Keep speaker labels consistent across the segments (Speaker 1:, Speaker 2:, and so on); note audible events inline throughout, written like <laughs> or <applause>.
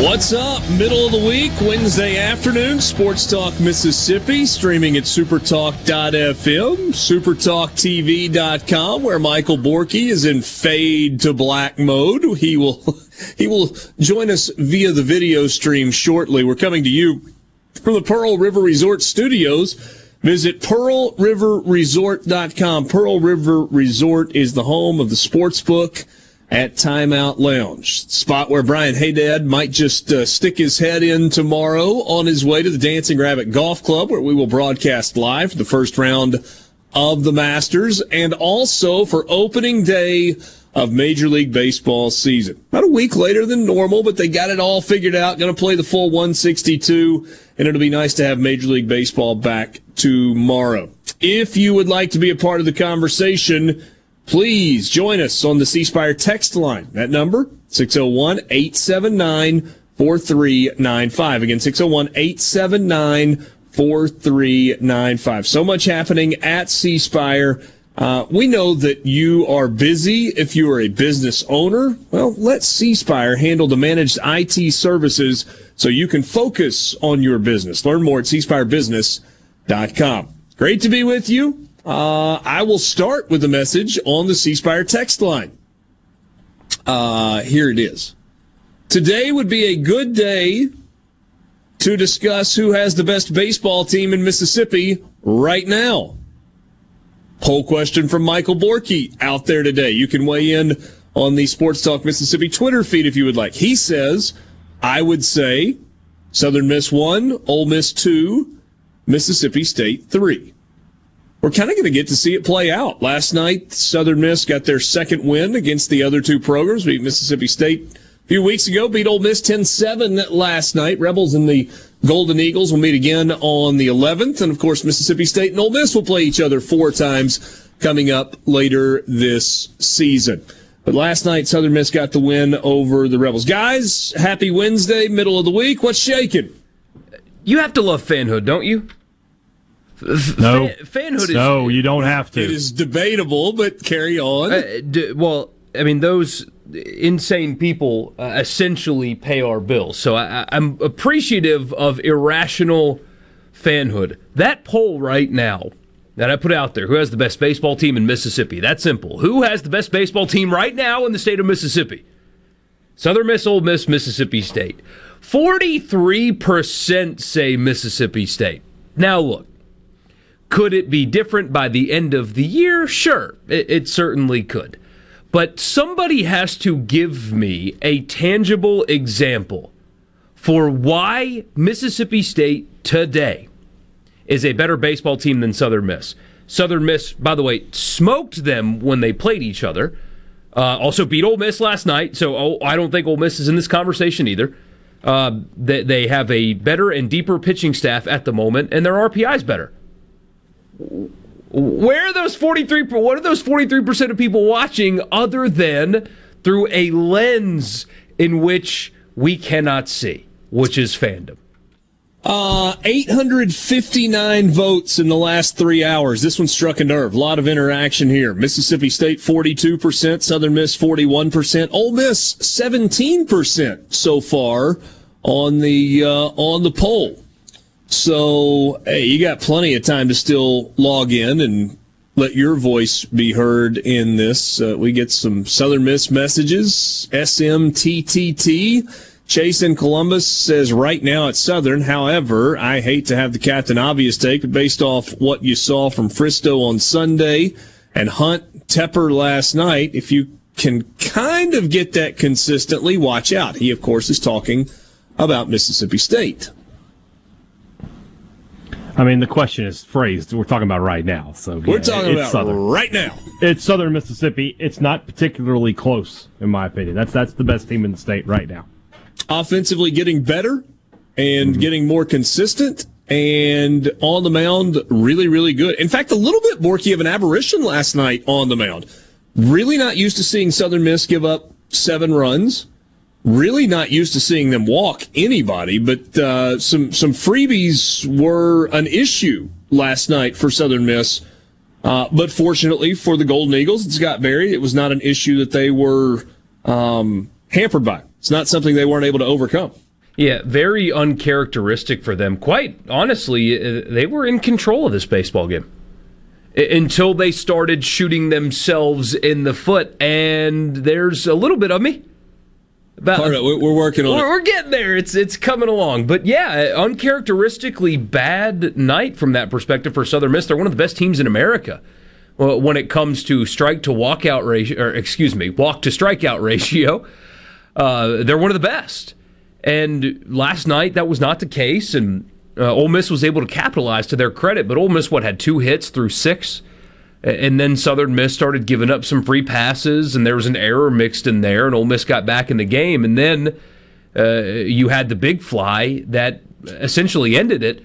Speaker 1: What's up? Middle of the week, Wednesday afternoon, Sports Talk Mississippi, streaming at supertalk.fm, supertalktv.com, where Michael Borky is in fade to black mode. He will <laughs> he will join us via the video stream shortly. We're coming to you from the Pearl River Resort Studios. Visit pearlriverresort.com. Pearl River Resort is the home of the sports book at Timeout Lounge. Spot where Brian Haydad might just uh, stick his head in tomorrow on his way to the Dancing Rabbit Golf Club, where we will broadcast live for the first round of the Masters and also for opening day of Major League Baseball season. About a week later than normal, but they got it all figured out. Going to play the full 162, and it'll be nice to have Major League Baseball back tomorrow. If you would like to be a part of the conversation, Please join us on the C Spire text line. That number, 601 879 4395. Again, 601 879 4395. So much happening at C Spire. Uh, we know that you are busy if you are a business owner. Well, let C Spire handle the managed IT services so you can focus on your business. Learn more at cspirebusiness.com. Great to be with you. Uh, I will start with a message on the C text line. Uh, here it is. Today would be a good day to discuss who has the best baseball team in Mississippi right now. Poll question from Michael Borky out there today. You can weigh in on the Sports Talk Mississippi Twitter feed if you would like. He says, I would say Southern Miss 1, Ole Miss 2, Mississippi State 3 we're kind of going to get to see it play out. Last night, Southern Miss got their second win against the other two programs. Beat Mississippi State a few weeks ago, beat Ole Miss 10-7 last night. Rebels and the Golden Eagles will meet again on the 11th. And of course, Mississippi State and Ole Miss will play each other four times coming up later this season. But last night, Southern Miss got the win over the Rebels. Guys, happy Wednesday, middle of the week. What's shaking?
Speaker 2: You have to love fanhood, don't you?
Speaker 3: No,
Speaker 2: Fan, fanhood is
Speaker 3: no, you don't have to.
Speaker 1: It is debatable, but carry on.
Speaker 2: Uh, d- well, I mean, those insane people uh, essentially pay our bills. So I, I'm appreciative of irrational fanhood. That poll right now that I put out there, who has the best baseball team in Mississippi? That's simple. Who has the best baseball team right now in the state of Mississippi? Southern Miss, Ole Miss, Mississippi State. 43% say Mississippi State. Now look, could it be different by the end of the year? Sure, it, it, certainly could. But somebody has to give me a tangible example for why Mississippi State today is a better baseball team than Southern Miss. Southern Miss, by the way, smoked them when they played each other. Uh, also beat Ole Miss last night, so oh, I don't think Ole Miss is in this conversation either. Uh, they, they have a better and deeper pitching staff at the moment, and their RPI is better. Where are those 43 what are those 43% of people watching other than through a lens in which we cannot see, which is fandom?
Speaker 1: Uh, 859 votes in the last three hours. This one struck a nerve. A lot of interaction here. Mississippi State 42%, Southern Miss 41%, Ole Miss 17% so far on the uh, on the poll. So, hey, you got plenty of time to still log in and let your voice be heard in this. Uh, we get some Southern Miss messages. SMTTT. Chase in Columbus says right now at Southern. However, I hate to have the Captain Obvious take, but based off what you saw from Fristoe on Sunday and Hunt Tepper last night, if you can kind of get that consistently, watch out. He, of course, is talking about Mississippi State.
Speaker 3: I mean, the question is phrased. We're talking about right now. So
Speaker 1: We're talking about
Speaker 3: Southern.
Speaker 1: right now.
Speaker 3: It's Southern Mississippi. It's not particularly close, in my opinion. That's that's the best team in the state right now.
Speaker 1: Offensively getting better and mm-hmm. getting more consistent and on the mound, really, really good. In fact, a little bit Borky of an aberration last night on the mound. Really not used to seeing Southern Miss give up seven runs. Really not used to seeing them walk anybody, but uh, some some freebies were an issue last night for Southern Miss. Uh, but fortunately for the Golden Eagles and Scott Berry, it was not an issue that they were um, hampered by. It's not something they weren't able to overcome.
Speaker 2: Yeah, very uncharacteristic for them. Quite honestly, uh, they were in control of this baseball game until they started shooting themselves in the foot. And there's a little bit of me.
Speaker 1: About, Part of it. We're working on
Speaker 2: we're,
Speaker 1: it.
Speaker 2: We're getting there. It's it's coming along. But yeah, uncharacteristically bad night from that perspective for Southern Miss. They're one of the best teams in America when it comes to strike to walkout ratio, or excuse me, walk to strikeout <laughs> ratio. Uh, they're one of the best. And last night that was not the case, and uh, Ole Miss was able to capitalize to their credit. But Ole Miss what had two hits through six, and then Southern Miss started giving up some free passes, and there was an error mixed in there, and Ole Miss got back in the game, and then uh, you had the big fly that essentially ended it.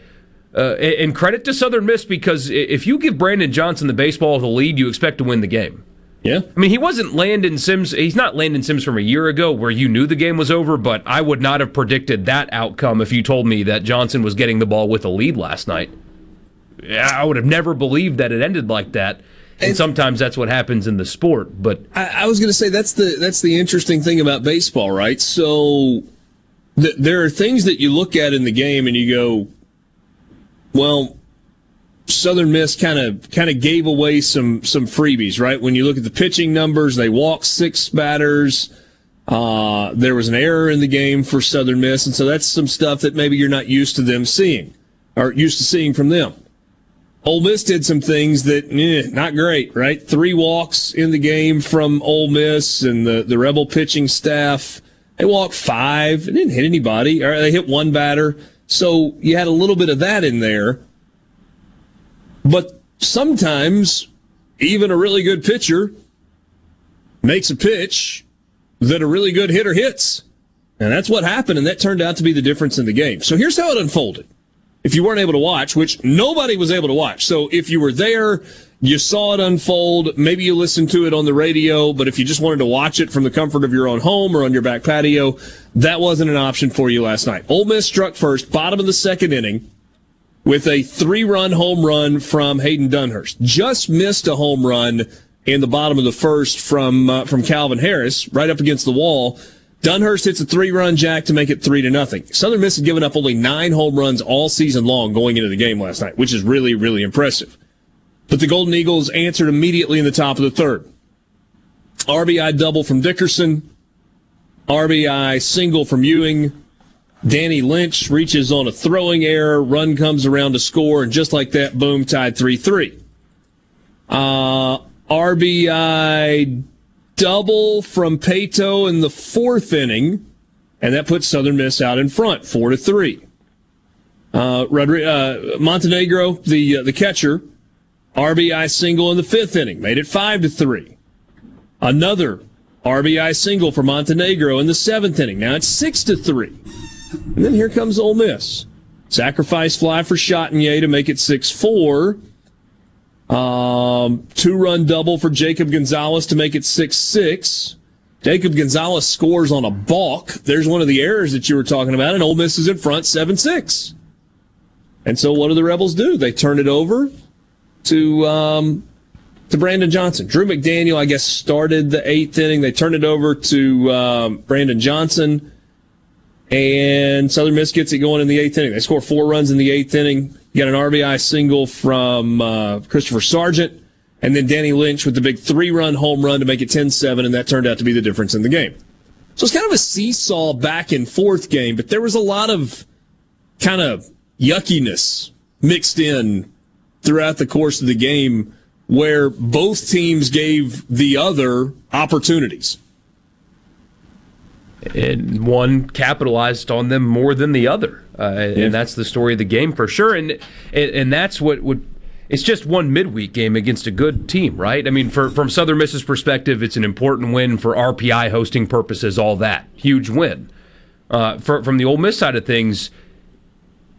Speaker 2: Uh, and credit to Southern Miss because if you give Brandon Johnson the baseball of the lead, you expect to win the game.
Speaker 1: Yeah.
Speaker 2: I mean, he wasn't Landon Sims. He's not Landon Sims from a year ago where you knew the game was over, but I would not have predicted that outcome if you told me that Johnson was getting the ball with a lead last night. I would have never believed that it ended like that. And, and sometimes that's what happens in the sport. But
Speaker 1: I, I was going to say that's the that's the interesting thing about baseball, right? So th- there are things that you look at in the game and you go, well, Southern Miss kind of kind of gave away some some freebies, right? When you look at the pitching numbers, they walked six batters. Uh, there was an error in the game for Southern Miss, and so that's some stuff that maybe you're not used to them seeing or used to seeing from them. Ole Miss did some things that eh, not great, right? Three walks in the game from Ole Miss and the, the Rebel pitching staff. They walked five, they didn't hit anybody, or they hit one batter. So you had a little bit of that in there. But sometimes even a really good pitcher makes a pitch that a really good hitter hits. And that's what happened, and that turned out to be the difference in the game. So here's how it unfolded if you weren't able to watch, which nobody was able to watch. So if you were there, you saw it unfold, maybe you listened to it on the radio, but if you just wanted to watch it from the comfort of your own home or on your back patio, that wasn't an option for you last night. Ole Miss struck first, bottom of the second inning, with a three-run home run from Hayden Dunhurst. Just missed a home run in the bottom of the first from uh, from Calvin Harris, right up against the wall. Dunhurst hits a three-run jack to make it three to nothing. Southern Miss had given up only nine home runs all season long going into the game last night, which is really, really impressive. But the Golden Eagles answered immediately in the top of the third. RBI double from Dickerson, RBI single from Ewing. Danny Lynch reaches on a throwing error, run comes around to score, and just like that, boom, tied 3 3. Uh, RBI double from Paetow in the fourth inning, and that puts Southern Miss out in front, four to three. Uh, uh, Montenegro, the uh, the catcher, RBI single in the fifth inning, made it five to three. Another RBI single for Montenegro in the seventh inning. Now it's six to three. And then here comes Ole Miss. Sacrifice fly for Chatagnier to make it six four. Um, two run double for Jacob Gonzalez to make it 6 6. Jacob Gonzalez scores on a balk. There's one of the errors that you were talking about, and Ole Miss is in front 7 6. And so what do the Rebels do? They turn it over to um, to Brandon Johnson. Drew McDaniel, I guess, started the eighth inning. They turned it over to um, Brandon Johnson, and Southern Miss gets it going in the eighth inning. They score four runs in the eighth inning. You got an RBI single from uh, Christopher Sargent, and then Danny Lynch with the big three run home run to make it 10 7, and that turned out to be the difference in the game. So it's kind of a seesaw back and forth game, but there was a lot of kind of yuckiness mixed in throughout the course of the game where both teams gave the other opportunities.
Speaker 2: And one capitalized on them more than the other. Uh,
Speaker 1: Yeah.
Speaker 2: And that's the story of the game for sure. And and, and that's what would. It's just one midweek game against a good team, right? I mean, for, from Southern Miss's perspective, it's an important win for RPI hosting purposes, all that. Huge win. Uh, for, from the Ole Miss side of things,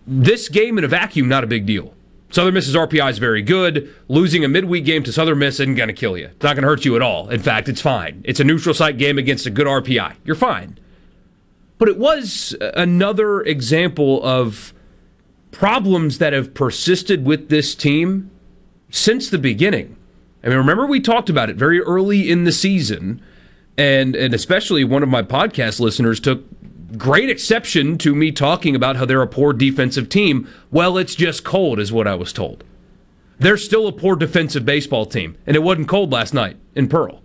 Speaker 2: this game in a vacuum, not a big deal. Southern Miss's RPI is very good. Losing a midweek game to Southern Miss isn't going to kill you. It's not going to hurt you at all. In fact, it's fine. It's a neutral site game against a good RPI. You're fine. But it was uh, another example of problems that have persisted with this team since the beginning. I mean, remember we talked about it very early in the season, and and especially one of my podcast listeners took great exception to me talking about how they're a poor defensive team. Well, it's just cold, is what I was told. They're still a poor defensive baseball team, and it wasn't cold last night in Pearl.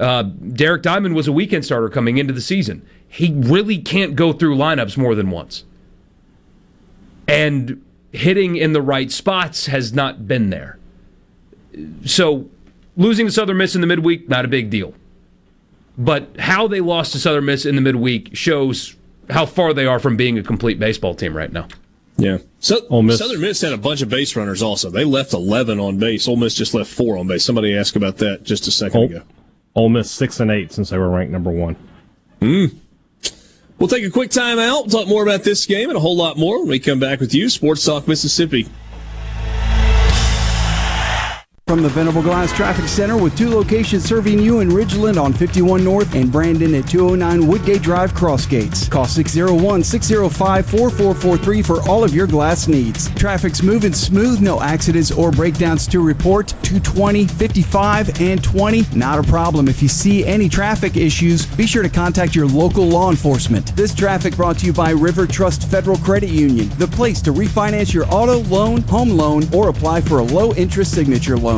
Speaker 2: Uh, Derek Diamond was a weekend starter coming into the season. He really can't go through lineups more than once. And hitting in the right spots has not been there. So losing to Southern Miss in the midweek, not a big deal. But how they lost to Southern Miss in the midweek shows how far they are from being a complete baseball team right now.
Speaker 1: Yeah. So,
Speaker 3: Ole Miss.
Speaker 1: Southern Miss had a bunch of base runners also. They left 11 on base. Ole Miss just left four on base. Somebody asked about that just a second
Speaker 3: Ole,
Speaker 1: ago.
Speaker 3: Ole Miss six and eight since they were ranked number one. Hmm.
Speaker 1: We'll take a quick time out. We'll talk more about this game and a whole lot more when we come back with you. Sports Talk Mississippi.
Speaker 4: From the Venable Glass Traffic Center with two locations serving you in Ridgeland on 51 North and Brandon at 209 Woodgate Drive Crossgates. Call 601 605 4443 for all of your glass needs. Traffic's moving smooth, no accidents or breakdowns to report. 220, 55, and 20. Not a problem. If you see any traffic issues, be sure to contact your local law enforcement. This traffic brought to you by River Trust Federal Credit Union, the place to refinance your auto loan, home loan, or apply for a low interest signature loan.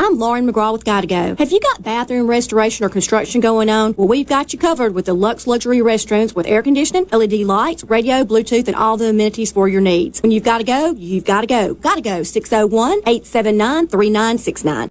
Speaker 5: I'm Lauren McGraw with Gotta Go. Have you got bathroom restoration or construction going on? Well, we've got you covered with the Lux Luxury Restrooms with air conditioning, LED lights, radio, Bluetooth, and all the amenities for your needs. When you've got to go, you've got to go. Gotta go. 601-879-3969.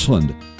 Speaker 6: Richland.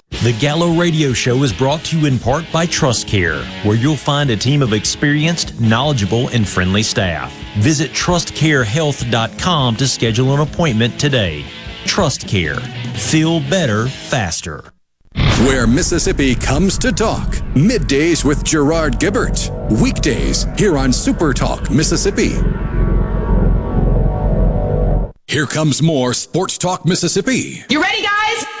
Speaker 7: The Gallo Radio Show is brought to you in part by Trust Care, where you'll find a team of experienced, knowledgeable, and friendly staff. Visit trustcarehealth.com to schedule an appointment today. Trust Care. Feel better faster.
Speaker 8: Where Mississippi comes to talk. Middays with Gerard Gibert. Weekdays here on Super Talk Mississippi. Here comes more Sports Talk Mississippi.
Speaker 9: You ready, guys?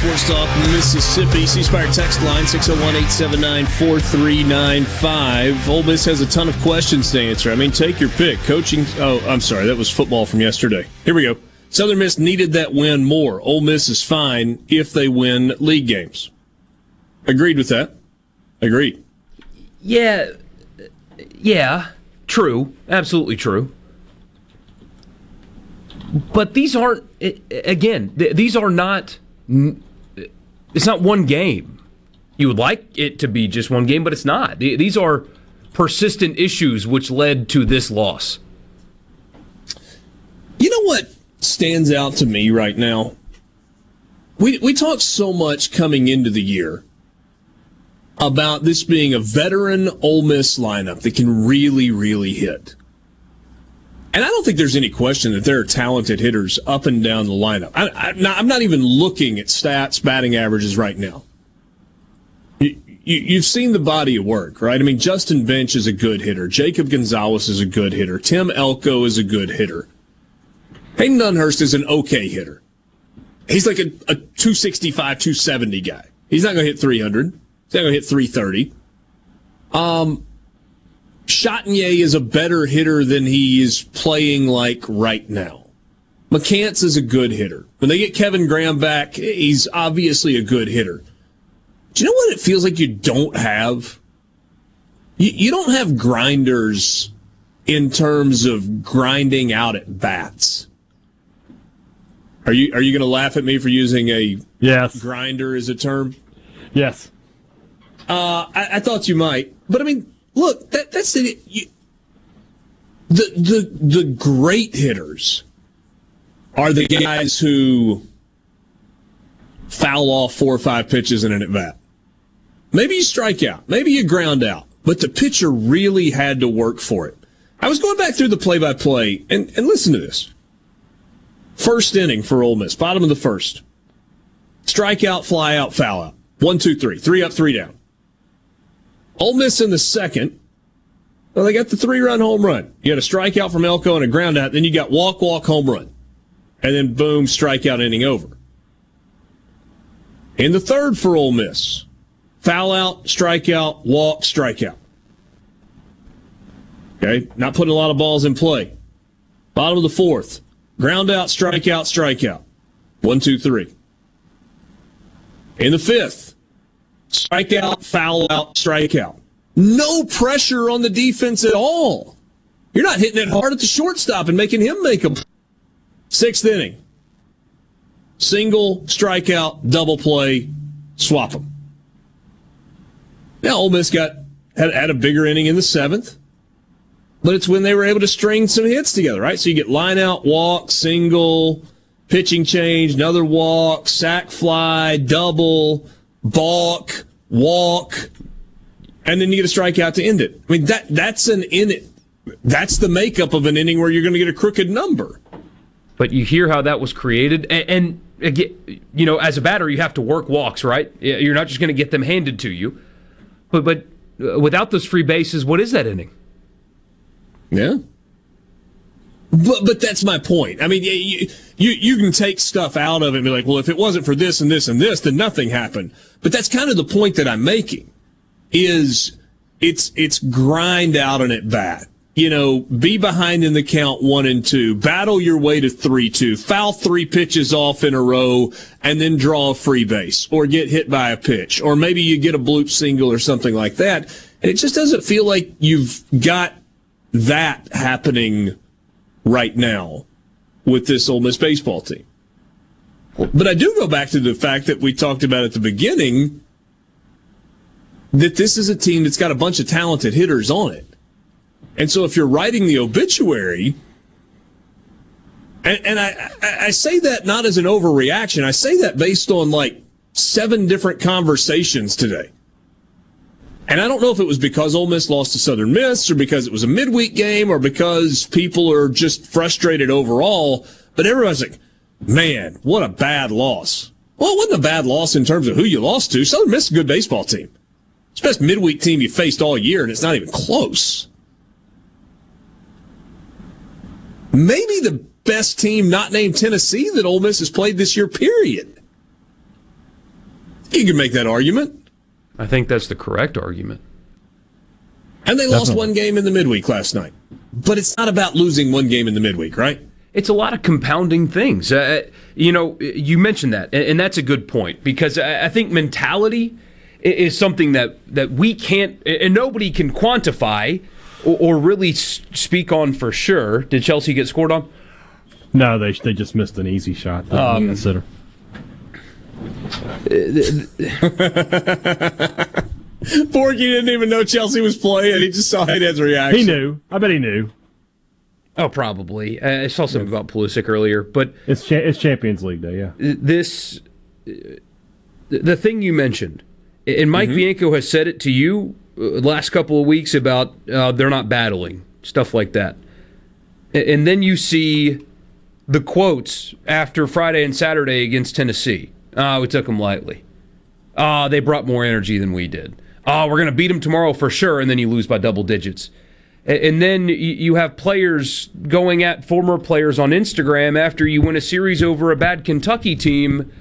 Speaker 1: Sports Talk Mississippi. C Spire text line 601 879 4395. Ole Miss has a ton of questions to answer. I mean, take your pick. Coaching. Oh, I'm sorry. That was football from yesterday. Here we go. Southern Miss needed that win more. Ole Miss is fine if they win league games. Agreed with that. Agreed.
Speaker 2: Yeah, yeah, true, absolutely true. But these aren't. Again, these are not. It's not one game. You would like it to be just one game, but it's not. These are persistent issues which led to this loss.
Speaker 1: You know what stands out to me right now? We we talked so much coming into the year about this being a veteran Ole Miss lineup that can really, really hit. And I don't think there's any question that there are talented hitters up and down the lineup. I, am not, not, even looking at stats, batting averages right now. You, you, have seen the body of work, right? I mean, Justin Bench is a good hitter. Jacob Gonzalez is a good hitter. Tim Elko is a good hitter. Hayden Dunhurst is an okay hitter. He's like a, a 265, 270 guy. He's not going to hit 300. He's not going to hit 330. Um, Chatagnier is a better hitter than he is playing like right now. McCants is a good hitter. When they get Kevin Graham back, he's obviously a good hitter. Do you know what it feels like you don't have? You, you don't have grinders in terms of grinding out at bats. Are you are you going to laugh at me for using a
Speaker 3: yes
Speaker 1: grinder as a term?
Speaker 3: Yes.
Speaker 1: Uh, I, I thought you might, but I mean, look, that, that's the, you, the the the great hitters are the guys who foul off four or five pitches in an at bat. Maybe you strike out, maybe you ground out, but the pitcher really had to work for it. I was going back through the play by play and and listen to this. First inning for Ole Miss, bottom of the first. Strikeout, fly out, foul out. One, two, three. Three up, three down. Ole Miss in the second. Well, they got the three run home run. You got a strikeout from Elko and a ground out. Then you got walk, walk, home run. And then boom, strikeout inning over. In the third for Ole Miss, foul out, strikeout, walk, strikeout. Okay, not putting a lot of balls in play. Bottom of the fourth, ground out, strikeout, strikeout. One, two, three. In the fifth, strikeout, foul out, strikeout. No pressure on the defense at all. You're not hitting it hard at the shortstop and making him make them. Sixth inning. Single, strikeout, double play, swap them. Now, Ole Miss got had, had a bigger inning in the seventh, but it's when they were able to string some hits together, right? So you get line out, walk, single, pitching change, another walk, sac fly, double, balk, walk, and then you get a strikeout to end it. I mean that that's an in it. That's the makeup of an inning where you're going to get a crooked number.
Speaker 2: But you hear how that was created, and, and you know, as a batter, you have to work walks, right? You're not just going to get them handed to you. But but uh, without those free bases, what is that inning?
Speaker 1: Yeah. But but that's my point. I mean, you, you you can take stuff out of it and be like, well, if it wasn't for this and this and this, then nothing happened. But that's kind of the point that I'm making. Is it's it's grind out an at bat. You know, be behind in the count one and two, battle your way to three two, foul three pitches off in a row, and then draw a free base or get hit by a pitch, or maybe you get a bloop single or something like that. And it just doesn't feel like you've got that happening right now with this Ole Miss baseball team. But I do go back to the fact that we talked about at the beginning that this is a team that's got a bunch of talented hitters on it. And so if you're writing the obituary, and, and I, I say that not as an overreaction, I say that based on like seven different conversations today. And I don't know if it was because Ole Miss lost to Southern Miss or because it was a midweek game or because people are just frustrated overall, but everyone's like, man, what a bad loss. Well, it wasn't a bad loss in terms of who you lost to. Southern Miss is a good baseball team. It's the best midweek team you faced all year, and it's not even close. Maybe the best team not named Tennessee that Ole Miss has played this year, period. You can make that argument.
Speaker 2: I think that's the correct argument.
Speaker 1: And they Definitely. lost one game in the midweek last night. But it's not about losing one game in the midweek, right?
Speaker 2: It's a lot of compounding things. Uh, you know, you mentioned that, and that's a good point because I think mentality is something that, that we can't, and nobody can quantify or, or really speak on for sure. Did Chelsea get scored on?
Speaker 3: No, they they just missed an easy shot. Um, consider. <laughs>
Speaker 1: Borky didn't even know Chelsea was playing. He just saw Haydn's reaction.
Speaker 3: He knew. I bet he knew.
Speaker 2: Oh, probably. I saw something about Pulisic earlier, but
Speaker 3: it's cha- it's Champions League Day. Yeah.
Speaker 2: This the thing you mentioned, and Mike mm-hmm. Bianco has said it to you uh, last couple of weeks about uh, they're not battling stuff like that, and then you see the quotes after Friday and Saturday against Tennessee. Ah, uh, we took them lightly. Ah, uh, they brought more energy than we did. Ah, uh, we're going to beat them tomorrow for sure, and then you lose by double digits. And then you have players going at former players on Instagram after you win a series over a bad Kentucky team.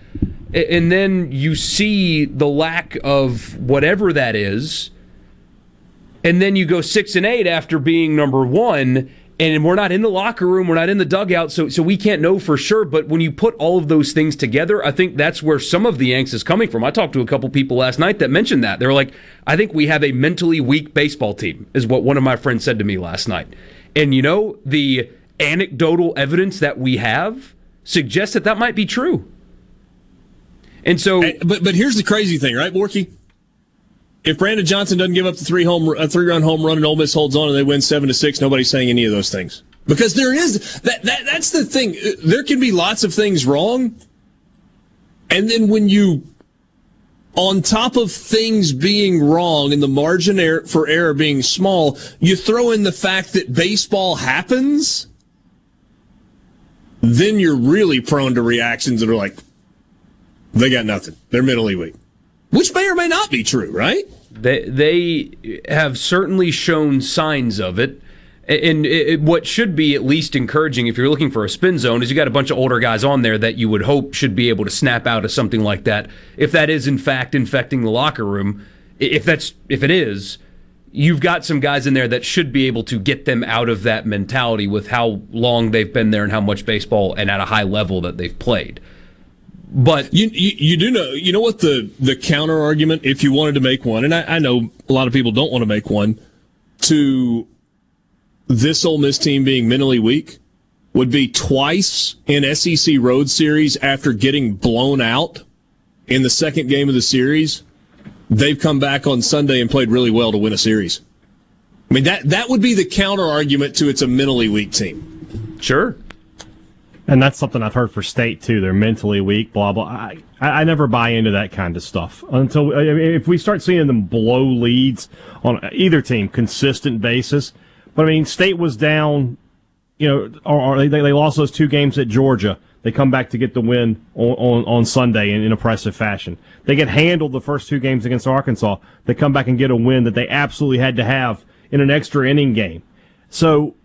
Speaker 2: And then you see the lack of whatever that is. And then you go six and eight after being number one and we're not in the locker room, we're not in the dugout, so so we can't know for sure. But when you put all of those things together, I think that's where some of the angst is coming from. I talked to a couple people last night that mentioned that they're like, I think we have a mentally weak baseball team, is what one of my friends said to me last night. And you know, the anecdotal evidence that we have suggests that that might be true. And so,
Speaker 1: but but here's the crazy thing, right, Borky? If Brandon Johnson doesn't give up the three home a three run home run and Ole Miss holds on and they win seven to six, nobody's saying any of those things because there is that, that that's the thing. There can be lots of things wrong, and then when you on top of things being wrong and the margin er, for error being small, you throw in the fact that baseball happens, then you're really prone to reactions that are like, they got nothing. They're mentally weak which may or may not be true, right?
Speaker 2: They they have certainly shown signs of it. And it, what should be at least encouraging if you're looking for a spin zone is you got a bunch of older guys on there that you would hope should be able to snap out of something like that. If that is in fact infecting the locker room, if that's if it is, you've got some guys in there that should be able to get them out of that mentality with how long they've been there and how much baseball and at a high level that they've played. But
Speaker 1: you, you, you do know you know what the the counter argument if you wanted to make one, and I, I know a lot of people don't want to make one to this Ole Miss team being mentally weak would be twice in SEC Road Series after getting blown out in the second game of the series. They've come back on Sunday and played really well to win a series. I mean that that would be the counter argument to it's a mentally weak team.
Speaker 2: Sure.
Speaker 3: And that's something I've heard for state too. They're mentally weak, blah blah. I, I never buy into that kind of stuff until I mean, if we start seeing them blow leads on either team consistent basis. But I mean, state was down, you know, or, or they they lost those two games at Georgia. They come back to get the win on, on, on Sunday in, in impressive fashion. They get handled the first two games against Arkansas. They come back and get a win that they absolutely had to have in an extra inning game. So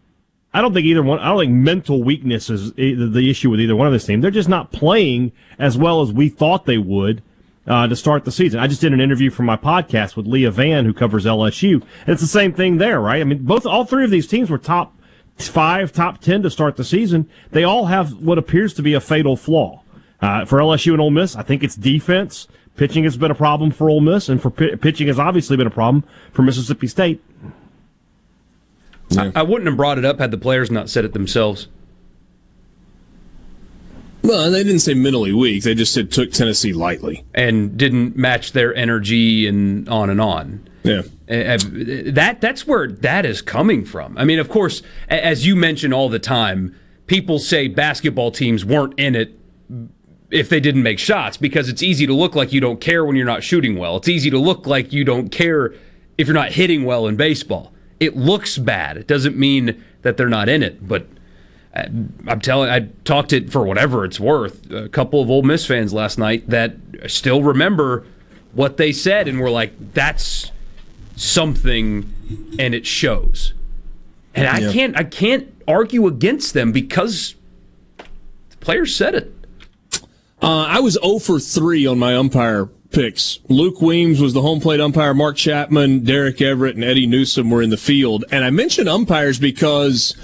Speaker 3: I don't think either one. I don't think mental weakness is the issue with either one of this team. They're just not playing as well as we thought they would uh, to start the season. I just did an interview for my podcast with Leah Vann, who covers LSU, and it's the same thing there, right? I mean, both all three of these teams were top five, top ten to start the season. They all have what appears to be a fatal flaw. Uh, for LSU and Ole Miss, I think it's defense. Pitching has been a problem for Ole Miss, and for p- pitching has obviously been a problem for Mississippi State.
Speaker 2: Yeah. I, I wouldn't have brought it up had the players not said it themselves.
Speaker 1: Well, they didn't say mentally weak. They just said took Tennessee lightly
Speaker 2: and didn't match their energy and on and on.
Speaker 1: Yeah,
Speaker 2: that that's where that is coming from. I mean, of course, as you mention all the time, people say basketball teams weren't in it if they didn't make shots because it's easy to look like you don't care when you're not shooting well. It's easy to look like you don't care if you're not hitting well in baseball. It looks bad. It doesn't mean that they're not in it, but uh, I'm telling. I talked it for whatever it's worth. A couple of Ole Miss fans last night that still remember what they said and were like, "That's something," and it shows. And I
Speaker 1: Yeah.
Speaker 2: can't. I can't argue against them because the players said it.
Speaker 1: Uh, I was 0 for 3 on my umpire picks. Luke Weems was the home plate umpire. Mark Chapman, Derek Everett, and Eddie Newsom were in the field. And I mentioned umpires because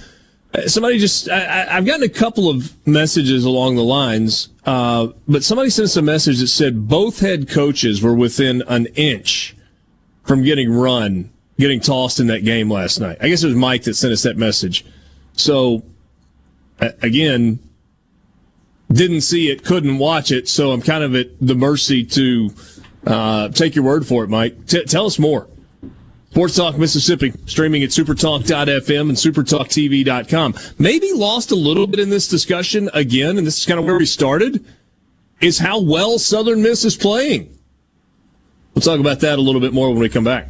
Speaker 1: uh, somebody just, I, I've gotten a couple of messages along the lines, uh, but somebody sent us a message that said both head coaches were within an inch from getting run, getting tossed in that game last night. I guess it was Mike that sent us that message. So, again, didn't see it, couldn't watch it, so I'm kind of at the mercy to uh, take your word for it, Mike. T- tell us more. Sports Talk Mississippi, streaming at supertalk.fm and supertalktv.com. Maybe lost a little bit in this discussion again, and this is kind of where we started, is how well Southern Miss is playing. We'll talk about that a little bit more when we come back.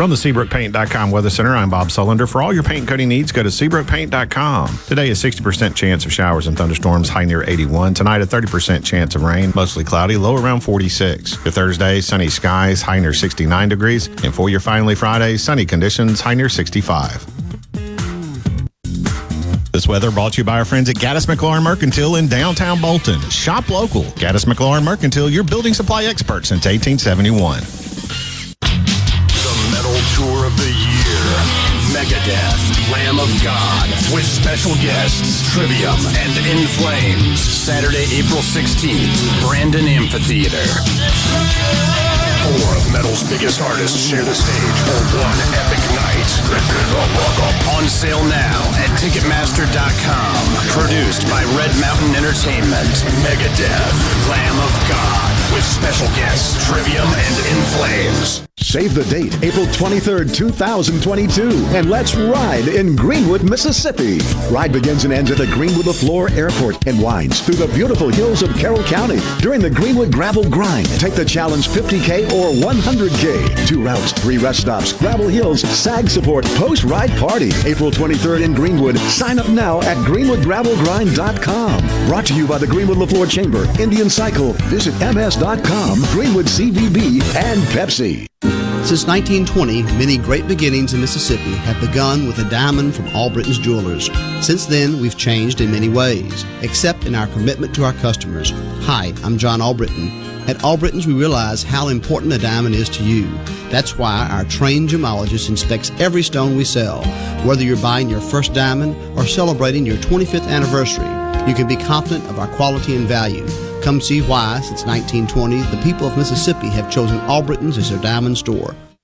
Speaker 10: From the SeabrookPaint.com Weather Center, I'm Bob Sullender. For all your paint coating needs, go to SeabrookPaint.com. Today, a 60% chance of showers and thunderstorms, high near 81. Tonight, a 30% chance of rain, mostly cloudy, low around 46. For Thursday, sunny skies, high near 69 degrees. And for your finally Friday, sunny conditions, high near 65. This weather brought to you by our friends at Gaddis McLaurin Mercantile in downtown Bolton. Shop local. Gaddis McLaurin Mercantile, your building supply expert since 1871.
Speaker 11: Lamb of God, with special guests Trivium and In Flames. Saturday, April 16th, Brandon Amphitheater. Four of metal's biggest artists share the stage for one epic night. On sale now at Ticketmaster.com. Produced by Red Mountain Entertainment. Megadeth, Lamb of God, with special guests Trivium and In Flames.
Speaker 12: Save the date, April 23rd, 2022, and let's ride in Greenwood, Mississippi. Ride begins and ends at the Greenwood Leflore Airport and winds through the beautiful hills of Carroll County. During the Greenwood Gravel Grind, take the challenge 50K or 100K. Two routes, three rest stops, Gravel Hills, SAG support, post-ride party. April 23rd in Greenwood. Sign up now at greenwoodgravelgrind.com. Brought to you by the Greenwood Leflore Chamber, Indian Cycle, Visit ms.com, Greenwood CVB, and Pepsi.
Speaker 13: Since 1920, many great beginnings in Mississippi have begun with a diamond from Albritton's Jewelers. Since then, we've changed in many ways, except in our commitment to our customers. Hi, I'm John Albritton. At All Albritton's, we realize how important a diamond is to you. That's why our trained gemologist inspects every stone we sell. Whether you're buying your first diamond or celebrating your 25th anniversary, you can be confident of our quality and value. Come see why, since 1920, the people of Mississippi have chosen Albritton's as their diamond store.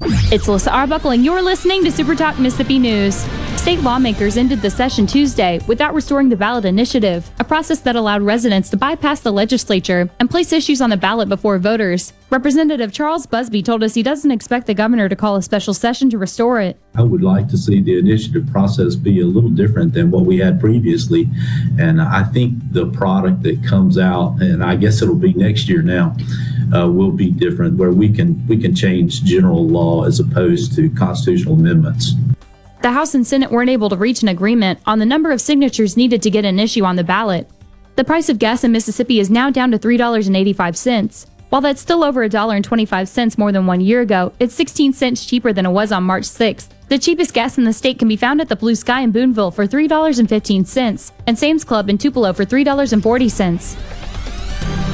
Speaker 14: It's Alyssa Arbuckle, and you're listening to Super Talk Mississippi News. State lawmakers ended the session Tuesday without restoring the ballot initiative, a process that allowed residents to bypass the legislature and place issues on the ballot before voters. Representative Charles Busby told us he doesn't expect the governor to call a special session to restore it.
Speaker 15: I would like to see the initiative process be a little different than what we had previously. And I think the product that comes out, and I guess it'll be next year now, uh, will be different where we can we can change general law as opposed to constitutional amendments.
Speaker 14: The House and Senate weren't able to reach an agreement on the number of signatures needed to get an issue on the ballot. The price of gas in Mississippi is now down to $3.85. While that's still over $1.25 more than one year ago, it's 16 cents cheaper than it was on March 6th. The cheapest gas in the state can be found at the Blue Sky in Boonville for $3.15 and Sam's Club in Tupelo for $3.40.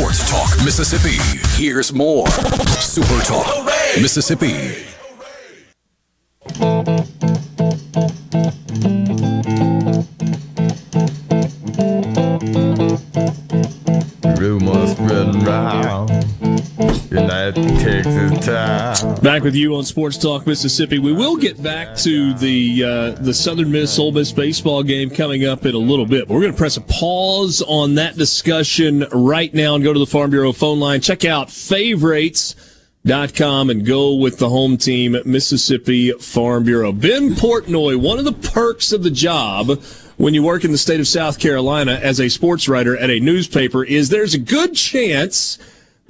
Speaker 16: Sports Talk Mississippi. Here's more. Super Talk Mississippi.
Speaker 17: Rumors spreading around
Speaker 1: Back with you on Sports Talk Mississippi. We will get back to the uh, the Southern Miss Ole Miss baseball game coming up in a little bit. But we're going to press a pause on that discussion right now and go to the Farm Bureau phone line. Check out favorites.com and go with the home team, Mississippi Farm Bureau. Ben Portnoy, one of the perks of the job when you work in the state of South Carolina as a sports writer at a newspaper is there's a good chance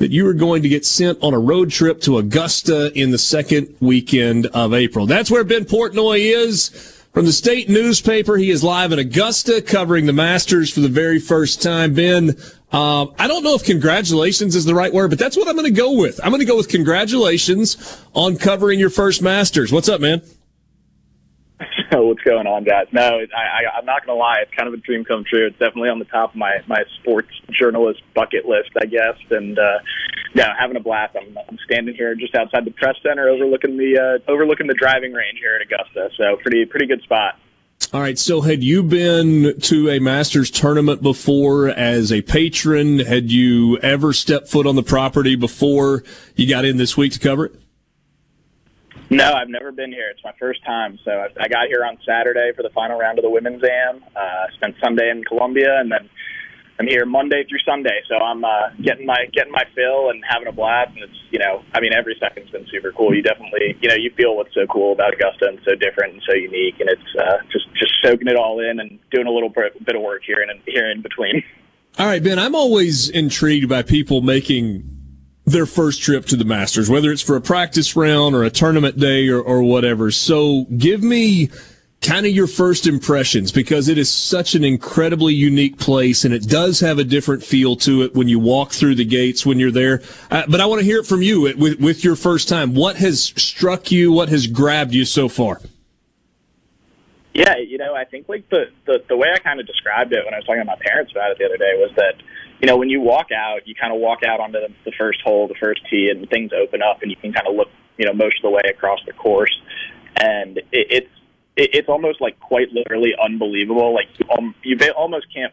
Speaker 1: that you are going to get sent on a road trip to Augusta in the second weekend of April. That's where Ben Portnoy is from the state newspaper. He is live in Augusta covering the Masters for the very first time. Ben, um, I don't know if congratulations is the right word, but that's what I'm going to go with. I'm going to go with congratulations on covering your first Masters. What's up, man?
Speaker 18: What's going on, guys? No, I, I, I'm not going to lie. It's kind of a dream come true. It's definitely on the top of my my sports journalist bucket list, I guess. And uh, yeah, having a blast. I'm, I'm standing here just outside the press center, overlooking the uh, overlooking the driving range here at Augusta. So pretty pretty good spot.
Speaker 1: All right. So, had you been to a Masters tournament before as a patron? Had you ever stepped foot on the property before you got in this week to cover it?
Speaker 18: No, I've never been here. It's my first time. So I, I got here on Saturday for the final round of the women's am. Uh, spent Sunday in Columbia, and then I'm here Monday through Sunday. So I'm uh, getting my getting my fill and having a blast. And it's you know, I mean, every second's been super cool. You definitely you know you feel what's so cool about Augusta and so different and so unique, and it's uh, just just soaking it all in and doing a little bit, of work here and here in between.
Speaker 1: All right, Ben. I'm always intrigued by people making their first trip to the Masters, whether it's for a practice round or a tournament day or, or whatever. So give me kind of your first impressions because it is such an incredibly unique place and it does have a different feel to it when you walk through the gates when you're there. Uh, but I want to hear it from you with, with your first time. What has struck you? What has grabbed you so far?
Speaker 18: Yeah, you know, I think like the, the, the way I kind of described it when I was talking to my parents about it the other day was that you know, when you walk out, you kind of walk out onto the, the first hole, the first tee, and things open up, and you can kind of look, you know, most of the way across the course, and it, it's it, it's almost like quite literally unbelievable. Like you, um, you almost can't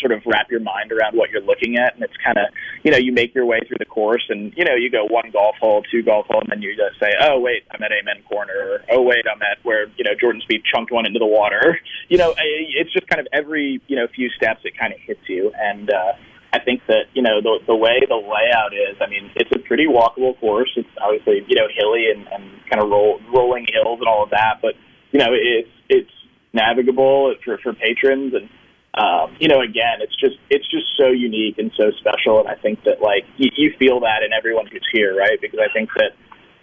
Speaker 18: sort of wrap your mind around what you're looking at, and it's kind of, you know, you make your way through the course, and you know, you go one golf hole, two golf hole, and then you just say, oh wait, I'm at Amen Corner, or oh wait, I'm at where you know Jordan Spieth chunked one into the water. <laughs> You know, it's just kind of every you know few steps it kind of hits you, and. uh I think that you know the the way the layout is. I mean, it's a pretty walkable course. It's obviously you know hilly and, and kind of roll, rolling hills and all of that, but you know it's it's navigable for for patrons and. Um, you know, again, it's just it's just so unique and so special, and I think that like you, you feel that in everyone who's here, right? Because I think that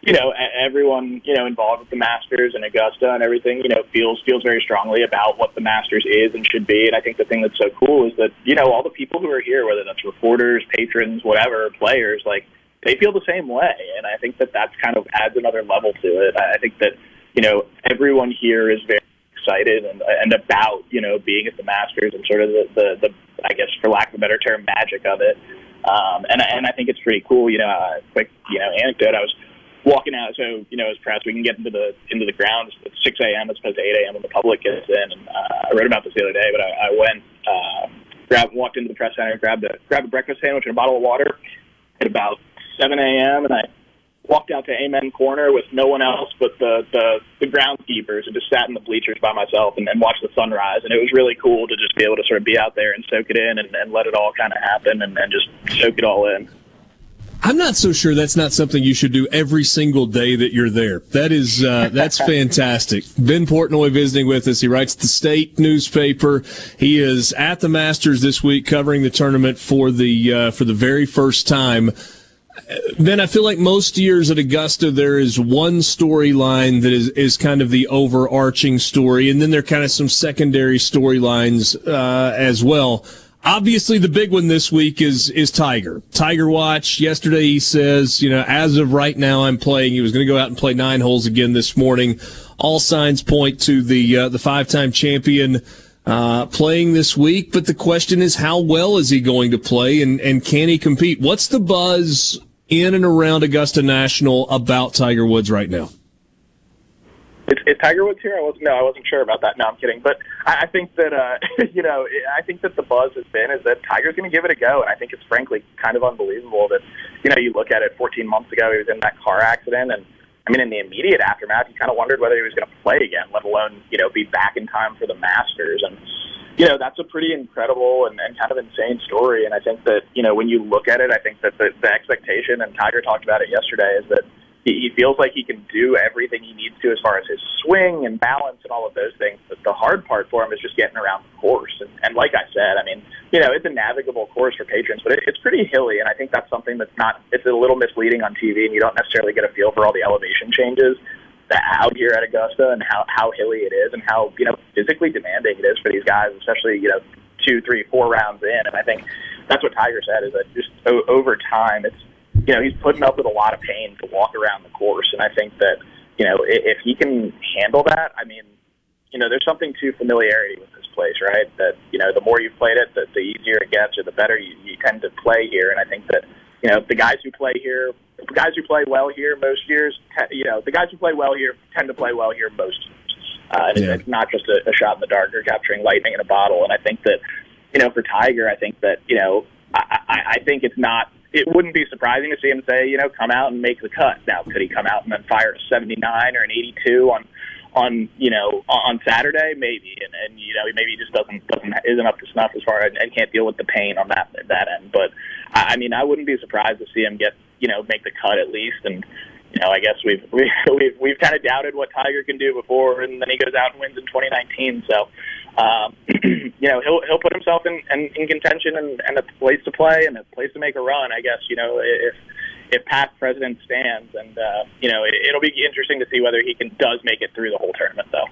Speaker 18: you know, everyone, you know, involved with the Masters and Augusta and everything, you know, feels feels very strongly about what the Masters is and should be. And I think the thing that's so cool is that, you know, all the people who are here, whether that's reporters, patrons, whatever, players, like they feel the same way. And I think that that's kind of adds another level to it. I think that, you know, everyone here is very excited and and about, you know, being at the Masters and sort of the the, the I guess for lack of a better term, magic of it. Um, and and I think it's pretty cool. You know, a quick you know anecdote. I was walking out. So you know, as press, we can get into the into the grounds at 6 a.m. as opposed to 8 a.m. when the public gets in. And uh, I wrote about this the other day, but I, I went, uh, grabbed, walked into the press center, grabbed a grabbed a breakfast sandwich and a bottle of water at about 7 a.m. and I walked out to Amen Corner with no one else but the the, the groundskeepers and just sat in the bleachers by myself and, and watched the sunrise. And it was really cool to just be able to sort of be out there and soak it in and, and let it all kind of happen and, and just soak it all in.
Speaker 1: I'm not so sure that's not something you should do every single day that you're there. That is uh, that's <laughs> fantastic. Ben Portnoy visiting with us. He writes the state newspaper. He is at the Masters this week, covering the tournament for the uh, for the very first time. Ben, I feel like most years at Augusta, there is one storyline that is, is kind of the overarching story, and then there are kind of some secondary storylines uh, as well obviously the big one this week is is Tiger. Tiger Watch. Yesterday he says, you know, as of right now I'm playing. He was going to go out and play nine holes again this morning. All signs point to the uh, the five time champion uh, playing this week. But the question is, how well is he going to play, and and can he compete? What's the buzz in and around Augusta National about Tiger Woods right now?
Speaker 18: Is, is Tiger Woods here? I wasn't. No, I wasn't sure about that. No, I'm kidding. But I, I think that uh, <laughs> you know, I think that the buzz has been is that Tiger's going to give it a go, and I think it's frankly kind of unbelievable that you know you look at it 14 months ago he was in that car accident, and I mean in the immediate aftermath you kind of wondered whether he was going to play again, let alone you know be back in time for the Masters, and you know that's a pretty incredible and, and kind of insane story, and I think that you know when you look at it, I think that the, the expectation, and Tiger talked about it yesterday, is that he, he feels like he can do everything he needs to as far as his swing and balance and all of those things. But the hard part for him is just getting around the course. And, and like I said, I mean, you know, it's a navigable course for patrons, but it, it's pretty hilly. And I think that's something that's not, it's a little misleading on TV and you don't necessarily get a feel for all the elevation changes that out here at Augusta and how, how hilly it is and how, you know, physically demanding it is for these guys, especially, you know, two, three, four rounds in. And I think that's what Tiger said is that just o- over time, it's, you know, he's putting up with a lot of pain to walk around the course. And I think that, you know, if, if he can handle that, I mean, you know, there's something to familiarity with this place, right? That, you know, the more you've played it, the, the easier it gets or the better you, you tend to play here. And I think that, you know, the guys who play here, the guys who play well here most years, te- you know, the guys who play well here tend to play well here most years. Uh, and yeah. it's not just a, a shot in the dark or capturing lightning in a bottle. And I think that, you know, for Tiger, I think that, you know, I, I, I think it's not it wouldn't be surprising to see him say, you know, come out and make the cut. Now, could he come out and then fire a 79 or an 82 on, on you know, on Saturday? Maybe, and, and you know, maybe he just doesn't doesn't isn't up to snuff as far as and can't deal with the pain on that that end. But I, mean, I wouldn't be surprised to see him get, you know, make the cut at least, and you know, I guess we've we, <laughs> we've we've kind of doubted what Tiger can do before, and then he goes out and wins in 2019. So um, <clears throat> you know, he'll he'll put himself in in, in contention and, and a place to play and a place to make a run. I guess you know if if past president stands, and uh, you know it, it'll be interesting to see whether he can does make it through the whole tournament though.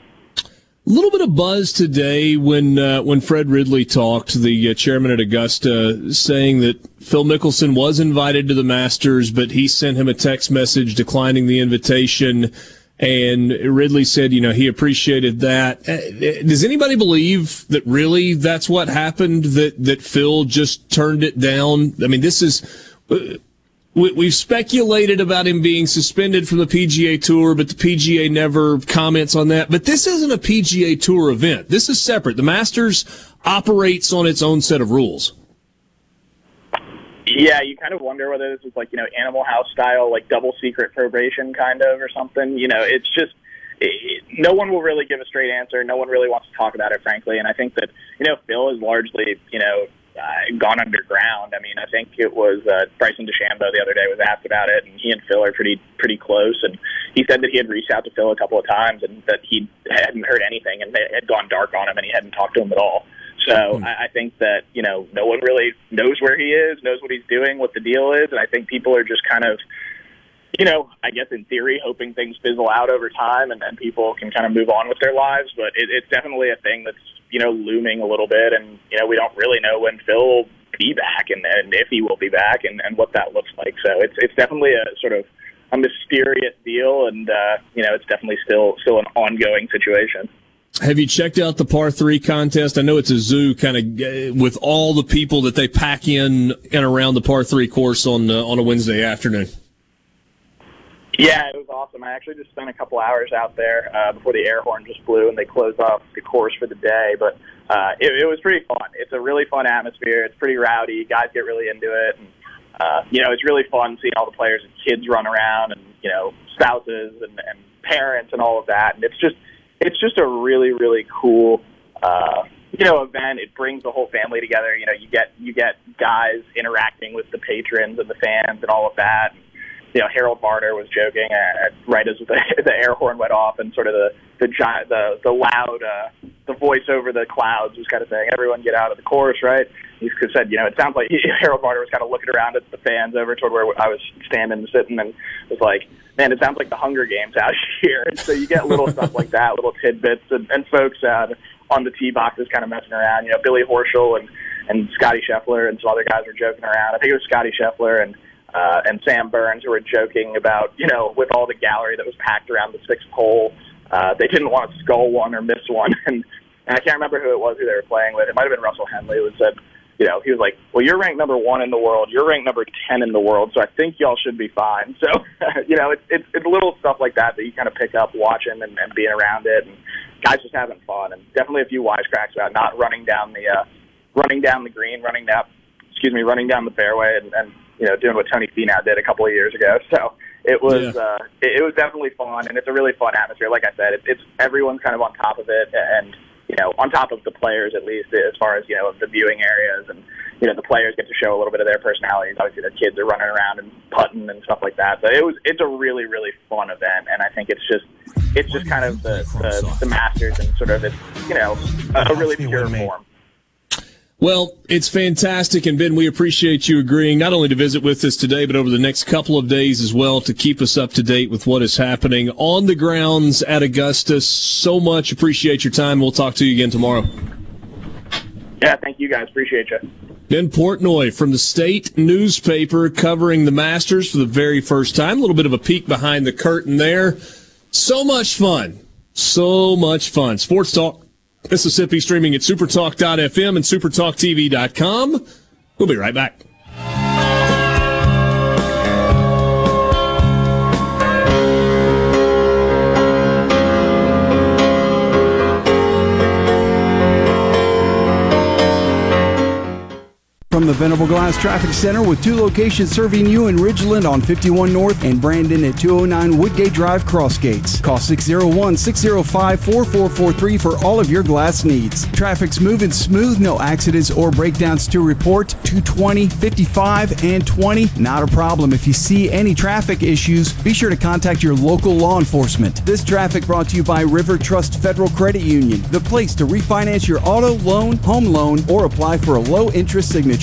Speaker 1: A little bit of buzz today when uh, when Fred Ridley talked, the uh, chairman at Augusta, saying that Phil Mickelson was invited to the Masters, but he sent him a text message declining the invitation and Ridley said, you know, he appreciated that. Uh, does anybody believe that really that's what happened? That that Phil just turned it down? I mean, this is. Uh, we've speculated about him being suspended from the PGA Tour, but the PGA never comments on that. But this isn't a PGA Tour event. This is separate. The Masters operates on its own set of rules.
Speaker 18: Yeah, you kind of wonder whether this is like you know Animal House style, like double secret probation kind of or something. You know, it's just no one will really give a straight answer. No one really wants to talk about it, frankly. And I think that you know Phil is largely you know uh, gone underground. I mean, I think it was uh, Bryson DeChambeau the other day was asked about it, and he and Phil are pretty pretty close. And he said that he had reached out to Phil a couple of times and that he hadn't heard anything and it had gone dark on him and he hadn't talked to him at all. So I, I think that you know no one really knows where he is, knows what he's doing, what the deal is, and I think people are just kind of you know, I guess in theory, hoping things fizzle out over time and then people can kind of move on with their lives. But it, it's definitely a thing that's, you know, looming a little bit. And, you know, we don't really know when Phil will be back and, and if he will be back and, and what that looks like. So it's, it's definitely a sort of a mysterious deal. And, uh, you know, it's definitely still, still an ongoing situation.
Speaker 1: Have you checked out the par three contest? I know it's a zoo kind of with all the people that they pack in and around the par three course on uh, on a Wednesday afternoon.
Speaker 18: Yeah, it was awesome. I actually just spent a couple hours out there uh, before the air horn just blew and they closed off the course for the day. But uh, it, it was pretty fun. It's a really fun atmosphere. It's pretty rowdy. Guys get really into it, and uh, you know it's really fun seeing all the players and kids run around, and you know spouses and, and parents and all of that. And it's just it's just a really really cool. Uh, you know, event. It brings the whole family together. You know, you get you get guys interacting with the patrons and the fans and all of that. And, you know, Harold Varner was joking uh, right as the, <laughs> the air horn went off, and sort of the the gi- the the loud uh, the voice over the clouds was kind of saying, "Everyone get out of the course!" Right? He said, you know, it sounds like <laughs> Harold Varner was kind of looking around at the fans over toward where I was standing and sitting, and was like, "Man, it sounds like the Hunger Games out <laughs> here." And so you get little stuff like that, little tidbits, and, and folks uh, on the tee boxes kind of messing around. You know, Billy Horschel and and Scotty Scheffler and some other guys were joking around. I think it was Scotty Scheffler and uh, and Sam Burns who were joking about, you know, with all the gallery that was packed around the sixth hole, uh, they didn't want to skull one or miss one. <laughs> And, and I can't remember who it was who they were playing with. It might have been Russell Henley who said, you know, he was like, well, you're ranked number one in the world. You're ranked number 10 in the world. So I think y'all should be fine. <laughs> So, you know, it's, it's, it's little stuff like that that you kind of pick up watching and, and being around it. And guys just having fun. And definitely a few wisecracks about not running down the, uh, running down the green, running down, excuse me, running down the fairway and, and you know, doing what Tony Finau did a couple of years ago. <laughs> So it was
Speaker 1: Yeah.
Speaker 18: uh, it, it was definitely fun, and it's a really fun atmosphere. Like I said, it, it's everyone's kind of on top of it, and you know, on top of the players at least, as far as you know, the viewing areas, and you know, the players get to show a little bit of their personalities. Obviously, the kids are running around and putting and stuff like that. So it was it's a really really fun event, and I think it's just it's just kind of the the, the Masters and sort of it's you know a, a really pure form.
Speaker 1: Well, it's fantastic. And Ben, we appreciate you agreeing not only to visit with us today, but over the next couple of days as well to keep us up to date with what is happening on the grounds at Augusta. So much appreciate your time. We'll talk to you again tomorrow.
Speaker 18: Yeah, thank you guys. Appreciate you.
Speaker 1: Ben Portnoy from the state newspaper covering the Masters for the very first time. A little bit of a peek behind the curtain there. So much fun. So much fun. Sports Talk Mississippi streaming at supertalk.fm and supertalktv.com. We'll be right back.
Speaker 4: From the Venable Glass Traffic Center with two locations serving you in Ridgeland on 51 North and Brandon at 209 Woodgate Drive Crossgates. Call 601 605 4443 for all of your glass needs. Traffic's moving smooth, no accidents or breakdowns to report. 220, 55, and 20, not a problem. If you see any traffic issues, be sure to contact your local law enforcement. This traffic brought to you by River Trust Federal Credit Union, the place to refinance your auto loan, home loan, or apply for a low interest signature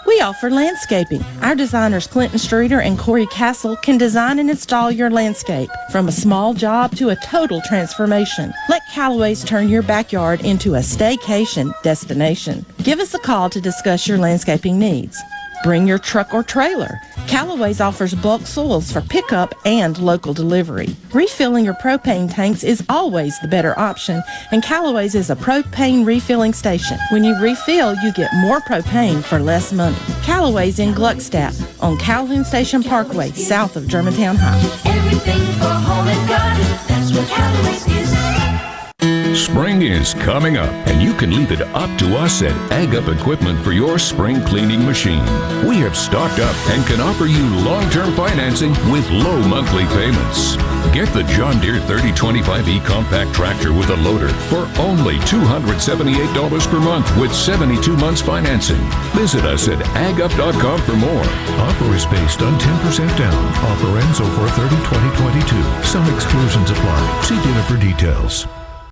Speaker 19: We offer landscaping. Our designers Clinton Streeter and Corey Castle can design and install your landscape from a small job to a total transformation. Let Callaway's turn your backyard into a staycation destination. Give us a call to discuss your landscaping needs. Bring your truck or trailer. Callaway's offers bulk soils for pickup and local delivery. Refilling your propane tanks is always the better option, and Callaway's is a propane refilling station. When you refill, you get more propane for less money. Callaway's in Gluckstadt on Calhoun Station Parkway, south of Germantown High.
Speaker 20: Everything for home and garden, that's what Callaway's is.
Speaker 21: Spring is coming up, and you can leave it up to us at Ag Up Equipment for your spring cleaning machine. We have stocked up and can offer you long-term financing with low monthly payments. Get the John Deere 3025E compact tractor with a loader for only $278 per month with 72 months financing. Visit us at agup.com for more.
Speaker 22: Offer is based on 10% down. Offer ends over 30 2022. Some exclusions apply. See dealer for details.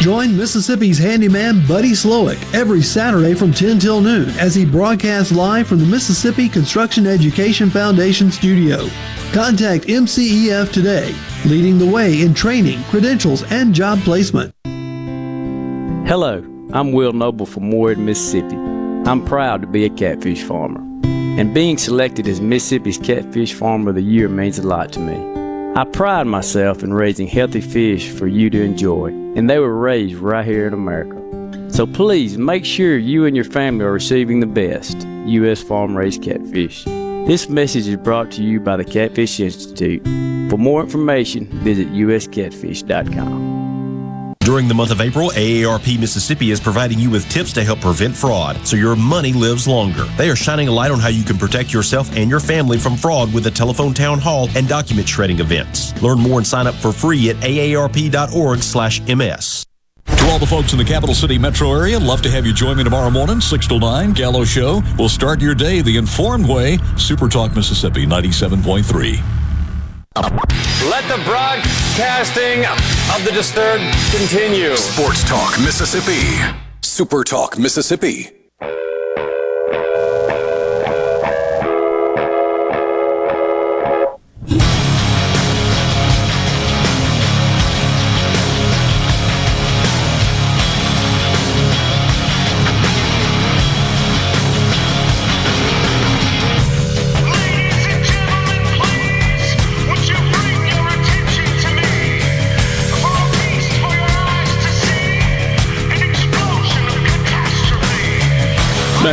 Speaker 23: Join Mississippi's handyman Buddy Slowick every Saturday from 10 till noon as he broadcasts live from the Mississippi Construction Education Foundation studio. Contact MCEF today, leading the way in training, credentials, and job placement.
Speaker 24: Hello, I'm Will Noble from Ward, Mississippi. I'm proud to be a catfish farmer. And being selected as Mississippi's Catfish Farmer of the Year means a lot to me. I pride myself in raising healthy fish for you to enjoy, and they were raised right here in America. So please make sure you and your family are receiving the best U.S. farm raised catfish. This message is brought to you by the Catfish Institute. For more information, visit uscatfish.com.
Speaker 7: During the month of April, AARP Mississippi is providing you with tips to help prevent fraud so your money lives longer. They are shining a light on how you can protect yourself and your family from fraud with a telephone town hall and document shredding events. Learn more and sign up for free at aarp.org/ms.
Speaker 22: To all the folks in the capital city metro area, love to have you join me tomorrow morning, 6 to 9, Gallo Show. We'll start your day the informed way. Super Talk Mississippi 97.3.
Speaker 25: Let the broadcasting of the disturbed continue.
Speaker 8: Sports Talk Mississippi. Super Talk Mississippi.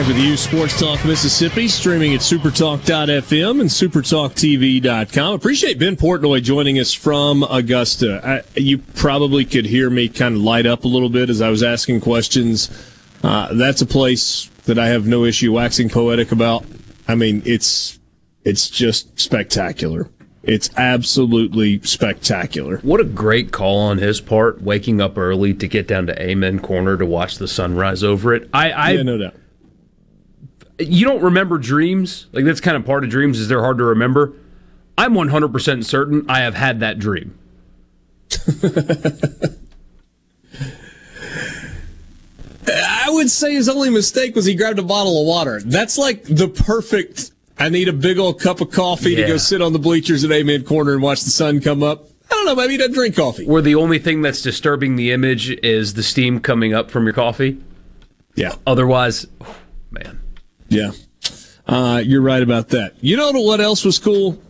Speaker 1: Back with you, Sports Talk Mississippi, streaming at supertalk.fm and supertalktv.com. Appreciate Ben Portnoy joining us from Augusta. I, you probably could hear me kind of light up a little bit as I was asking questions. Uh, that's a place that I have no issue waxing poetic about. I mean, it's it's just spectacular. It's absolutely spectacular.
Speaker 2: What a great call on his part, waking up early to get down to Amen Corner to watch the sunrise over it. I, I
Speaker 1: yeah, no doubt.
Speaker 2: You don't remember dreams? Like that's kind of part of dreams is they're hard to remember. I'm 100% certain I have had that dream. <laughs>
Speaker 1: I would say his only mistake was he grabbed a bottle of water. That's like the perfect. I need a big old cup of coffee to go sit on the bleachers at Amen Corner and watch the sun come up. I don't know. Maybe he doesn't drink coffee.
Speaker 2: Where the only thing that's disturbing the image is the steam coming up from your coffee.
Speaker 1: Yeah.
Speaker 2: Otherwise, oh, man.
Speaker 1: Yeah. Uh, you're right about that. You know what else was cool?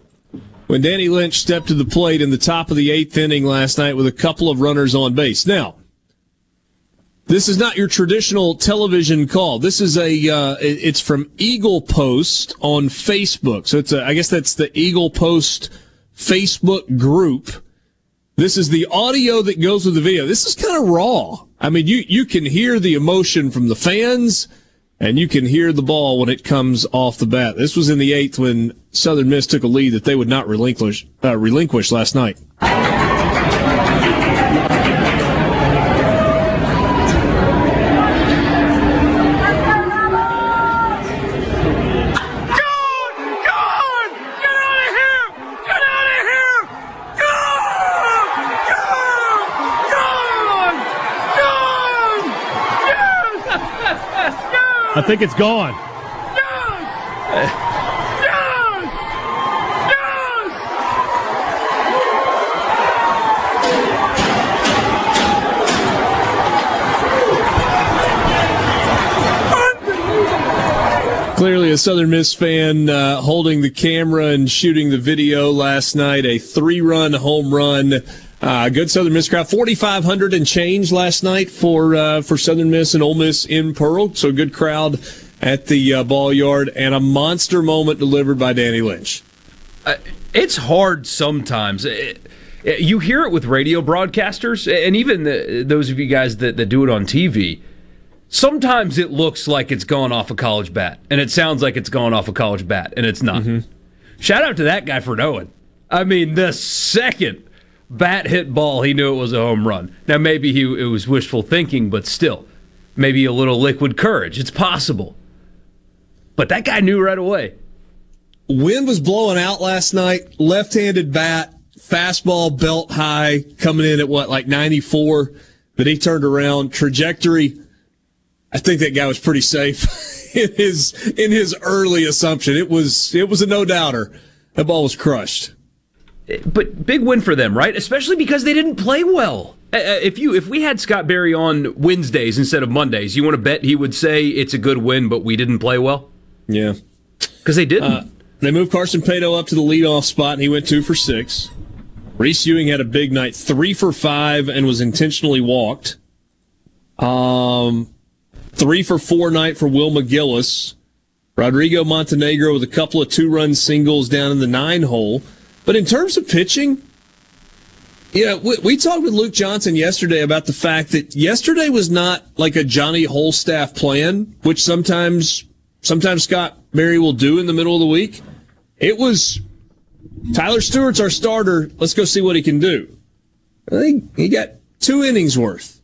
Speaker 1: When Danny Lynch stepped to the plate in the top of the eighth inning last night with a couple of runners on base. Now, this is not your traditional television call. This is a, uh, it's from Eagle Post on Facebook. So it's a, I guess that's the Eagle Post Facebook group. This is the audio that goes with the video. This is kind of raw. I mean, you, you can hear the emotion from the fans and you can hear the ball when it comes off the bat. This was in the eighth when Southern Miss took a lead that they would not relinquish, uh, relinquish last night.
Speaker 3: Think it's gone.
Speaker 1: Clearly, a Southern Miss fan uh, holding the camera and shooting the video last night. A three-run home run. Uh, good Southern Miss crowd. 4,500 and change last night for uh, for Southern Miss and Ole Miss in Pearl. So good crowd at the uh, ball yard and a monster moment delivered by Danny Lynch.
Speaker 2: Uh, it's hard sometimes. It, it- you hear it with radio broadcasters, and even the, those of you guys that, that do it on TV. Sometimes it looks like it's gone off a college bat, and it sounds like it's gone off a college bat, and it's not. Shout out to that guy for knowing. I mean, the second bat hit ball, he knew it was a home run. Now, maybe he it was wishful thinking, but still, maybe a little liquid courage. It's possible. But that guy knew right away.
Speaker 1: Wind was blowing out last night. Left-handed bat, fastball belt high, coming in at what like 94. But he turned around. Trajectory. I think that guy was pretty safe <laughs> in his in his early assumption. It was it was a no doubter. That ball was crushed.
Speaker 2: But big win for them, right? Especially because they didn't play well. Uh, uh, If you if we had Scott Berry on Wednesdays instead of Mondays, you want to bet he would say it's a good win, but we didn't play well.
Speaker 1: Yeah,
Speaker 2: because they didn't.
Speaker 1: Uh, they moved Carson Paetow up to the leadoff spot, and he went two for six. Reese Ewing had a big night, three for five, and was intentionally walked. Um, three for four night for Will McGillis. Rodrigo Montenegro with a couple of two run singles down in the nine hole. But in terms of pitching, yeah, we, we talked with Luke Johnson yesterday about the fact that yesterday was not like a Johnny Holstaff plan, which sometimes sometimes Scott Berry will do in the middle of the week. It was Tyler Stuart's our starter. Let's go see what he can do. I think he got two innings worth.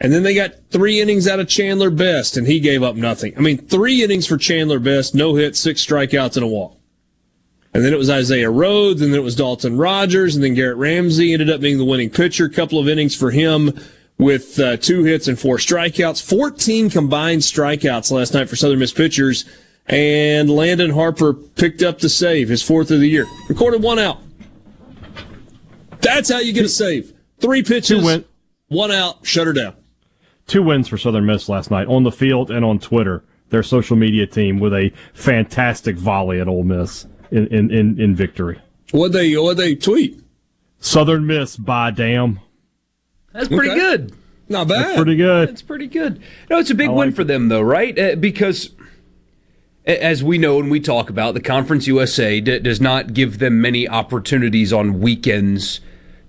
Speaker 1: And then they got three innings out of Chandler Best, and he gave up nothing. I mean, three innings for Chandler Best, no hit, six strikeouts, and a walk. And then it was Isaiah Rhodes, and then it was Dalton Rogers, and then Garrett Ramsey ended up being the winning pitcher. A Couple of innings for him with uh, two hits and four strikeouts. 14 combined strikeouts last night for Southern Miss pitchers. And Landon Harper picked up the save, his fourth of the year. Recorded one out. That's how you get a save. Three pitches,
Speaker 3: win-
Speaker 1: one out, shut her down.
Speaker 3: Two wins for Southern Miss last night on the field and on Twitter. Their social media team with a fantastic volley at Ole Miss in, in, in, in victory.
Speaker 1: What they what they tweet?
Speaker 3: Southern Miss by damn.
Speaker 2: That's pretty
Speaker 1: Okay.
Speaker 2: good.
Speaker 1: Not bad.
Speaker 3: That's pretty good.
Speaker 2: It's pretty good. No, it's a big
Speaker 3: I
Speaker 2: win
Speaker 3: like
Speaker 2: for them, though, right? Uh, because, as we know and we talk about, the Conference USA d- does not give them many opportunities on weekends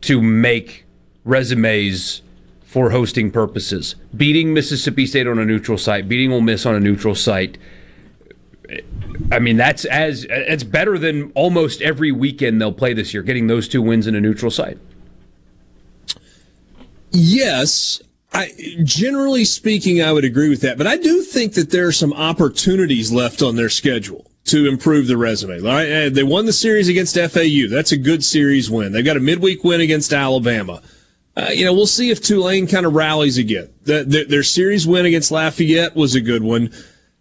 Speaker 2: to make resumes for hosting purposes. Beating Mississippi State on a neutral site, beating Ole Miss on a neutral site. I mean, that's as it's better than almost every weekend they'll play this year. Getting those two wins in a neutral site.
Speaker 1: Yes, I generally speaking, I would agree with that. But I do think that there are some opportunities left on their schedule to improve the resume. Uh, They won the series against FAU. That's a good series win. They've got a midweek win against Alabama. Uh, you know, we'll see if Tulane kind of rallies again. The, the, their series win against Lafayette was a good one.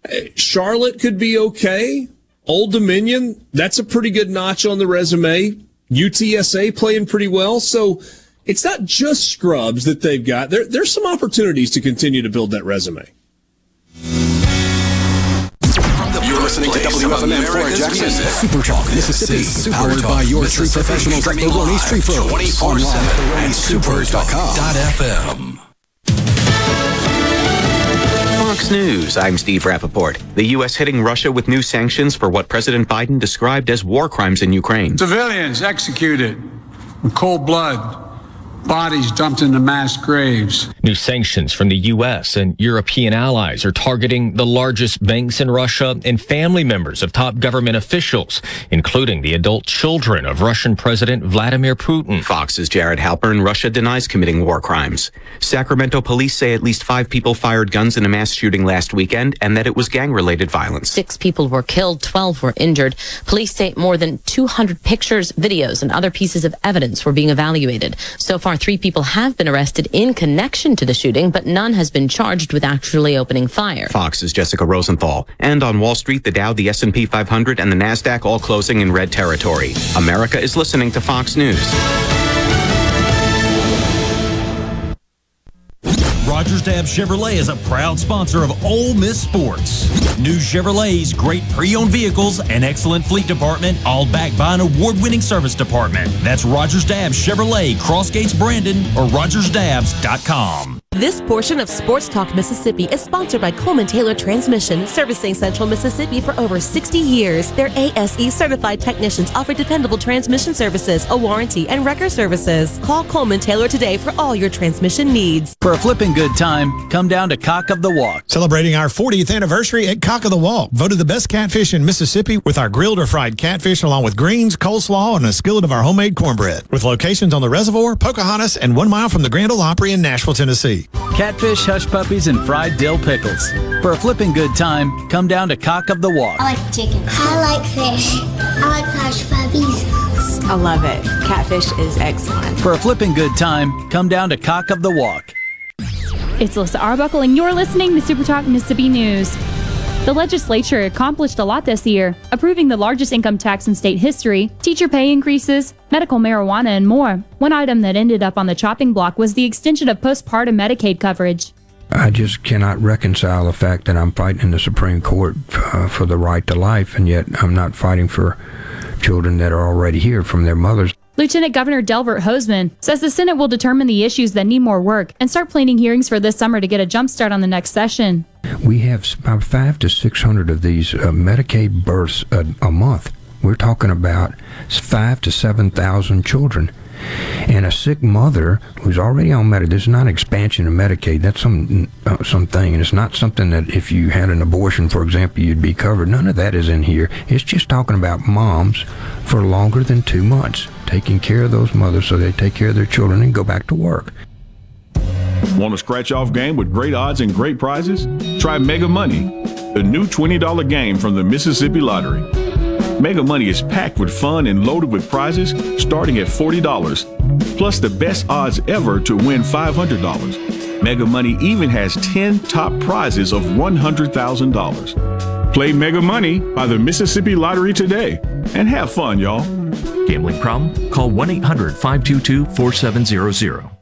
Speaker 1: Uh, Charlotte could be okay. Old Dominion, that's a pretty good notch on the resume. UTSA playing pretty well. So it's not just scrubs that they've got. There, there's some opportunities to continue to build that resume.
Speaker 8: You're listening to WFMN Flora Jackson. Super Talk Mississippi. Powered by your tree professionals at Logoni's Tree Pros. Online at LogoniTreePros.com.
Speaker 26: Fox News, I'm Steve Rappaport. The U.S. hitting Russia with new sanctions for what President Biden described as war crimes in Ukraine.
Speaker 27: Civilians executed in cold blood, bodies dumped into mass graves.
Speaker 28: New sanctions from the U.S. and European allies are targeting the largest banks in Russia and family members of top government officials, including the adult children of Russian President Vladimir Putin.
Speaker 26: Fox's Jared Halpern, Russia denies committing war crimes. Sacramento police say at least five people fired guns in a mass shooting last weekend and that it was gang-related violence.
Speaker 29: Six people were killed, 12 were injured. Police say more than 200 pictures, videos, and other pieces of evidence were being evaluated. So far,
Speaker 30: far, three people have been arrested in connection to the shooting, but none has been charged with actually opening fire.
Speaker 26: Fox's Jessica Rosenthal. And on Wall Street, the Dow, the S&P 500, and the Nasdaq all closing in red territory. America is listening to Fox News.
Speaker 7: Rogers Dab Chevrolet is a proud sponsor of Ole Miss Sports. New Chevrolet's great pre-owned vehicles and excellent fleet department, all backed by an award-winning service department. That's Rogers Dab Chevrolet, Crossgates Brandon, or RogersDabbs.com.
Speaker 31: This portion of Sports Talk Mississippi is sponsored by Coleman Taylor Transmission, servicing Central Mississippi for over 60 years. Their ASE certified technicians offer dependable transmission services, a warranty, and record services. Call Coleman Taylor today for all your transmission needs.
Speaker 32: For a flipping good time, come down to Cock of the Walk.
Speaker 10: Celebrating our 40th anniversary at Cock of the Walk. Voted the best catfish in Mississippi with our grilled or fried catfish, along with greens, coleslaw, and a skillet of our homemade cornbread. With locations on the reservoir, Pocahontas, and one mile from the Grand Ole Opry in Nashville, Tennessee.
Speaker 32: Catfish, hush puppies, and fried dill pickles. For a flipping good time, come down to Cock of the Walk.
Speaker 33: I like chicken. I like fish. I like hush puppies.
Speaker 34: I love it. Catfish is excellent.
Speaker 32: For a flipping good time, come down to Cock of the Walk.
Speaker 14: It's Alyssa Arbuckle, and you're listening to Super Talk Mississippi News. The legislature accomplished a lot this year, approving the largest income tax in state history, teacher pay increases, medical marijuana, and more. One item that ended up on the chopping block was the extension of postpartum Medicaid coverage.
Speaker 35: I just cannot reconcile the fact that I'm fighting in the Supreme Court uh, for the right to life, and yet I'm not fighting for children that are already here from their mothers.
Speaker 14: Lieutenant Governor Delbert Hosemann says the Senate will determine the issues that need more work and start planning hearings for this summer to get a jump start on the next session.
Speaker 35: We have about five to six hundred of these uh, Medicaid births a, a month. We're talking about five to seven thousand children. And a sick mother who's already on Medicaid, this is not an expansion of Medicaid, that's some uh, something, and it's not something that if you had an abortion, for example, you'd be covered. None of that is in here. It's just talking about moms for longer than two months, taking care of those mothers so they take care of their children and go back to work.
Speaker 27: Want a scratch off game with great odds and great prizes? Try Mega Money, the new $20 game from the Mississippi Lottery. Mega Money is packed with fun and loaded with prizes starting at $40, plus the best odds ever to win $500. Mega Money even has 10 top prizes of $100,000. Play Mega Money by the Mississippi Lottery today and have fun, y'all.
Speaker 36: Gambling problem? Call 1 800 522 4700.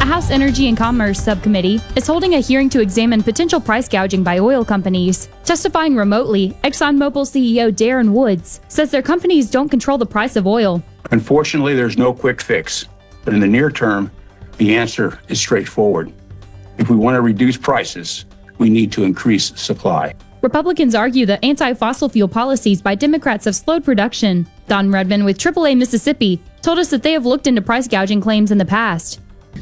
Speaker 14: A House Energy and Commerce subcommittee is holding a hearing to examine potential price gouging by oil companies. Testifying remotely, ExxonMobil CEO Darren Woods says their companies don't control the price of oil.
Speaker 37: Unfortunately, there's no quick fix. But in the near term, the answer is straightforward. If we want to reduce prices, we need to increase supply.
Speaker 14: Republicans argue that anti fossil fuel policies by Democrats have slowed production. Don Redman with AAA Mississippi told us that they have looked into price gouging claims in the past.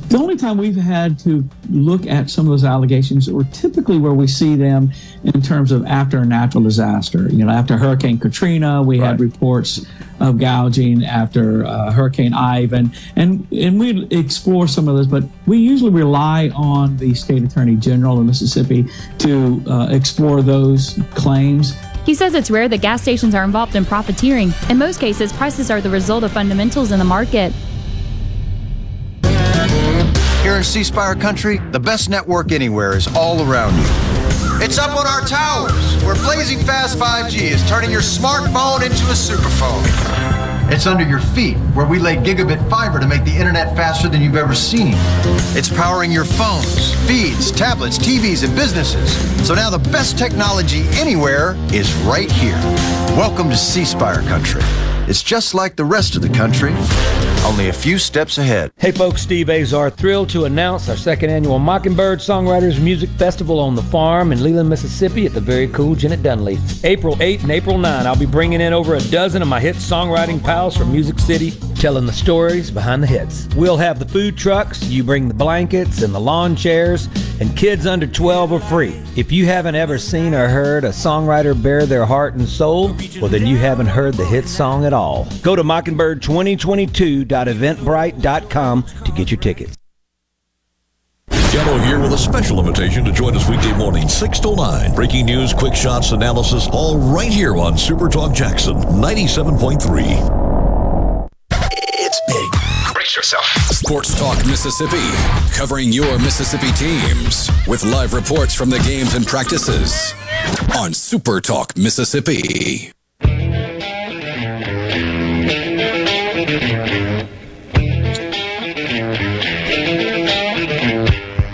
Speaker 38: The only time we've had to look at some of those allegations were typically where we see them in terms of after a natural disaster. You know, after Hurricane Katrina, we had reports of gouging after uh, Hurricane Ivan, and and we explore some of those. But we usually rely on the state attorney general of Mississippi to uh, explore those claims.
Speaker 14: He says it's rare that gas stations are involved in profiteering. In most cases, prices are the result of fundamentals in the market.
Speaker 39: Here in C Spire country, the best network anywhere is all around you. It's up on our towers, where blazing fast 5G is turning your smartphone into a superphone. It's under your feet, where we lay gigabit fiber to make the internet faster than you've ever seen. It's powering your phones, feeds, tablets, TVs, and businesses. So now the best technology anywhere is right here. Welcome to C Spire country. It's just like the rest of the country, only a few steps ahead.
Speaker 25: Hey folks, Steve Azar, thrilled to announce our second annual Mockingbird Songwriters Music Festival on the farm in Leland, Mississippi at the very cool Janet Dunley. April 8 and April 9, I'll be bringing in over a dozen of my hit songwriting pals from Music City,
Speaker 40: telling the stories behind the hits. We'll have the food trucks, you bring the blankets and the lawn chairs, and kids under 12 are free. If you haven't ever seen or heard a songwriter bare their heart and soul, well, then you haven't heard the hit song at all. Go to mockingbird2022.eventbrite.com to get your tickets.
Speaker 41: Gallo here with a special invitation to join us weekday morning, 6 to 9. Breaking news, quick shots, analysis, all right here on Super Talk Jackson 97.3.
Speaker 8: Yourself. Sports Talk Mississippi, covering your Mississippi teams with live reports from the games and practices on Super Talk Mississippi.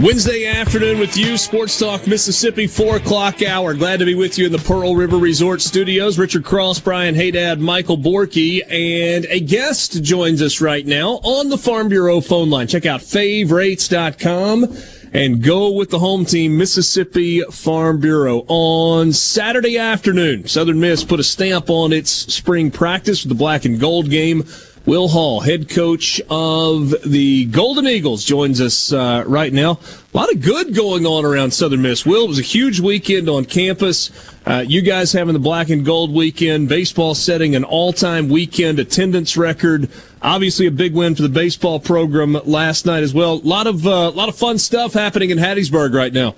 Speaker 1: Wednesday afternoon with you, Sports Talk Mississippi, 4 o'clock hour. Glad to be with you in the Pearl River Resort Studios. Richard Cross, Brian Haydad, Michael Borky, and a guest joins us right now on the Farm Bureau phone line. Check out favrates.com and go with the home team, Mississippi Farm Bureau. On Saturday afternoon, Southern Miss put a stamp on its spring practice with the black and gold game. Will Hall, head coach of the Golden Eagles, joins us uh, right now. A lot of good going on around Southern Miss. Will, it was a huge weekend on campus. Uh, you guys having the black and gold weekend, baseball setting an all-time weekend attendance record. Obviously, a big win for the baseball program last night as well. A lot of uh, lot of fun stuff happening in Hattiesburg right now.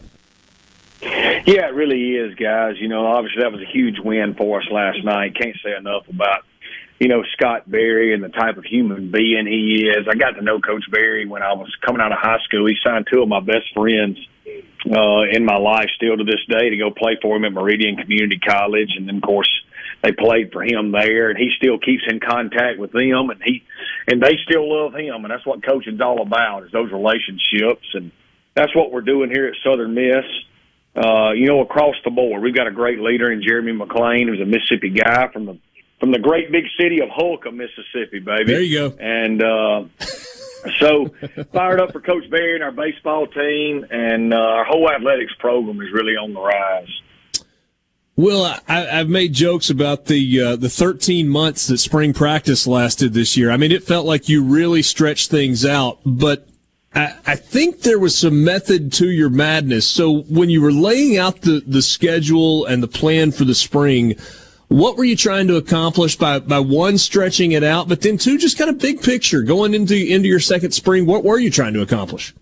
Speaker 42: Yeah, it really is, guys. You know, obviously that was a huge win for us last night. Can't say enough about you know, Scott Berry and the type of human being he is. I got to know Coach Berry when I was coming out of high school. He signed two of my best friends uh, in my life still to this day to go play for him at Meridian Community College. And then, of course, they played for him there, and he still keeps in contact with them, and he and they still love him, and that's what coaching's all about is those relationships, and that's what we're doing here at Southern Miss. Uh, you know, across the board, we've got a great leader in Jeremy McClain, who's a Mississippi guy from the from the great big city of Holcomb, Mississippi, baby.
Speaker 1: There you go.
Speaker 42: And uh, so fired up for Coach Berry and our baseball team, and uh, our whole athletics program is really on the rise.
Speaker 1: Well, I, have made jokes about the uh, the 13 months that spring practice lasted this year. I mean, it felt like you really stretched things out, but I, I think there was some method to your madness. So when you were laying out the, the schedule and the plan for the spring, what were you trying to accomplish by, by one stretching it out, but then two just kind of big picture going into into your second spring? What were you trying to accomplish?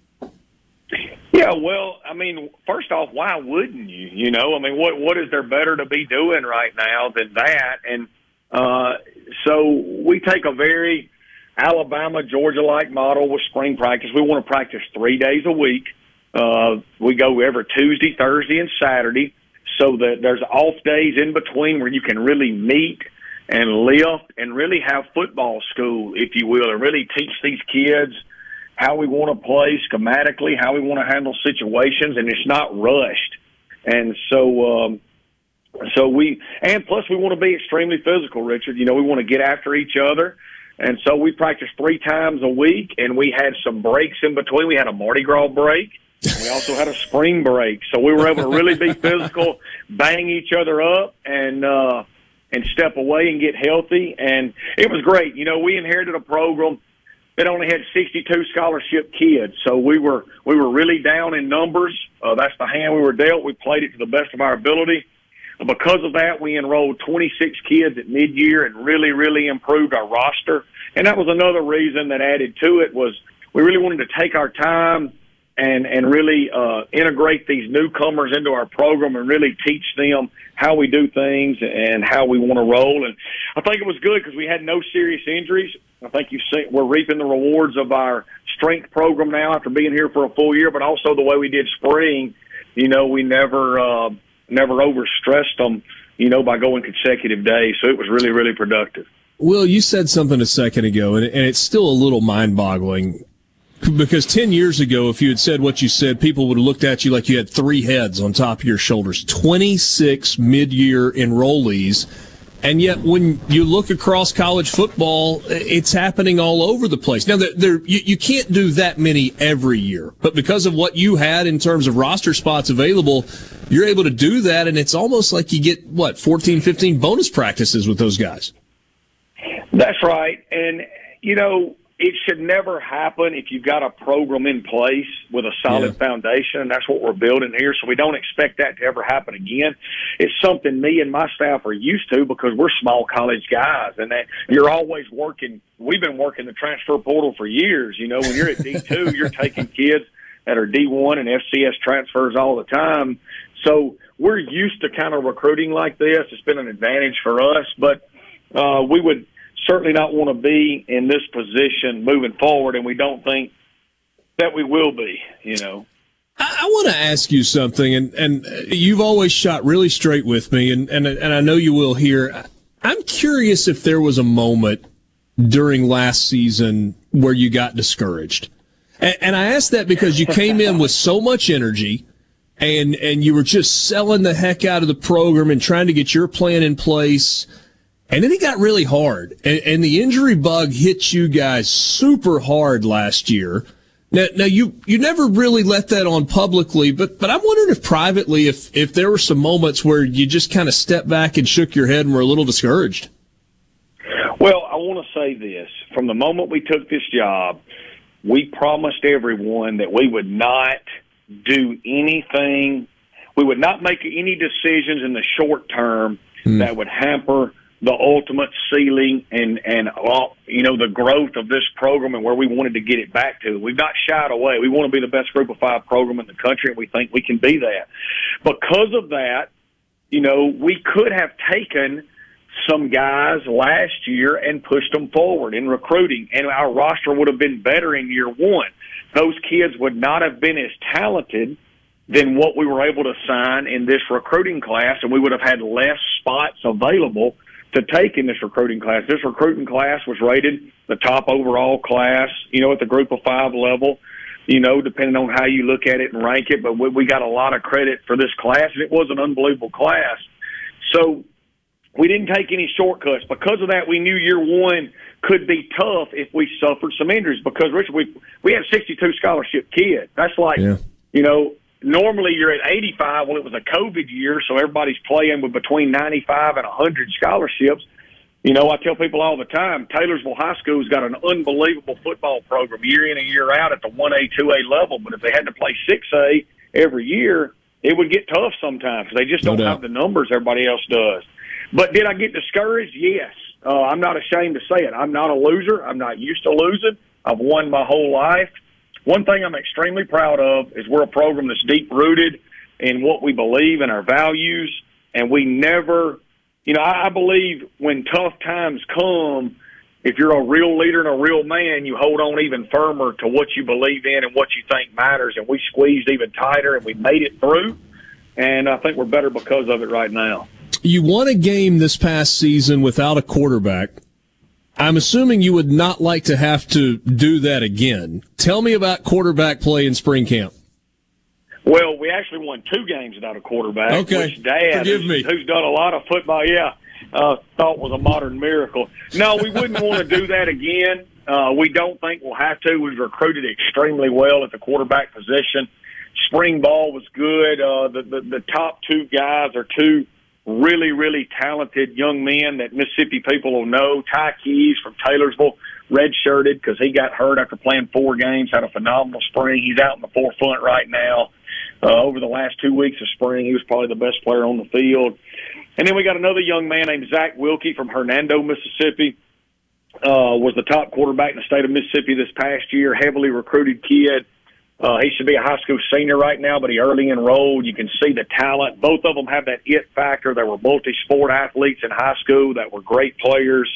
Speaker 42: Yeah, well, I mean, first off, why wouldn't you? You know, I mean, what what is there better to be doing right now than that? And uh, so we take a very Alabama, Georgia like model with spring practice. We want to practice three days a week. Uh, we go every Tuesday, Thursday, and Saturday so that there's off days in between where you can really meet and lift and really have football school, if you will, and really teach these kids how we want to play schematically, how we want to handle situations, and it's not rushed. And so, um, so we, and plus we want to be extremely physical, Richard. You know, we want to get after each other. And so we practiced three times a week, and we had some breaks in between. We had a Mardi Gras break we also had a spring break, so we were able to really be <laughs> physical, bang each other up, and uh, and step away and get healthy. And it was great. You know, we inherited a program that only had 62 scholarship kids, so we were we were really down in numbers. Uh, that's the hand we were dealt. We played it to the best of our ability. Because of that, we enrolled 26 kids at mid-year and really, really improved our roster. And that was another reason that added to it was we really wanted to take our time and and really uh, integrate these newcomers into our program and really teach them how we do things and how we want to roll. And I think it was good because we had no serious injuries. I think you've seen we're reaping the rewards of our strength program now after being here for a full year, but also the way we did spring. You know, we never uh, never overstressed them. You know, by going consecutive days, so it was really really productive.
Speaker 1: Will, you said something a second ago, and it's still a little mind boggling because 10 years ago, if you had said what you said, people would have looked at you like you had three heads on top of your shoulders. 26 mid year enrollees. And yet, when you look across college football, it's happening all over the place. Now, there, you, you can't do that many every year, but because of what you had in terms of roster spots available, you're able to do that. And it's almost like you get, what, 14, 15 bonus practices with those guys.
Speaker 42: That's right. And you know, it should never happen if you've got a program in place with a solid yeah. foundation. That's what we're building here. So we don't expect that to ever happen again. It's something me and my staff are used to because we're small college guys and that you're always working. We've been working the transfer portal for years. You know, when you're at D2, <laughs> you're taking kids that are D1 and FCS transfers all the time. So we're used to kind of recruiting like this. It's been an advantage for us, but uh, we would certainly not want to be in this position moving forward, and we don't think that we will be. You know.
Speaker 1: I, I want to ask you something, and, and you've always shot really straight with me, and, and and I know you will here. I'm curious if there was a moment during last season where you got discouraged, and, and I ask that because you came in with so much energy, and and you were just selling the heck out of the program and trying to get your plan in place and then he got really hard, and, and, the injury bug hit you guys super hard last year. Now, now you you never really let that on publicly, but but I'm wondering if privately, if if there were some moments where you just kind of stepped back and shook your head and were a little discouraged.
Speaker 42: Well, I want to say this: from the moment we took this job, we promised everyone that we would not do anything, we would not make any decisions in the short term mm. that would hamper the ultimate ceiling and and all, you know the growth of this program and where we wanted to get it back to. We've not shied away. We want to be the best Group of Five program in the country, and we think we can be that. Because of that, you know, we could have taken some guys last year and pushed them forward in recruiting, and our roster would have been better in year one. Those kids would not have been as talented than what we were able to sign in this recruiting class, and we would have had less spots available to take in this recruiting class. This recruiting class was rated the top overall class, you know, at the group of five level, you know, depending on how you look at it and rank it. But we, we got a lot of credit for this class, and it was an unbelievable class. So we didn't take any shortcuts. Because of that, we knew year one could be tough if we suffered some injuries because, Richard, we, we had 62 scholarship kids. That's like, yeah. you know, normally you're at 85. Well, it was a COVID year, so everybody's playing with between 95 and 100 scholarships. You know, I tell people all the time, Taylorsville High School's got an unbelievable football program year in and year out at the 1A, 2A level. But if they had to play 6A every year, it would get tough sometimes they just don't have the numbers everybody else does. But did I get discouraged? Yes. Uh, I'm not ashamed to say it. I'm not a loser. I'm not used to losing. I've won my whole life. One thing I'm extremely proud of is we're a program that's deep rooted in what we believe and our values, and we never, you know, I, I believe when tough times come, if you're a real leader and a real man, you hold on even firmer to what you believe in and what you think matters. And we squeezed even tighter, and we made it through. And I think we're better because of it right now.
Speaker 1: You won a game this past season without a quarterback. I'm assuming you would not like to have to do that again. Tell me about quarterback play in spring camp.
Speaker 42: Well, we actually won two games without a quarterback.
Speaker 1: Okay,
Speaker 42: which Dad,
Speaker 1: forgive me,
Speaker 42: who's done a lot of football, yeah, uh, thought was a modern miracle. No, we wouldn't want to do that again. Uh, we don't think we'll have to. We've recruited extremely well at the quarterback position. Spring ball was good. Uh, the, the the top two guys are two really, really talented young men that Mississippi people will know. Ty Keyes from Taylorsville, redshirted because he got hurt after playing four games, had a phenomenal spring. He's out in the forefront right now. Uh, over the last two weeks of spring, he was probably the best player on the field. And then we got another young man named Zach Wilcke from Hernando, Mississippi. Uh, was the top quarterback in the state of Mississippi this past year, heavily recruited kid. Uh, he should be a high school senior right now, but he early enrolled. You can see the talent. Both of them have that it factor. They were multi-sport athletes in high school that were great players.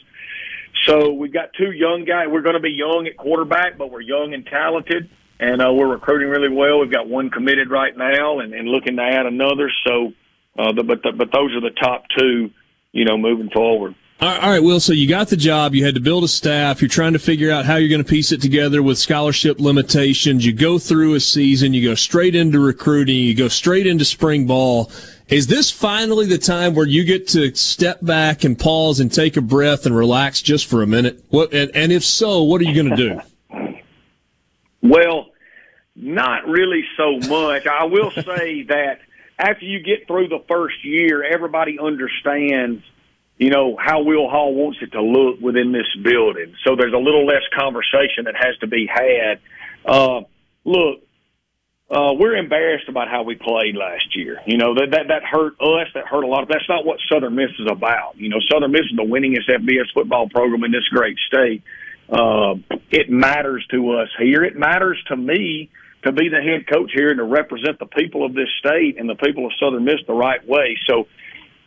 Speaker 42: So we've got two young guys. We're going to be young at quarterback, but we're young and talented, and uh, we're recruiting really well. We've got one committed right now, and, and looking to add another. So, uh, the, but the, but those are the top two, you know, moving forward.
Speaker 1: All right, Will. So you got the job. You had to build a staff. You're trying to figure out how you're going to piece it together with scholarship limitations. You go through a season. You go straight into recruiting. You go straight into spring ball. Is this finally the time where you get to step back and pause and take a breath and relax just for a minute? What and, and if so, what are you going to do? <laughs>
Speaker 42: Well, not really so much. I will say that after you get through the first year, everybody understands you know, how Will Hall wants it to look within this building. So there's a little less conversation that has to be had. Uh, look, uh, we're embarrassed about how we played last year. You know, that, that, that hurt us. That hurt a lot of, that's not what Southern Miss is about. You know, Southern Miss is the winningest FBS football program in this great state. Uh, it matters to us here. It matters to me to be the head coach here and to represent the people of this state and the people of Southern Miss the right way. So,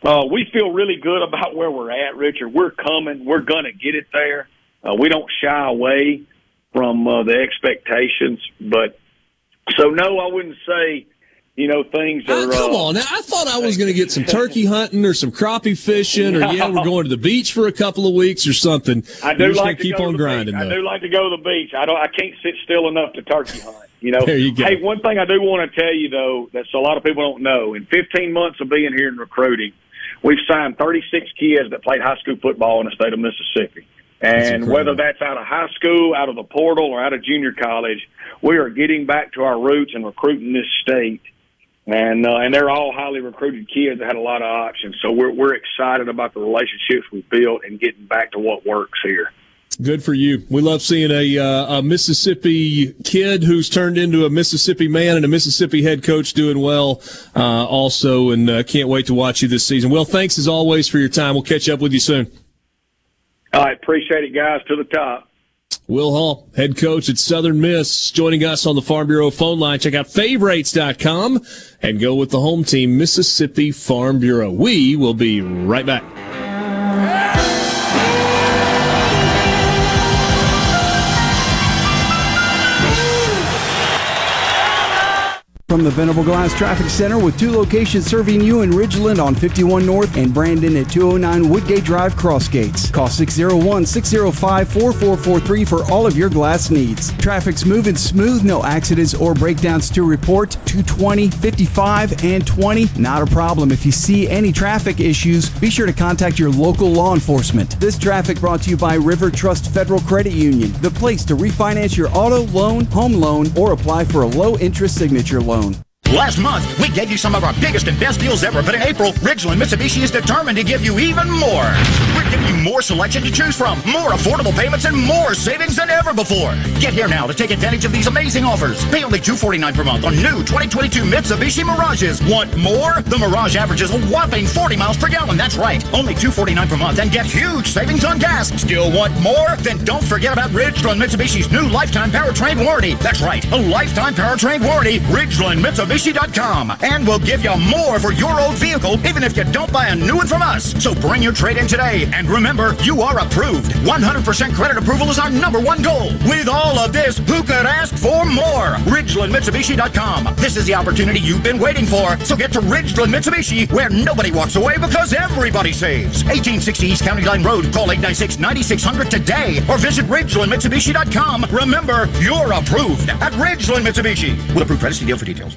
Speaker 42: uh, we feel really good about where we're at, Richard. We're coming. We're going to get it there. Uh, we don't shy away from uh, the expectations, but so no, I wouldn't say. You know, things are.
Speaker 1: Oh, come uh, on. Now, I thought I was going to get some turkey hunting or some crappie fishing, or yeah, we're going to the beach for a couple of weeks or something.
Speaker 42: I do like to keep on grinding. Though. I do like to go to the beach. I don't. I can't sit still enough to turkey hunt. You know.
Speaker 1: there you go.
Speaker 42: Hey, one thing I do want to tell you though that a lot of people don't know. In 15 months of being here in recruiting, we've signed 36 kids that played high school football in the state of Mississippi. And whether that's out of high school, out of the portal, or out of junior college, we are getting back to our roots and recruiting this state and uh, and they're all highly recruited kids that had a lot of options. So we're we're excited about the relationships we've built and getting back to what works here.
Speaker 1: Good for you. We love seeing a, uh, a Mississippi kid who's turned into a Mississippi man and a Mississippi head coach doing well uh, also, and uh, can't wait to watch you this season. Well, thanks as always for your time. We'll catch up with you soon.
Speaker 42: Right, appreciate it, guys. To the top.
Speaker 1: Will Hall, head coach at Southern Miss, joining us on the Farm Bureau phone line. Check out favorites.com and go with the home team, Mississippi Farm Bureau. We will be right back.
Speaker 4: From the Venable Glass Traffic Center with two locations serving you in Ridgeland on 51 North and Brandon at 209 Woodgate Drive Crossgates. Call 601 605 4443 for all of your glass needs. Traffic's moving smooth, no accidents or breakdowns to report. 220, 55, and 20. Not a problem. If you see any traffic issues, be sure to contact your local law enforcement. This traffic brought to you by River Trust Federal Credit Union, the place to refinance your auto loan, home loan, or apply for a low interest signature loan alone
Speaker 43: Last month, we gave you some of our biggest and best deals ever, but in April, Ridgeland Mitsubishi is determined to give you even more. We're giving you more selection to choose from, more affordable payments, and more savings than ever before. Get here now to take advantage of these amazing offers. Pay only 249 per month on new 2022 Mitsubishi Mirages. Want more? The Mirage averages a whopping 40 miles per gallon. That's right. Only 249 per month and get huge savings on gas. Still want more? Then don't forget about Ridgeland Mitsubishi's new lifetime powertrain warranty. That's right. A lifetime powertrain warranty. Ridgeland Mitsubishi Mitsubishi.com. And we'll give you more for your old vehicle, even if you don't buy a new one from us. So bring your trade in today. And remember, you are approved. 100% credit approval is our number one goal. With all of this, who could ask for more? RidgelandMitsubishi.com. This is the opportunity you've been waiting for. So get to Ridgeland Mitsubishi, where nobody walks away because everybody saves. 1860 East County Line Road. Call 896-9600 today or visit RidgelandMitsubishi.com. Remember, you're approved at Ridgeland Mitsubishi. With approved credit, to deal for details.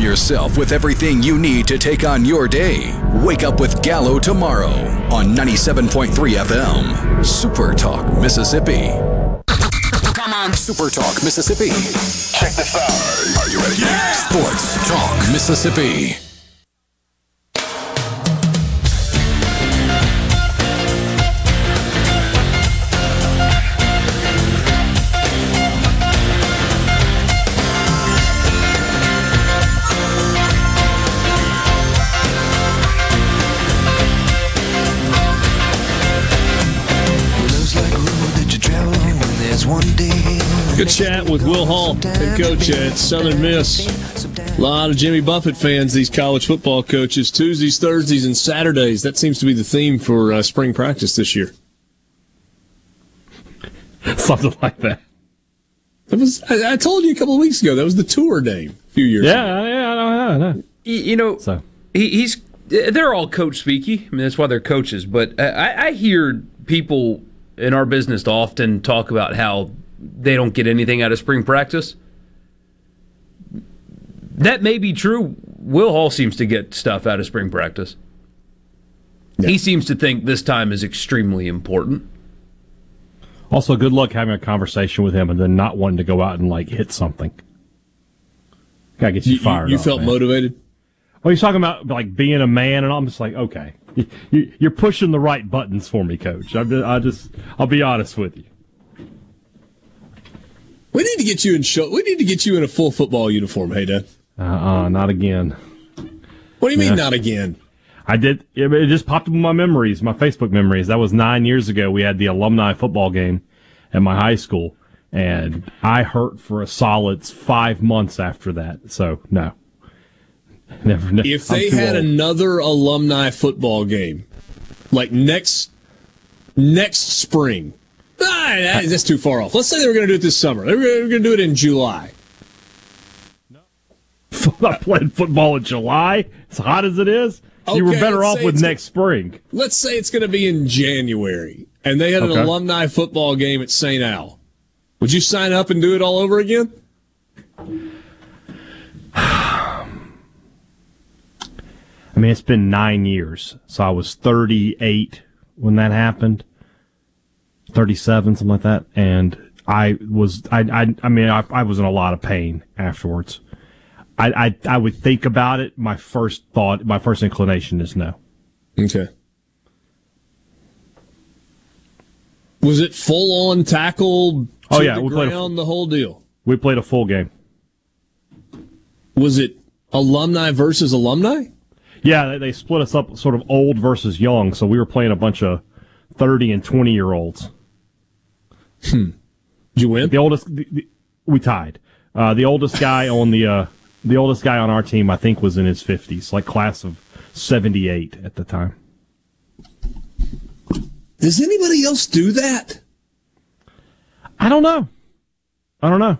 Speaker 8: Arm yourself with everything you need to take on your day. Wake up with Gallo tomorrow on 97.3 FM. Super Talk, Mississippi. Come on. Super Talk, Mississippi. Check this out. Are you ready? Yeah. Sports Talk, Mississippi.
Speaker 1: Good chat with Will Hall, head coach at Southern Miss. A lot of Jimmy Buffett fans, these college football coaches. Tuesdays, Thursdays, and Saturdays. That seems to be the theme for uh, spring practice this year. <laughs>
Speaker 3: Something like that.
Speaker 1: That was. I, I, told you a couple of weeks ago. That was the tour name a few years.
Speaker 3: Yeah,
Speaker 1: ago.
Speaker 3: yeah, I know, I know.
Speaker 2: You, you know,
Speaker 3: so.
Speaker 2: he, he's. They're all coach speaky. I mean, that's why they're coaches. But I, I hear people in our business to often talk about how they don't get anything out of spring practice. That may be true. Will Hall seems to get stuff out of spring practice. Yeah. He seems to think this time is extremely important.
Speaker 3: Also, good luck having a conversation with him and then not wanting to go out and like hit something. Gotta get you, you fired.
Speaker 1: You,
Speaker 3: up,
Speaker 1: felt
Speaker 3: man.
Speaker 1: motivated.
Speaker 3: Well, he's talking about like being a man, and I'm just like, okay, you, are pushing the right buttons for me, Coach. I just, I'll be honest with you.
Speaker 1: We need to get you in show. We need to get you in a full football uniform. Hey, Dad.
Speaker 3: Uh, uh not again.
Speaker 1: What do you mean, yeah. not again?
Speaker 3: I did. It, it just popped up in my memories, my Facebook memories. That was nine years ago. We had the alumni football game at my high school, and I hurt for a solid five months after that. So no, <laughs> never. never
Speaker 1: if they had old. another alumni football game, like next next spring, Ah, that's too far off. Let's say they were going to do it this summer. They were going to do it in July. <laughs>
Speaker 3: I played football in July. As hot as it is, okay, you were better off with next spring.
Speaker 1: Let's say it's going to be in January, and they had an okay. alumni football game at St. Al. Would you sign up and do it all over again? <sighs> <sighs> <sighs>
Speaker 3: I mean, it's been nine years. So I was 38 when that happened. 37, something like that. And I was, I, I, I mean, I, I was in a lot of pain afterwards. I, I, I would think about it. My first thought, my first inclination is no.
Speaker 1: Okay. Was it full on tackle?
Speaker 3: oh yeah,
Speaker 1: we
Speaker 3: played
Speaker 1: a, the whole deal.
Speaker 3: We played a full game.
Speaker 1: Was it alumni versus alumni?
Speaker 3: Yeah, they, they split us up, sort of old versus young. So we were playing a bunch of thirty and twenty year olds.
Speaker 1: Hmm. Did you win?
Speaker 3: The oldest, the, the, we tied. Uh, the oldest guy on the uh, the oldest guy on our team, I think, was in his fifties, like class of seventy eight at the time.
Speaker 1: Does anybody else do that?
Speaker 3: I don't know. I don't know.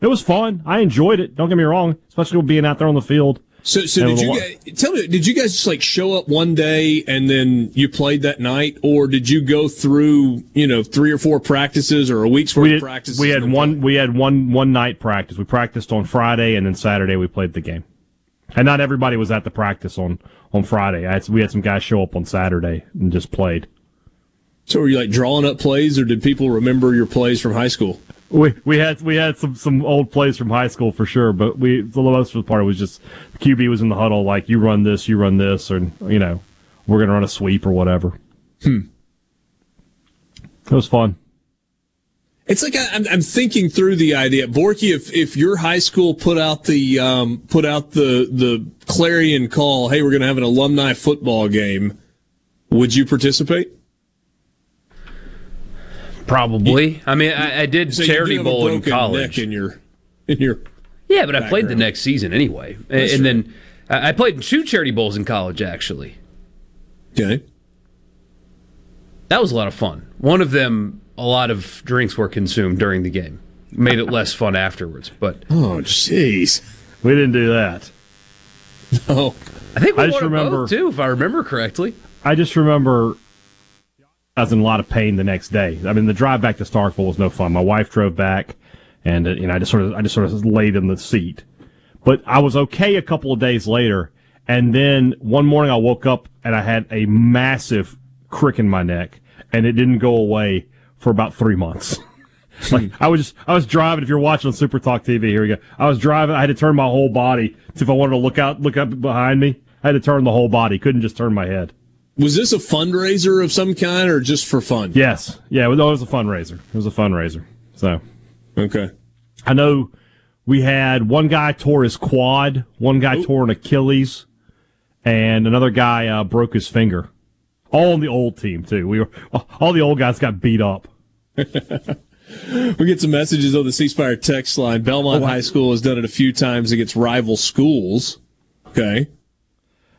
Speaker 3: It was fun. I enjoyed it. Don't get me wrong, especially with being out there on the field.
Speaker 1: So, so did you guys, tell me? Did you guys just like show up one day and then you played that night, or did you go through you know three or four practices or a week's worth
Speaker 3: did,
Speaker 1: of practices?
Speaker 3: We had one. Play? We had one one night practice. We practiced on Friday and then Saturday we played the game. And not everybody was at the practice on on Friday. Had, we had some guys show up on Saturday and just played.
Speaker 1: So were you like drawing up plays, or did people remember your plays from high school?
Speaker 3: We we had we had some some old plays from high school for sure, but we the most of the part was just QB was in the huddle like you run this, you run this, or you know we're gonna run a sweep or whatever.
Speaker 1: Hmm.
Speaker 3: It was fun.
Speaker 1: It's like I, am I'm thinking through the idea, Borky. If if your high school put out the um, put out the the clarion call, hey, we're going to have an alumni football game, would you participate?
Speaker 2: Probably. I mean, I, I did
Speaker 1: so
Speaker 2: charity bowl in college.
Speaker 1: in your, in your.
Speaker 2: Yeah, but I played the next season anyway, That's and then I played in two charity bowls in college. Actually,
Speaker 1: okay.
Speaker 2: That was a lot of fun. One of them, a lot of drinks were consumed during the game. Made it less fun afterwards. But
Speaker 1: oh, jeez,
Speaker 3: we didn't do that.
Speaker 1: No,
Speaker 2: I think we I just remember both, too, if I remember correctly.
Speaker 3: I just remember I was in a lot of pain the next day. I mean, the drive back to Starkville was no fun. My wife drove back, and uh, you know, I just sort of, I just sort of laid in the seat. But I was okay a couple of days later, and then one morning I woke up and I had a massive crick in my neck, and it didn't go away for about three months. <laughs> like I was just, I was driving. If you're watching on Super Talk TV, here we go. I was driving. I had to turn my whole body to if I wanted to look out, look up behind me. I had to turn the whole body. Couldn't just turn my head.
Speaker 1: Was this a fundraiser of some kind or just for fun?
Speaker 3: Yes. Yeah, it was, a fundraiser. It was a fundraiser. So,
Speaker 1: okay.
Speaker 3: I know we had one guy tore his quad, one guy tore an Achilles, and another guy uh, broke his finger. All on the old team too. We were all the old guys got beat up. <laughs>
Speaker 1: we get some messages on the C Spire text line. Belmont
Speaker 3: Oh.
Speaker 1: High School has done it a few times against rival schools. Okay.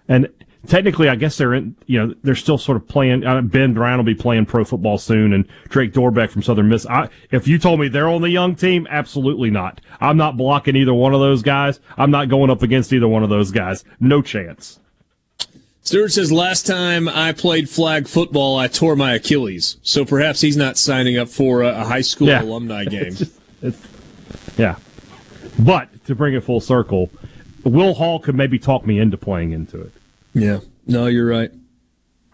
Speaker 3: And technically, I guess they're in. You know, they're still sort of playing. Uh, ben Brown will be playing pro football soon, and Drake Dorbeck from Southern Miss. I, if you told me they're on the young team, absolutely not. I'm not blocking either one of those guys. I'm not going up against either one of those guys. No chance.
Speaker 1: Stewart says last time I played flag football, I tore my Achilles. So perhaps he's not signing up for a, a high school
Speaker 3: Yeah.
Speaker 1: alumni <laughs> game.
Speaker 3: Yeah. But to bring it full circle, Will Hall could maybe talk me into playing into it.
Speaker 1: Yeah. No, you're right.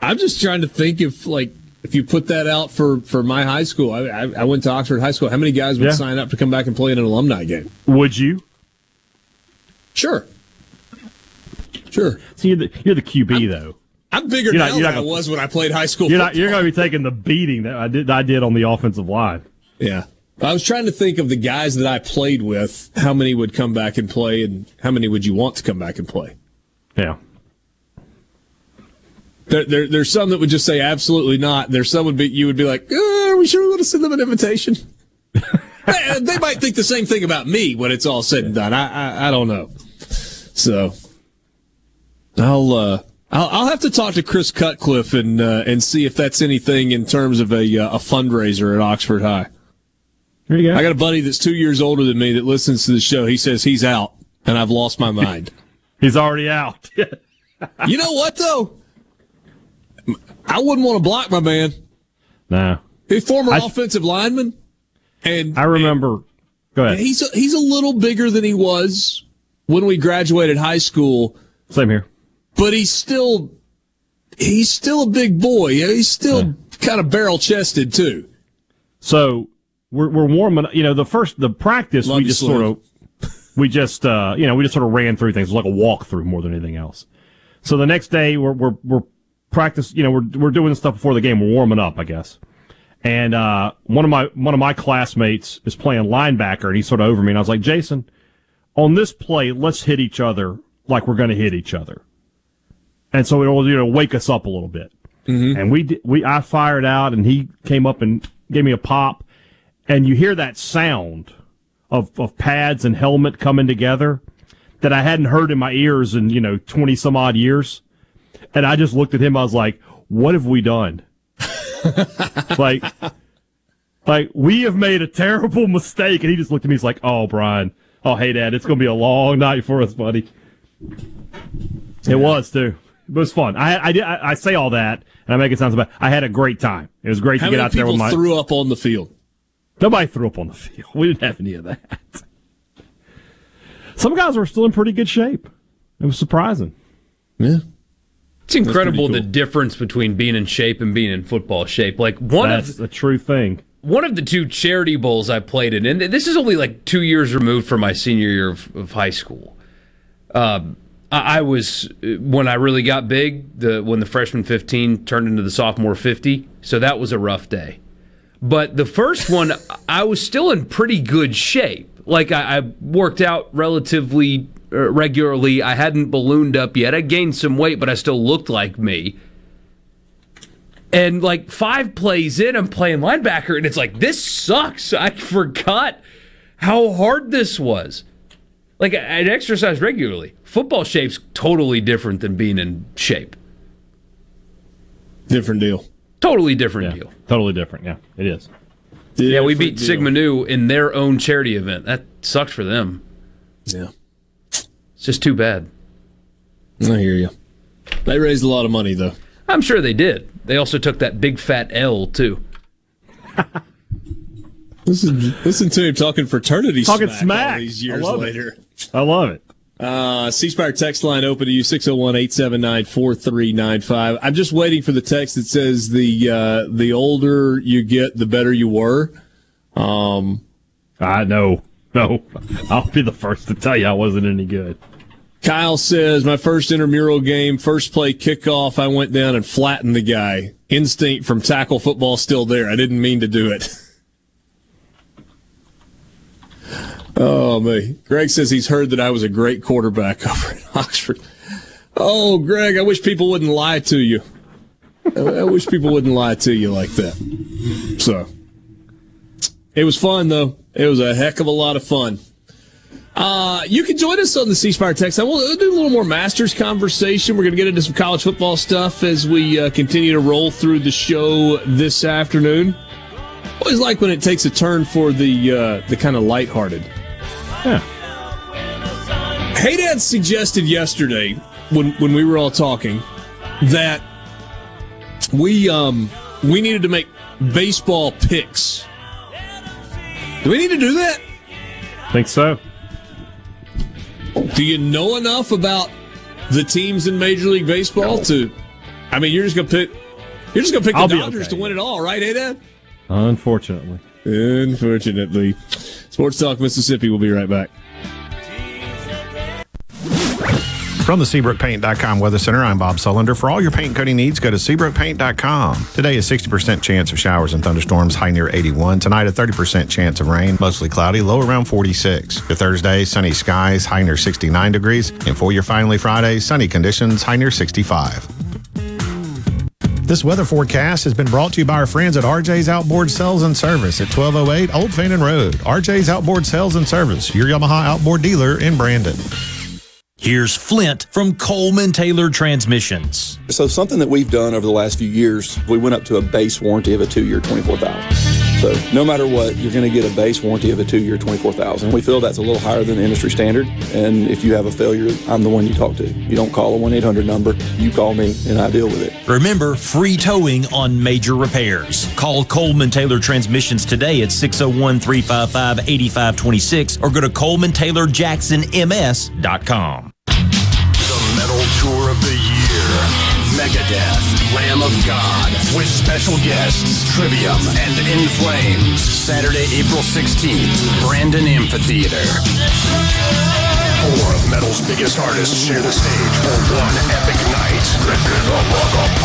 Speaker 1: I'm just trying to think if like if you put that out for for my high school. I I, I went to Oxford High School. How many guys would
Speaker 3: Yeah.
Speaker 1: sign up to come back and play in an alumni game?
Speaker 3: Would you?
Speaker 1: Sure. Sure.
Speaker 3: See, you're the, you're the QB though.
Speaker 1: I'm bigger
Speaker 3: You're not-
Speaker 1: now
Speaker 3: you're
Speaker 1: than
Speaker 3: not
Speaker 1: I
Speaker 3: gonna-
Speaker 1: was when I played high school.
Speaker 3: You're not. You're going to be taking the beating that I did. I did on the offensive line.
Speaker 1: Yeah. I was trying to think of the guys that I played with. How many would come back and play, and how many would you want to come back and play?
Speaker 3: Yeah.
Speaker 1: There, there, there's some that would just say absolutely not. There's some would be you would be like, "Uh, are we sure we want to send them an invitation? <laughs> they, they might think the same thing about me when it's all said and done. I, I, I don't know. So I'll, uh, I'll, I'll have to talk to Chris Cutcliffe and uh, and see if that's anything in terms of a uh, a fundraiser at Oxford High.
Speaker 3: There you go.
Speaker 1: I got a buddy that's two years older than me that listens to the show. He says he's out, and I've lost my mind. <laughs>
Speaker 3: He's already out. <laughs>
Speaker 1: you know what though? I wouldn't want to block my man.
Speaker 3: no.
Speaker 1: He's former
Speaker 3: I-
Speaker 1: offensive lineman, and
Speaker 3: I remember. Go ahead.
Speaker 1: he's a, he's a little bigger than he was when we graduated high school,
Speaker 3: Same here.
Speaker 1: but he's still he's still a big boy. He's still kind of barrel chested too.
Speaker 3: So we're we're warming. You know, the first the practice
Speaker 1: Love
Speaker 3: we just sort of we just uh you know we just sort of ran through things It was like a walkthrough more than anything else. So the next day we're we're we're practice. You know, we're we're doing stuff before the game. We're warming up, I guess. And uh, one of my one of my classmates is playing linebacker, and he's sort of over me, and I was like, Jason, on this play, let's hit each other like we're going to hit each other, and so it'll you know wake us up a little bit. And we we I fired out, and he came up and gave me a pop, and you hear that sound of of pads and helmet coming together that I hadn't heard in my ears in you know twenty some odd years, and I just looked at him. I was like, "What have we done?" <laughs> like, like we have made a terrible mistake. And he just looked at me. He's like, "Oh, Brian. Oh, hey, Dad. It's gonna be a long night for us, buddy." It was too. It was fun. I I did. I, I say all that, and I make it sound so bad. I had a great time. It was great
Speaker 1: How
Speaker 3: to get out there with my.
Speaker 1: threw up on the field?
Speaker 3: Nobody threw up on the field. We didn't have any of that. Some guys were still in pretty good shape. It was surprising.
Speaker 1: Yeah.
Speaker 2: It's incredible
Speaker 3: pretty
Speaker 2: the difference between being in shape and being in football shape. Like one
Speaker 3: That's
Speaker 2: of
Speaker 3: the true thing.
Speaker 2: one of the two charity bowls I played in, and this is only like two years removed from my senior year of, of high school. Um, I, I was when I really got big, the when the freshman fifteen turned into the sophomore fifty, so that was a rough day. But the first one, <laughs> I was still in pretty good shape. Like I, I worked out relatively uh, Uh, regularly. I hadn't ballooned up yet. I gained some weight, but I still looked like me. And like five plays in, I'm playing linebacker, and it's like this sucks. I forgot how hard this was. Like I- I'd exercise regularly. Football shape's totally different than being in shape.
Speaker 1: Different deal.
Speaker 2: Totally different deal.
Speaker 3: Totally different. Yeah, it is.
Speaker 2: yeah, we beat
Speaker 1: deal.
Speaker 2: Sigma Nu in their own charity event. That sucks for them.
Speaker 1: Yeah.
Speaker 2: It's just too bad.
Speaker 1: I hear you. They raised a lot of money though.
Speaker 2: I'm sure they did. They also took that big fat L too.
Speaker 1: Listen, listen to him talking fraternity
Speaker 3: Talking
Speaker 1: smack,
Speaker 3: smack.
Speaker 1: all these
Speaker 3: I
Speaker 1: years
Speaker 3: love it.
Speaker 1: later.
Speaker 3: I love it.
Speaker 1: Uh, C Spire text line open to you 601 879 4395. I'm just waiting for the text that says the uh, the older you get, the better you were. Um,
Speaker 3: I know. No. <laughs> I'll be the first to tell you I wasn't any good.
Speaker 1: Kyle says, my first intramural game, first play kickoff, I went down and flattened the guy. Instinct from tackle football still there. I didn't mean to do it. <laughs> Oh, me. Greg says he's heard that I was a great quarterback <laughs> over at Oxford. Oh, Greg, I wish people wouldn't lie to you. I wish people wouldn't lie to you like that. So, it was fun, though. It was a heck of a lot of fun. Uh, you can join us on the C Spire text. I will do a little more Masters conversation. We're going to get into some college football stuff as we uh, continue to roll through the show this afternoon. Always like when it takes a turn for the uh, the kind of lighthearted. Yeah. Hey Dad suggested yesterday when when we were all talking that we um we needed to make baseball picks. Do we need to do that?
Speaker 3: Think so.
Speaker 1: Do you know enough about the teams in Major League Baseball no. to? I mean, you're just gonna pick. You're just gonna pick I'll the Dodgers okay. to win it all, right, hey Dad?
Speaker 3: Unfortunately.
Speaker 1: Unfortunately. Sports Talk Mississippi. We'll be right back.
Speaker 10: From the SeabrookPaint.com Weather Center, I'm Bob Sullender. For all your paint coating needs, go to SeabrookPaint.com. Today, a 60% chance of showers and thunderstorms, high near 81. Tonight, a 30% chance of rain, mostly cloudy, low around 46. For Thursday, sunny skies, high near 69 degrees. And for your finally Friday, sunny conditions, high near 65. This weather forecast has been brought to you by our friends at RJ's Outboard Sales and Service at 1208 Old Fannin Road. RJ's Outboard Sales and Service, your Yamaha outboard dealer in Brandon.
Speaker 7: Here's Flint from Coleman Taylor Transmissions.
Speaker 44: So something that we've done over the last few years, we went up to a base warranty of a two-year, 24000 so no matter what, you're going to get a base warranty of a two-year, 24000 We feel that's a little higher than the industry standard. And if you have a failure, I'm the one you talk to. You don't call a 1-800 number. You call me, and I deal with it.
Speaker 7: Remember, free towing on major repairs. Call Coleman Taylor Transmissions today at 601-355-8526 or go to ColemanTaylorJacksonMS.com.
Speaker 11: Megadeth, Lamb of God, with special guests Trivium and In Flames. Saturday, April 16th, Brandon Amphitheater. Metal's biggest artists share the stage for one epic night.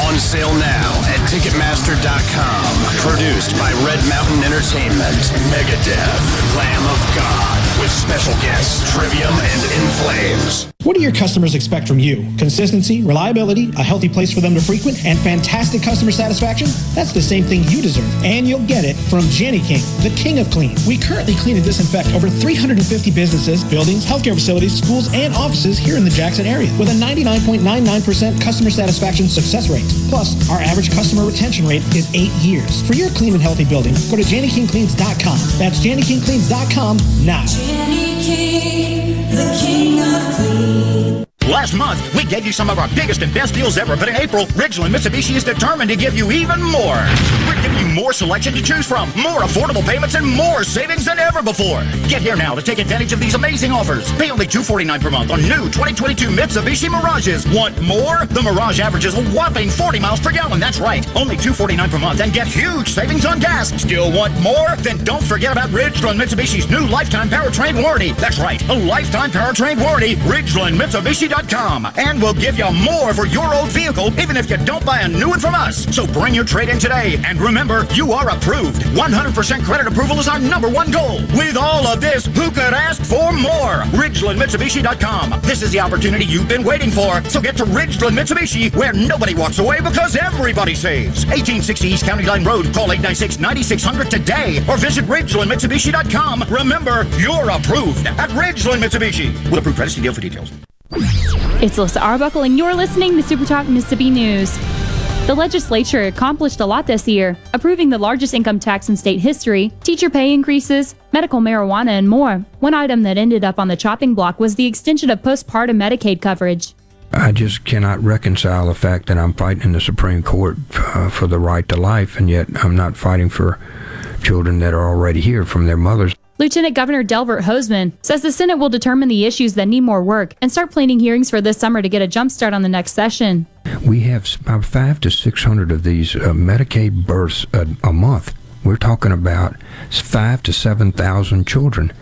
Speaker 11: On sale now at Ticketmaster.com. Produced by Red Mountain Entertainment. Megadeth, Lamb of God, with special guests Trivium and In Flames.
Speaker 45: What do your customers expect from you? Consistency, reliability, a healthy place for them to frequent, and fantastic customer satisfaction? That's the same thing you deserve. And you'll get it from Jani-King, the king of clean. We currently clean and disinfect over 350 businesses, buildings, healthcare facilities, schools, offices here in the Jackson area with a 99.99% customer satisfaction success rate. Plus, our average customer retention rate is eight years. For your clean and healthy building, go to JaniKingCleans.com. That's JaniKingCleans.com now.
Speaker 43: Jani-King, Last month, we gave you some of our biggest and best deals ever, but in April, Ridgeland Mitsubishi is determined to give you even more. We're giving you more selection to choose from, more affordable payments, and more savings than ever before. Get here now to take advantage of these amazing offers. Pay only 249 per month on new 2022 Mitsubishi Mirages. Want more? The Mirage averages a whopping 40 miles per gallon. That's right. Only 249 per month and get huge savings on gas. Still want more? Then don't forget about Ridgeland Mitsubishi's new lifetime powertrain warranty. That's right. A lifetime powertrain warranty. Ridgeland And we'll give you more for your old vehicle even if you don't buy a new one from us. So bring your trade in today. And remember, you are approved. 100% credit approval is our number one goal. With all of this, who could ask for more? RidgelandMitsubishi.com. This is the opportunity you've been waiting for. So get to Ridgeland Mitsubishi, where nobody walks away because everybody saves. 1860 East County Line Road. Call 896-9600 today or visit RidgelandMitsubishi.com. Remember, you're approved at Ridgeland Mitsubishi. With approved credit, deal for details.
Speaker 14: It's Alyssa Arbuckle, and you're listening to Super Talk Mississippi News. The legislature accomplished a lot this year, approving the largest income tax in state history, teacher pay increases, medical marijuana, and more. One item that ended up on the chopping block was the extension of postpartum Medicaid coverage.
Speaker 35: I just cannot reconcile the fact that I'm fighting in the Supreme Court uh, for the right to life, and yet I'm not fighting for children that are already here from their mothers.
Speaker 14: Lieutenant Governor Delbert Hosemann says the Senate will determine the issues that need more work and start planning hearings for this summer to get a jump start on the next session.
Speaker 35: We have about five to six hundred of these uh, Medicaid births a, a month. We're talking about five to seven thousand children.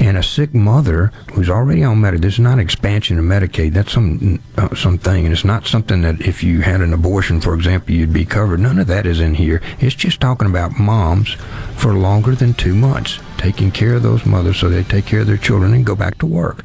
Speaker 35: And a sick mother who's already on Medicaid, this is not expansion of Medicaid, that's some uh, something, and it's not something that if you had an abortion, for example, you'd be covered. None of that is in here. It's just talking about moms for longer than two months, taking care of those mothers so they take care of their children and go back to work.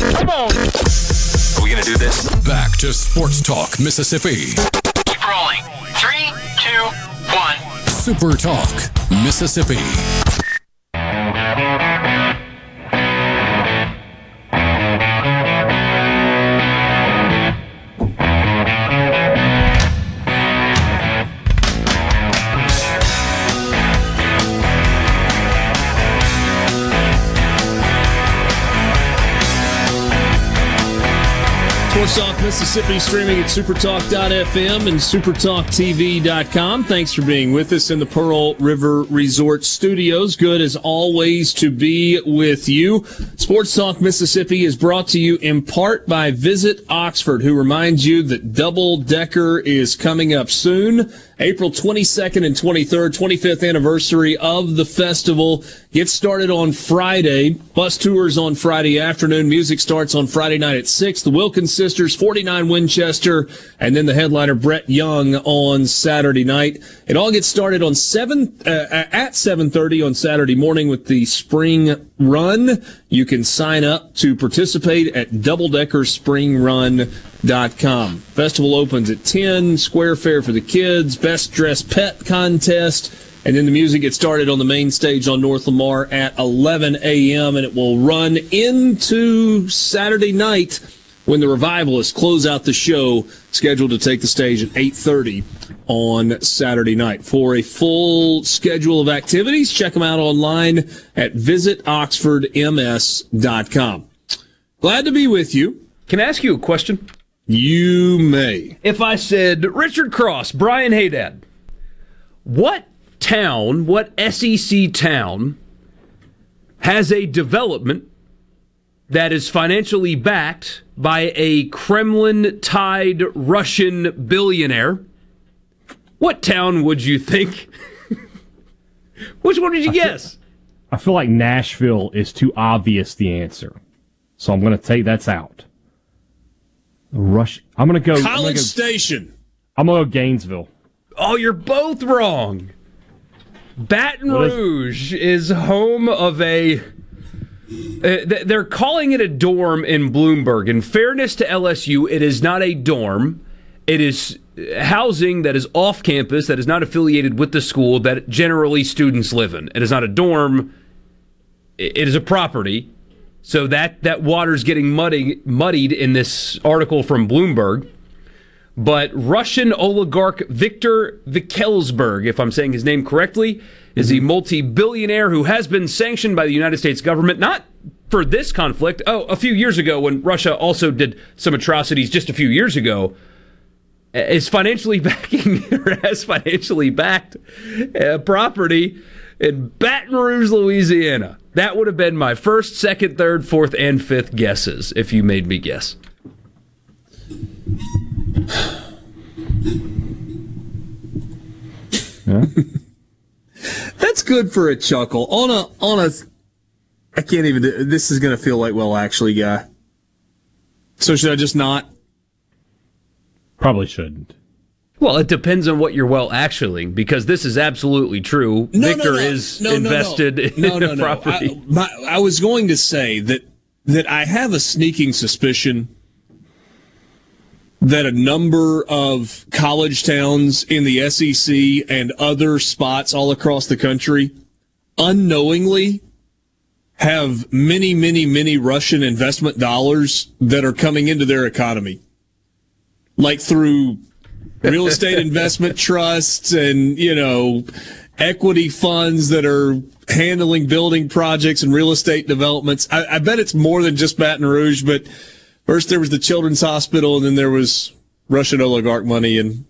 Speaker 11: Come on. Are we going to do this?
Speaker 8: Back to Sports Talk Mississippi.
Speaker 11: Keep rolling. Three, two, one.
Speaker 8: Super Talk Mississippi.
Speaker 1: Sports Talk Mississippi streaming at supertalk.fm and supertalktv.com. Thanks for being with us in the Pearl River Resort studios. Good as always to be with you. Sports Talk Mississippi is brought to you in part by Visit Oxford, who reminds you that Double Decker is coming up soon. April 22nd and 23rd, 25th anniversary of the festival. Gets started on Friday. Bus tours on Friday afternoon. Music starts on Friday night at 6. The Wilkins Sisters, 49 Winchester, and then the headliner Brett Young on Saturday night. It all gets started on 7, uh, at 7.30 on Saturday morning with the spring run. You can sign up to participate at doubledeckerspringrun.com. Festival opens at 10, square fair for the kids, best dressed pet contest, and then the music gets started on the main stage on North Lamar at 11 a.m. and it will run into Saturday night when the revivalists close out the show scheduled to take the stage at 8.30 on Saturday night. For a full schedule of activities, check them out online at visitoxfordms.com. Glad to be with you.
Speaker 2: Can I ask you a question?
Speaker 1: You may.
Speaker 2: If I said, Richard Cross, Brian Haydad, what town, what SEC town has a development that is financially backed by a Kremlin tied Russian billionaire? What town would you think? <laughs> Which one did you
Speaker 3: I feel-
Speaker 2: guess?
Speaker 3: I feel like Nashville is too obvious the answer. So I'm going to take that's out. Rush. I'm going to go. I'm
Speaker 1: College
Speaker 3: go,
Speaker 1: Station.
Speaker 3: I'm going to go Gainesville.
Speaker 2: Oh, you're both wrong. Baton Rouge is home of a. uh, they're calling it a dorm in Bloomberg. In fairness to LSU, it is not a dorm. It is housing that is off campus, that is not affiliated with the school, that generally students live in. It is not a dorm. It is a property. So that, that water's getting muddy, muddied in this article from Bloomberg. but Russian oligarch Viktor Vekselberg, if I'm saying his name correctly, is a multi billionaire who has been sanctioned by the United States government, not for this conflict. Oh, a few years ago when Russia also did some atrocities just a few years ago, is financially <laughs> backing or has financially backed a property in Baton Rouge, Louisiana. That would have been my first, second, third, fourth, and fifth guesses if you made me guess.
Speaker 1: That's good for a chuckle. On a on a I can't even do this is gonna feel like well actually guy. So should I just not?
Speaker 3: Probably shouldn't.
Speaker 2: Well, it depends on what you're well actually, because this is absolutely true.
Speaker 1: No, no,
Speaker 2: Victor
Speaker 1: no.
Speaker 2: is
Speaker 1: No, no, no.
Speaker 2: invested
Speaker 1: No,
Speaker 2: in
Speaker 1: no,
Speaker 2: the
Speaker 1: no.
Speaker 2: property.
Speaker 1: I, my, I was going to say that that I have a sneaking suspicion that a number of college towns in the SEC and other spots all across the country unknowingly have many, many, many Russian investment dollars that are coming into their economy. Like through real estate <laughs> investment trusts and, you know, equity funds that are handling building projects and real estate developments. I, I bet it's more than just Baton Rouge, but first there was the Children's Hospital and then there was Russian oligarch money in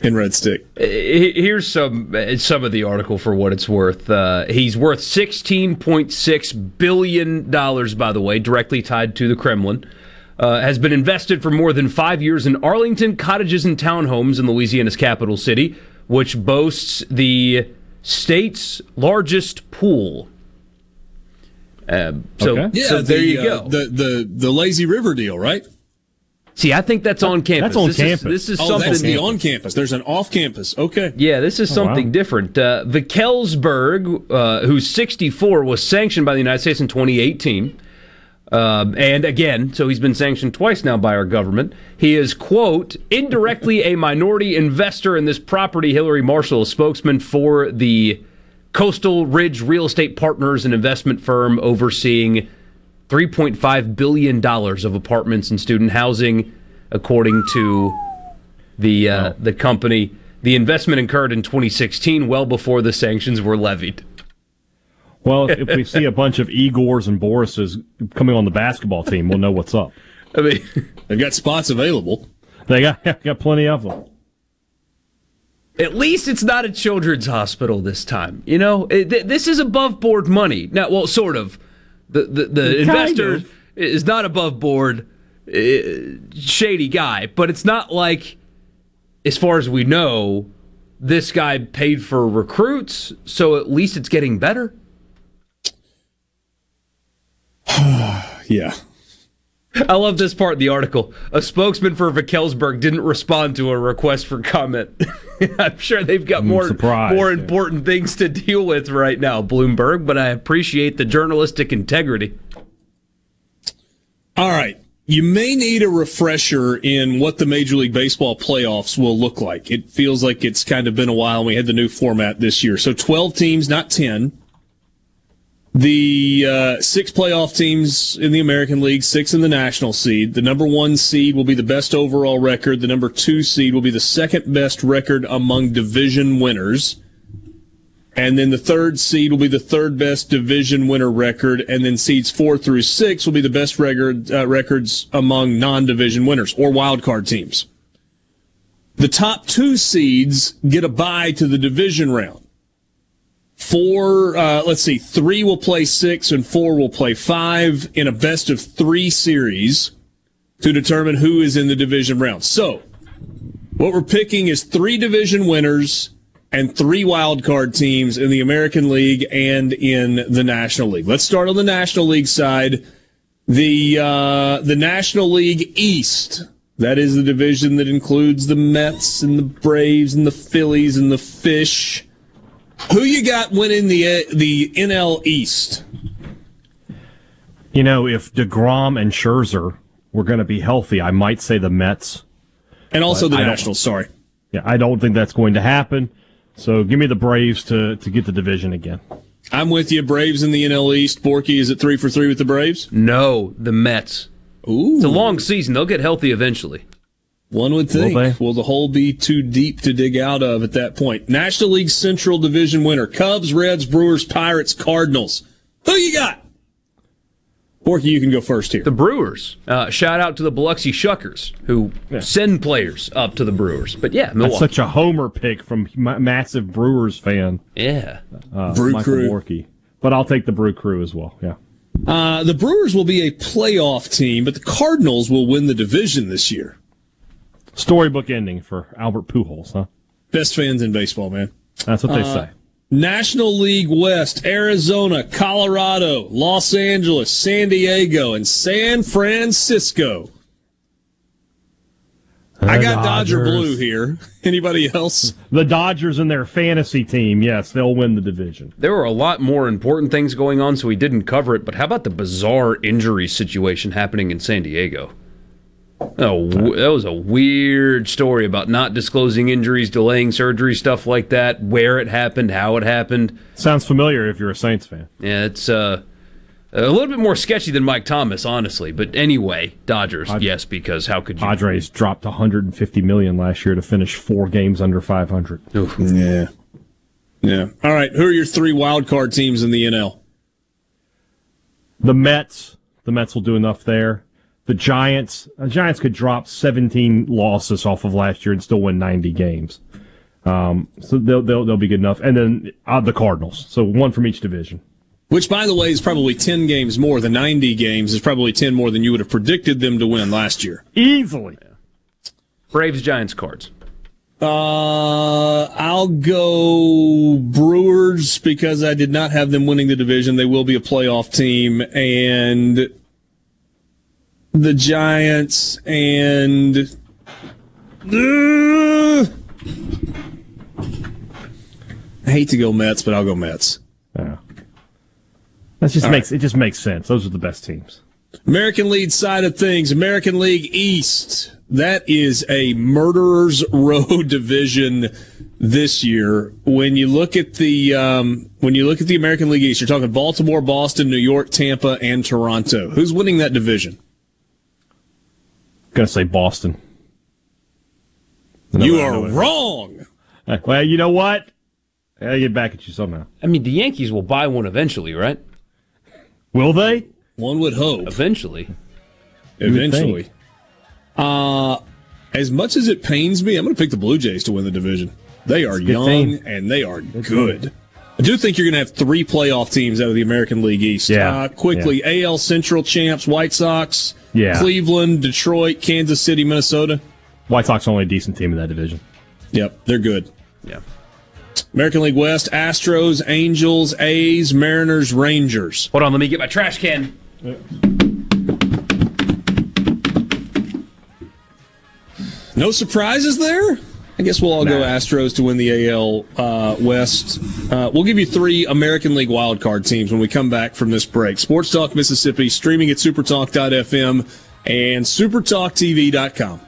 Speaker 1: in Red Stick.
Speaker 2: Uh, Here's some uh, some of the article for what it's worth. Uh, he's worth 16.6 billion dollars, by the way, directly tied to the Kremlin. Uh, has been invested for more than five years in Arlington cottages and townhomes in Louisiana's capital city, which boasts the state's largest pool. Uh, so,
Speaker 1: yeah,
Speaker 2: so there
Speaker 1: the,
Speaker 2: you
Speaker 1: uh,
Speaker 2: go.
Speaker 1: the the the lazy river deal, right?
Speaker 2: See, I think that's on campus.
Speaker 1: That's on
Speaker 2: this
Speaker 1: campus.
Speaker 2: Is, this is
Speaker 1: oh,
Speaker 2: something
Speaker 1: that's the on campus. There's an off campus. Okay.
Speaker 2: Yeah, this is
Speaker 1: Oh, wow.
Speaker 2: something different. Uh, Vekselberg, uh, who's 64, was sanctioned by the United States in 2018. Um, and again, so he's been sanctioned twice now by our government. He is, quote, indirectly a minority investor in this property. Hillary Marshall, a spokesman for the Coastal Ridge Real Estate Partners, an investment firm overseeing $3.5 billion of apartments and student housing, according to the uh, the company. The investment incurred in 2016, well before the sanctions were levied.
Speaker 3: Well, if, if we see a bunch of Igors and Borises coming on the basketball team, we'll know what's up. <laughs>
Speaker 2: I mean,
Speaker 1: they've got spots available.
Speaker 3: They got <laughs> got plenty of them.
Speaker 2: At least it's not a children's hospital this time. You know, It- th- this is above board money. Now, well, sort of. The the, the investor
Speaker 3: of.
Speaker 2: is not above board, uh, shady guy, but it's not like, as far as we know, this guy paid for recruits. So at least it's getting better. <sighs>
Speaker 1: yeah.
Speaker 2: I love this part of the article. A spokesman for Vekselberg didn't respond to a request for comment. <laughs> I'm sure they've got more
Speaker 3: surprised,
Speaker 2: more important things to deal with right now, Bloomberg, but I appreciate the journalistic integrity.
Speaker 1: All right. You may need a refresher in what the Major League Baseball playoffs will look like. It feels like it's kind of been a while. and We had the new format this year. So 12 teams, not 10. The uh, six playoff teams in the American League, six in the national seed. The number one seed will be the best overall record. The number two seed will be the second best record among division winners. And then the third seed will be the third best division winner record. And then seeds four through six will be the best record, uh, records among non-division winners or wild card teams. The top two seeds get a bye to the division round. Four, uh, let's see, three will play six and four will play five in a best of three series to determine who is in the division round. So, what we're picking is three division winners and three wild card teams in the American League and in the National League. Let's start on the National League side. The uh, the National League East. That is the division that includes the Mets and the Braves and the Phillies and the Fish. Who you got winning the uh, the NL East?
Speaker 3: You know, if Degrom and Scherzer were going to be healthy, I might say the Mets,
Speaker 1: and also the
Speaker 3: I
Speaker 1: Nationals. Sorry.
Speaker 3: Yeah, I don't think that's going to happen. So give me the Braves to to get the division again.
Speaker 1: I'm with you. Braves in the NL East. Borky is it three for three with the Braves?
Speaker 2: No, the Mets.
Speaker 1: Ooh.
Speaker 2: It's a long season. They'll get healthy eventually.
Speaker 1: One would think. Will, Will, the hole be too deep to dig out of at that point? National League Central Division winner: Cubs, Reds, Brewers, Pirates, Cardinals. Who you got? Borky, you can go first here.
Speaker 2: The Brewers. Uh, shout out to the Biloxi Shuckers who yeah. send players up to the Brewers. But yeah, Milwaukee.
Speaker 3: That's such a homer pick from massive Brewers fan.
Speaker 2: Yeah,
Speaker 1: uh, Brew
Speaker 3: Michael
Speaker 1: Crew.
Speaker 3: Borky. But I'll take the Brew Crew as well. Yeah.
Speaker 1: Uh, the Brewers will be a playoff team, but the Cardinals will win the division this year.
Speaker 3: Storybook ending for Albert Pujols, huh?
Speaker 1: Best fans in baseball, man.
Speaker 3: That's what they uh, say.
Speaker 1: National League West, Arizona, Colorado, Los Angeles, San Diego, and San Francisco. The I got Dodgers. Dodger Blue here. <laughs> Anybody else?
Speaker 3: The Dodgers and their fantasy team. Yes, they'll win the division.
Speaker 2: There were a lot more important things going on, so we didn't cover it. But how about the bizarre injury situation happening in San Diego? Oh, that was a weird story about not disclosing injuries, delaying surgery, stuff like that. Where it happened, how it happened.
Speaker 3: Sounds familiar if you're a Saints fan.
Speaker 2: Yeah, it's uh, a little bit more sketchy than Mike Thomas, honestly. But anyway, Dodgers, Pod- yes, because how could you?
Speaker 3: Padres dropped 150 million last year to finish four games under 500.
Speaker 1: Oof. Yeah, yeah. All right, who are your three wild card teams in the NL?
Speaker 3: The Mets. The Mets will do enough there the Giants. The Giants could drop 17 losses off of last year and still win 90 games. Um, so they'll, they'll they'll be good enough. And then uh, the Cardinals. So one from each division.
Speaker 1: Which, by the way, is probably 10 games more. than 90 games is probably 10 more than you would have predicted them to win last year.
Speaker 3: Easily.
Speaker 2: Braves, Giants, Cards.
Speaker 1: Uh, I'll go Brewers because I did not have them winning the division. They will be a playoff team. And the Giants and uh, I hate to go Mets, but I'll go Mets.
Speaker 3: Yeah. That just All makes right. it just makes sense. Those are the best teams.
Speaker 1: American League side of things, American League East. That is a murderer's <laughs> row division this year. When you look at the um, when you look at the American League East, you're talking Baltimore, Boston, New York, Tampa, and Toronto. Who's winning that division?
Speaker 3: Gonna say Boston.
Speaker 1: You are wrong.
Speaker 3: Well, you know what? I'll get back at you somehow.
Speaker 2: I mean, the Yankees will buy one eventually, right?
Speaker 3: Will they?
Speaker 1: One would hope.
Speaker 2: Eventually.
Speaker 1: Eventually. Uh, as much as it pains me, I'm going to pick the Blue Jays to win the division. They are young team. and they are good. good. I do think you're going to have three playoff teams out of the American League East.
Speaker 3: Yeah.
Speaker 1: Uh, quickly, yeah. AL Central champs, White Sox,
Speaker 3: yeah.
Speaker 1: Cleveland, Detroit, Kansas City, Minnesota.
Speaker 3: White Sox only a decent team in that division.
Speaker 1: Yep, they're good.
Speaker 2: Yeah.
Speaker 1: American League West, Astros, Angels, A's, Mariners, Rangers.
Speaker 2: Hold on, let me get my trash can.
Speaker 1: No surprises there? I guess we'll all nah. go Astros to win the AL uh, West. Uh, we'll give you three American League wildcard teams when we come back from this break. Sports Talk Mississippi, streaming at supertalk.fm and supertalktv.com.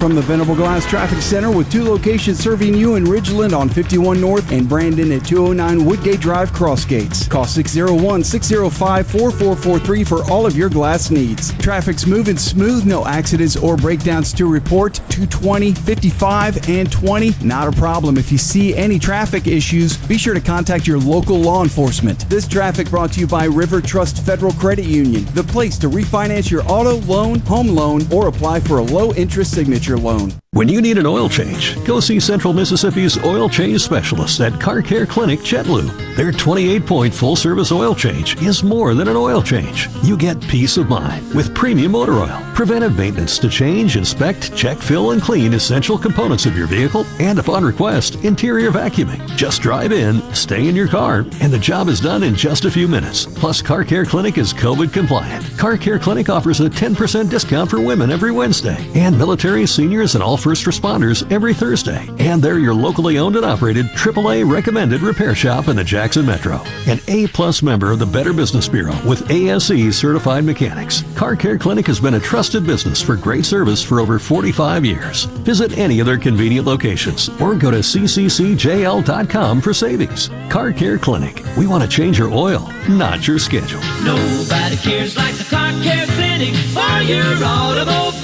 Speaker 4: From the Venable Glass Traffic Center with two locations serving you in Ridgeland on 51 North and Brandon at 209 Woodgate Drive Crossgates. Call 601-605-4443 for all of your glass needs. Traffic's moving smooth, no accidents or breakdowns to report. 220, 55, and 20. Not a problem. If you see any traffic issues, be sure to contact your local law enforcement. This traffic brought to you by River Trust Federal Credit Union, the place to refinance your auto loan, home loan, or apply for a low interest signature your loan.
Speaker 41: When you need an oil change, go see Central Mississippi's oil change specialists at Car Care Clinic Chetlu. Their 28 point full service oil change is more than an oil change. You get peace of mind with premium motor oil, preventive maintenance to change, inspect, check, fill, and clean essential components of your vehicle, and upon request, interior vacuuming. Just drive in, stay in your car, and the job is done in just a few minutes. Plus, Car Care Clinic is COVID compliant. Car Care Clinic offers a 10% discount for women every Wednesday, and military, seniors and all first responders every Thursday. And they're your locally owned and operated AAA recommended repair shop in the Jackson Metro. An A plus member of the Better Business Bureau with ASE certified mechanics. Car Care Clinic has been a trusted business for great service for over 45 years. Visit any of their convenient locations or go to cccjl.com for savings. Car Care Clinic. We want to change your oil, not your schedule.
Speaker 46: Nobody cares like the Car Care Clinic for your automobile.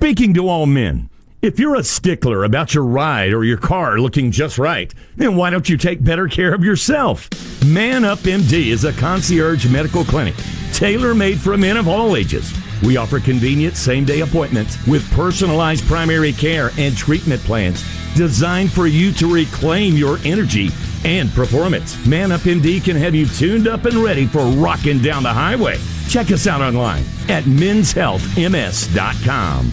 Speaker 47: Speaking to all men, if you're a stickler about your ride or your car looking just right, then why don't you take better care of yourself? Man Up MD is a concierge medical clinic tailor made for men of all ages. We offer convenient same day appointments with personalized primary care and treatment plans designed for you to reclaim your energy and performance. Man Up MD can have you tuned up and ready for rocking down the highway. Check us out online at menshealthms.com.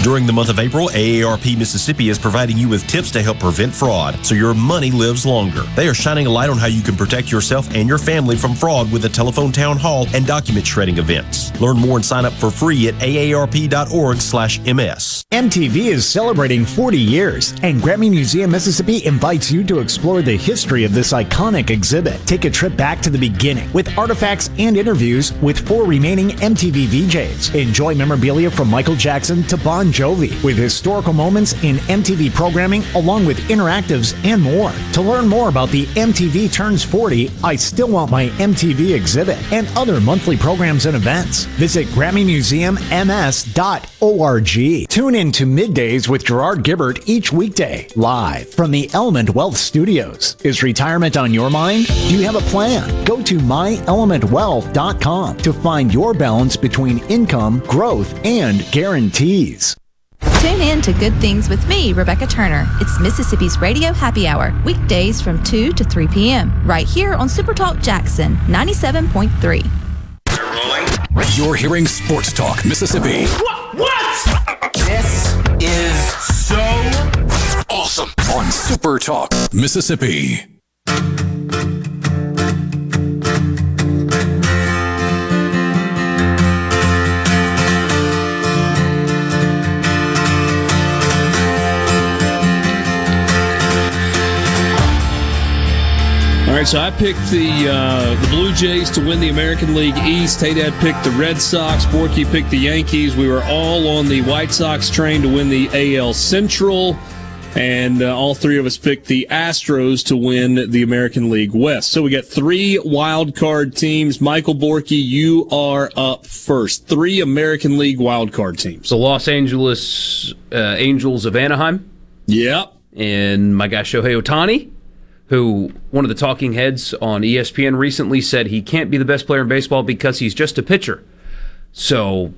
Speaker 7: During the month of April, AARP Mississippi is providing you with tips to help prevent fraud so your money lives longer. They are shining a light on how you can protect yourself and your family from fraud with a telephone town hall and document shredding events. Learn more and sign up for free at aarp.org/ms.
Speaker 48: MTV is celebrating 40 years, and Grammy Museum Mississippi invites you to explore the history of this iconic exhibit. Take a trip back to the beginning with artifacts and interviews with four remaining MTV VJs. Enjoy memorabilia from Michael Jackson to Bon Jovi with historical moments in MTV programming along with interactives and more. To learn more about the MTV Turns 40, I Still Want My MTV exhibit and other monthly programs and events, visit GrammyMuseumMS.org. Tune in to Middays with Gerard Gibert each weekday, live from the Element Wealth Studios. Is retirement on your mind? Do you have a plan? Go to myelementwealth.com to find your balance between income, growth, and guarantees.
Speaker 49: Tune in to Good Things with me, Rebecca Turner. It's Mississippi's Radio Happy Hour, weekdays from 2 to 3 p.m., right here on Supertalk Jackson 97.3.
Speaker 8: You're hearing Sports Talk Mississippi.
Speaker 46: What? What? This is so
Speaker 8: awesome on Super Talk Mississippi.
Speaker 1: Right, so I picked the uh, the Blue Jays to win the American League East. Haydad picked the Red Sox. Borky picked the Yankees. We were all on the White Sox train to win the AL Central, and uh, all three of us picked the Astros to win the American League West. So we got three wild card teams. Michael Borky, you are up first. Three American League wild card teams.
Speaker 2: The Los Angeles uh, Angels of Anaheim.
Speaker 1: Yep.
Speaker 2: And my guy Shohei Ohtani, who one of the talking heads on ESPN recently said he can't be the best player in baseball because he's just a pitcher. So,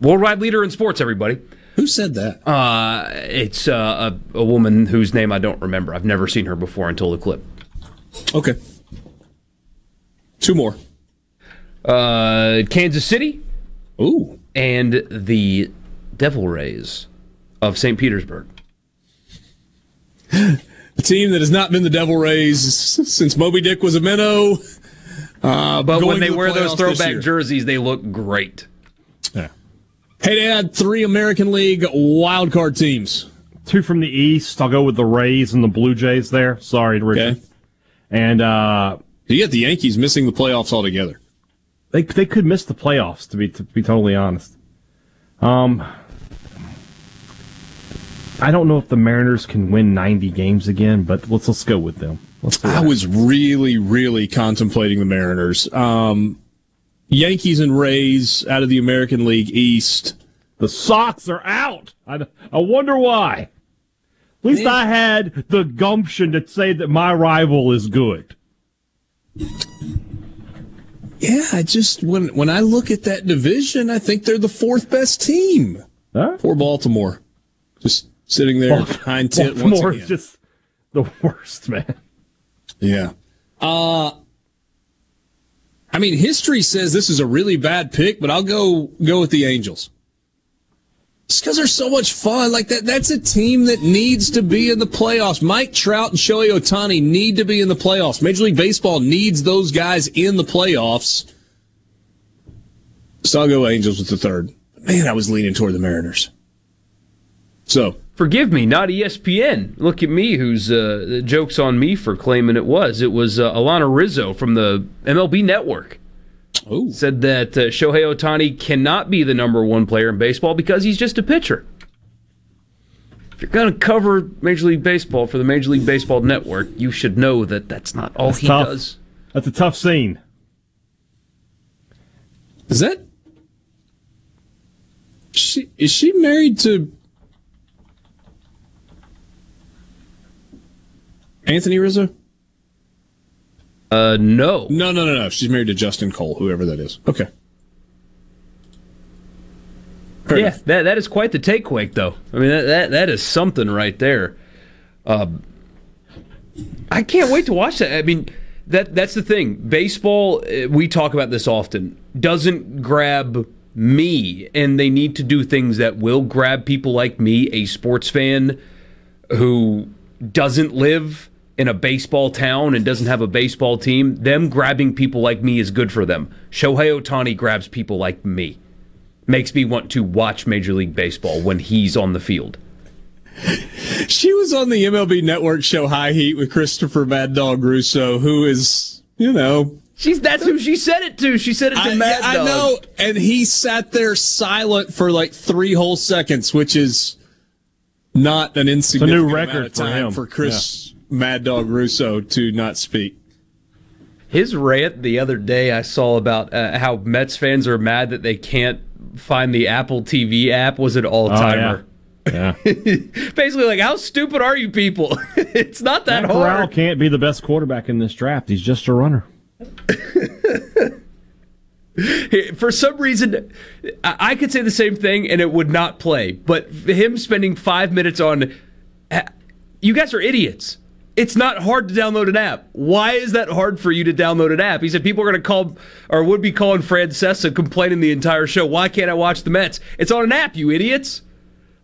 Speaker 2: worldwide leader in sports, everybody.
Speaker 1: Who said that?
Speaker 2: Uh, it's uh, a, a woman whose name I don't remember. I've never seen her before until the clip.
Speaker 1: Okay. Two more.
Speaker 2: Uh, Kansas City.
Speaker 1: Ooh.
Speaker 2: And the Devil Rays of St. Petersburg. <laughs>
Speaker 1: A team that has not been the Devil Rays <laughs> since Moby Dick was a minnow. Uh,
Speaker 2: But when they
Speaker 1: the
Speaker 2: wear those throwback jerseys, they look great.
Speaker 1: Yeah. Hey, Dad, three American League wild card teams.
Speaker 3: Two from the East. I'll go with the Rays and the Blue Jays there. Sorry, Richard.
Speaker 1: Okay.
Speaker 3: And uh,
Speaker 1: you get the Yankees missing the playoffs altogether.
Speaker 3: They they could miss the playoffs to be to be totally honest. Um, I don't know if the Mariners can win 90 games again, but let's let's go with them.
Speaker 1: I was really, really contemplating the Mariners. Um, Yankees and Rays out of the American League East.
Speaker 3: The Sox are out. I, I wonder why. At least I had the gumption to say that my rival is good.
Speaker 1: Yeah, I just when when I look at that division, I think they're the fourth best team.
Speaker 3: Huh?
Speaker 1: For Baltimore, just sitting there
Speaker 3: Bal-
Speaker 1: behind tent once
Speaker 3: Baltimore
Speaker 1: again.
Speaker 3: is just the worst, man.
Speaker 1: Yeah. Uh I mean, history says this is a really bad pick, but I'll go go with the Angels. Just because they're so much fun. Like that that's a team that needs to be in the playoffs. Mike Trout and Shohei Ohtani need to be in the playoffs. Major League Baseball needs those guys in the playoffs. So I'll go Angels with the third. Man, I was leaning toward the Mariners. So
Speaker 2: Forgive me, not ESPN. Look at me, who's uh, the joke's on me for claiming it was. It was uh, Alanna Rizzo from the MLB Network.
Speaker 1: Ooh.
Speaker 2: Said that uh, Shohei Ohtani cannot be the number one player in baseball because he's just a pitcher. If you're going to cover Major League Baseball for the Major League Baseball Network, you should know that that's not all
Speaker 3: That's
Speaker 2: he
Speaker 3: tough.
Speaker 2: does.
Speaker 3: That's a tough scene.
Speaker 1: Is that she is she married to Anthony Rizzo?
Speaker 2: Uh, no.
Speaker 1: No, no, no, no. She's married to Justin Cole, whoever that is. Okay. Fair
Speaker 2: yeah,
Speaker 1: enough.
Speaker 2: that that is quite the take quake, though. I mean, that that, that is something right there. Um, I can't wait to watch that. I mean, that that's the thing. Baseball, uh, we talk about this often, doesn't grab me, and they need to do things that will grab people like me, a sports fan who doesn't live in a baseball town and doesn't have a baseball team. Them grabbing people like me is good for them. Shohei Ohtani grabs people like me. Makes me want to watch Major League Baseball when he's on the field. <laughs>
Speaker 1: She was on the MLB Network show High Heat with Christopher Mad Dog Russo, who is, you know,
Speaker 2: She's that's who she said it to. She said it to
Speaker 1: I,
Speaker 2: Mad
Speaker 1: I know, and he sat there silent for like three whole seconds, which is not an insignificant
Speaker 3: record
Speaker 1: amount of
Speaker 3: for
Speaker 1: time
Speaker 3: him.
Speaker 1: for Chris Mad Dog Russo to not speak.
Speaker 2: His rant the other day I saw about uh, how Mets fans are mad that they can't find the Apple TV app was an all timer.
Speaker 3: Oh, Yeah. <laughs>
Speaker 2: Basically, like, how stupid are you people? <laughs> it's not that
Speaker 3: Matt Corral
Speaker 2: hard.
Speaker 3: can't be the best quarterback in this draft. He's just a runner. <laughs>
Speaker 2: For some reason, I I could say the same thing and it would not play. But him spending five minutes on, you guys are idiots. It's not hard to download an app. Why is that hard for you to download an app? He said people are going to call or would be calling Francesa complaining the entire show. Why can't I watch the Mets? It's on an app, you idiots.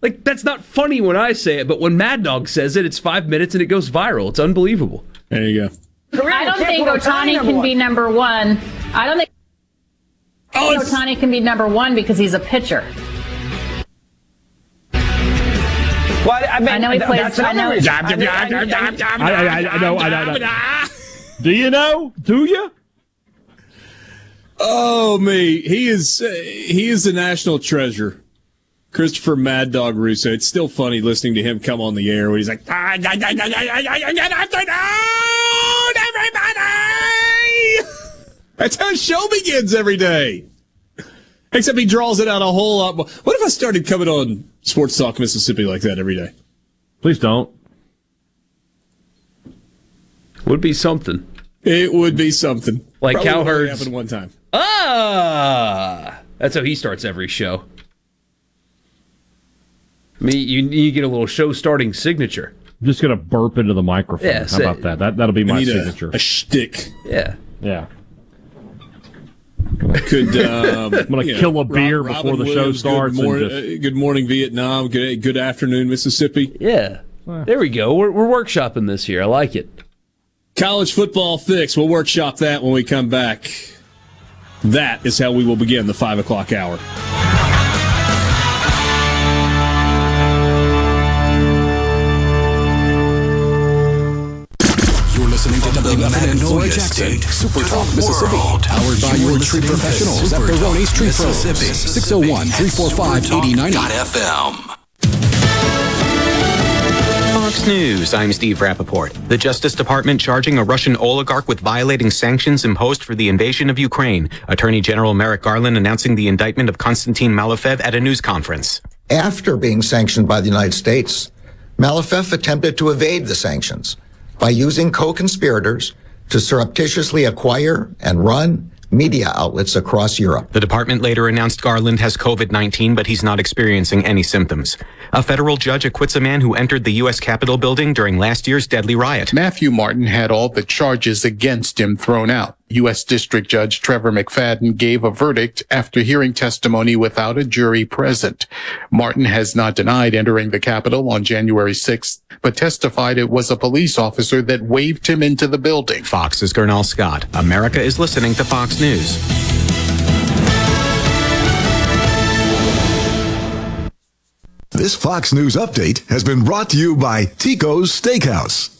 Speaker 2: Like that's not funny when I say it, but when Mad Dog says it, it's five minutes and it goes viral. It's unbelievable.
Speaker 1: There you go.
Speaker 50: I don't think Ohtani can be number one. I don't think
Speaker 1: Oh,
Speaker 50: Ohtani can be number one because he's a pitcher.
Speaker 51: I, mean,
Speaker 50: I know he plays. I know.
Speaker 3: I, know. I, I, I, do you know? Do you?
Speaker 1: Oh me, he is uh, he is the national treasure. Christopher Mad Dog Russo. It's still funny listening to him come on the air when he's like, "Ah, everybody. That's how the show begins every day. Except he draws it out a whole lot more. What if I started coming on Sports Talk Mississippi like that every day?
Speaker 3: Please don't.
Speaker 2: Would be something.
Speaker 1: It would be something.
Speaker 2: Like
Speaker 1: Probably
Speaker 2: Cowherd's-
Speaker 1: happened one time.
Speaker 2: Ah, that's how he starts every show. I mean, you, you get a little show starting signature.
Speaker 3: I'm just gonna burp into the microphone.
Speaker 2: Yeah,
Speaker 3: How
Speaker 2: say-
Speaker 3: about that? That that'll be
Speaker 1: I
Speaker 3: my
Speaker 1: need a-
Speaker 3: signature.
Speaker 1: A, shtick.
Speaker 2: Yeah.
Speaker 3: yeah.
Speaker 1: Could um,
Speaker 3: I'm gonna
Speaker 1: you know,
Speaker 3: kill a beer
Speaker 1: Rob-
Speaker 3: before
Speaker 1: Robin
Speaker 3: the show
Speaker 1: Williams,
Speaker 3: starts
Speaker 1: Good, mor-
Speaker 3: just-
Speaker 1: uh, good morning, Vietnam. Good good afternoon, Mississippi.
Speaker 2: Yeah. There we go. We're, we're workshopping this here. I like it.
Speaker 1: College football fix. We'll workshop that when we come back. That is how we will begin the five o'clock hour.
Speaker 8: 11 and Zoysia Jackson, Super Talk, Mississippi. Powered by your tree professionals at Barone Street Pros. 601 345
Speaker 11: FM.
Speaker 52: Fox News, I'm Steve Rappaport. The Justice Department charging a Russian oligarch with violating sanctions imposed for the invasion of Ukraine. Attorney General Merrick Garland announcing the indictment of Konstantin Malofeyev at a news conference.
Speaker 53: After being sanctioned by the United States, Malofeyev attempted to evade the sanctions by using co-conspirators to surreptitiously acquire and run media outlets across Europe.
Speaker 52: The department later announced Garland has COVID 19, but he's not experiencing any symptoms. A federal judge acquits a man who entered the U.S. Capitol building during last year's deadly riot.
Speaker 54: Matthew Martin had all the charges against him thrown out. U.S. District Judge Trevor McFadden gave a verdict after hearing testimony without a jury present. Martin has not denied entering the Capitol on January 6th, but testified it was a police officer that waved him into the building.
Speaker 52: Fox's Gernal Scott. America is listening to Fox News.
Speaker 55: This Fox News update has been brought to you by Tico's Steakhouse.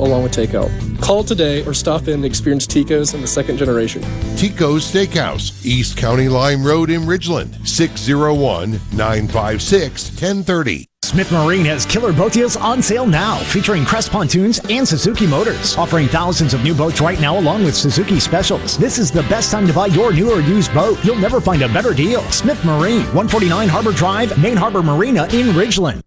Speaker 56: along with takeout. Call today or stop in and experience Tico's in the second generation.
Speaker 57: Tico's Steakhouse, East County Line Road in Ridgeland, 601 956 1030.
Speaker 48: Smith Marine has killer boat deals on sale now, featuring Crest pontoons and Suzuki motors, offering thousands of new boats right now along with Suzuki specials. This is the best time to buy your new or used boat. You'll never find a better deal. Smith Marine, 149 Harbor Drive, Main Harbor Marina in Ridgeland.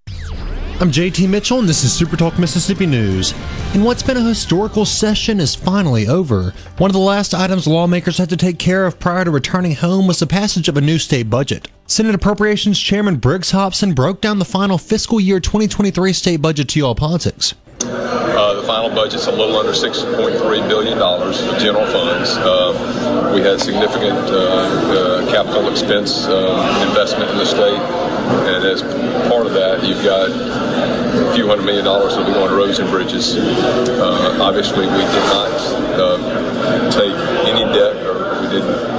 Speaker 58: I'm JT Mitchell, and this is Super Talk Mississippi News. And what's been a historical session is finally over. One of the last items lawmakers had to take care of prior to returning home was the passage of a new state budget. Senate Appropriations Chairman Briggs Hopson broke down the final fiscal year 2023 state budget to y'all politics.
Speaker 59: Uh, the final budget's a little under $6.3 billion of general funds. Uh, we had significant uh, uh capital expense uh, investment in the state, and as part of that, you've got a few hundred million dollars that'll be going to roads and bridges. Uh, obviously, we did not take any debt or we didn't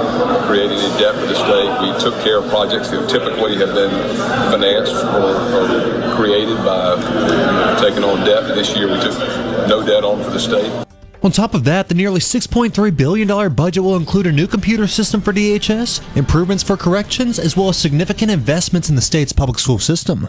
Speaker 59: create any debt for the state. We took care of projects that typically have been financed or, or created by taking on debt. This year we took no debt on for the state.
Speaker 58: On top of that, the nearly $6.3 billion budget will include a new computer system for DHS, improvements for corrections, as well as significant investments in the state's public school system.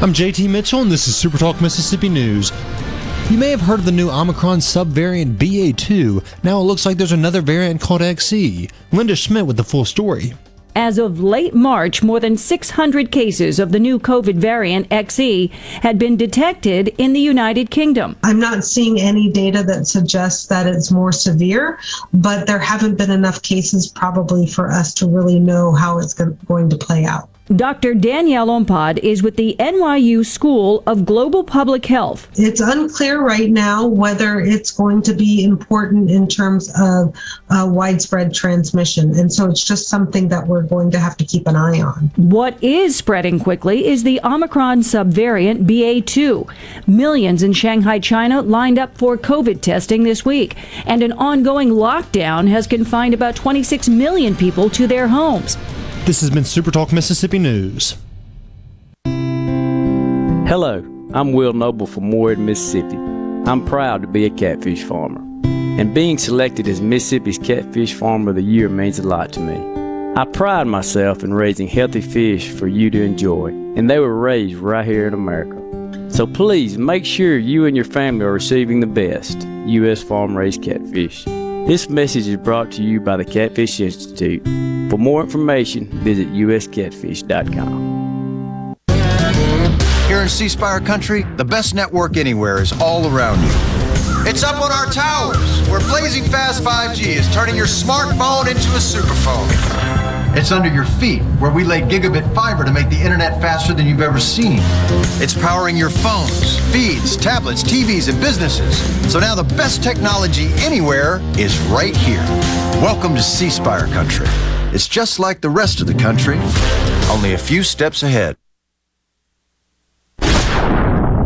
Speaker 58: I'm JT Mitchell, and this is Super Talk Mississippi News. You may have heard of the new Omicron subvariant BA2. Now it looks like there's another variant called XE. Linda Schmidt with the full story.
Speaker 60: As of late March, more than 600 cases of the new COVID variant XE had been detected in the United Kingdom.
Speaker 61: I'm not seeing any data that suggests that it's more severe, but there haven't been enough cases probably for us to really know how it's going to play out.
Speaker 60: Dr. Danielle Ompad is with the NYU School of Global Public Health.
Speaker 61: It's unclear right now whether it's going to be important in terms of uh, widespread transmission. And so it's just something that we're going to have to keep an eye on.
Speaker 60: What is spreading quickly is the Omicron subvariant BA2. Millions in Shanghai, China lined up for COVID testing this week, and an ongoing lockdown has confined about 26 million people to their homes.
Speaker 58: This has been Super Talk Mississippi News.
Speaker 62: Hello, I'm Will Noble from Moorhead, Mississippi.
Speaker 24: I'm proud to be a catfish farmer, and being selected as Mississippi's Catfish Farmer of the Year means a lot to me. I pride myself in raising healthy fish for you to enjoy, and they were raised right here in America. So please make sure you and your family are receiving the best U.S. farm raised catfish. This message is brought to you by the Catfish Institute. For more information, visit uscatfish.com.
Speaker 39: Here in C Spire country, the best network anywhere is all around you. It's up on our towers, where blazing fast 5G is turning your smartphone into a superphone. It's under your feet, where we lay gigabit fiber to make the internet faster than you've ever seen. It's powering your phones, feeds, tablets, TVs, and businesses. So now the best technology anywhere is right here. Welcome to C Spire country. It's just like the rest of the country, only a few steps ahead.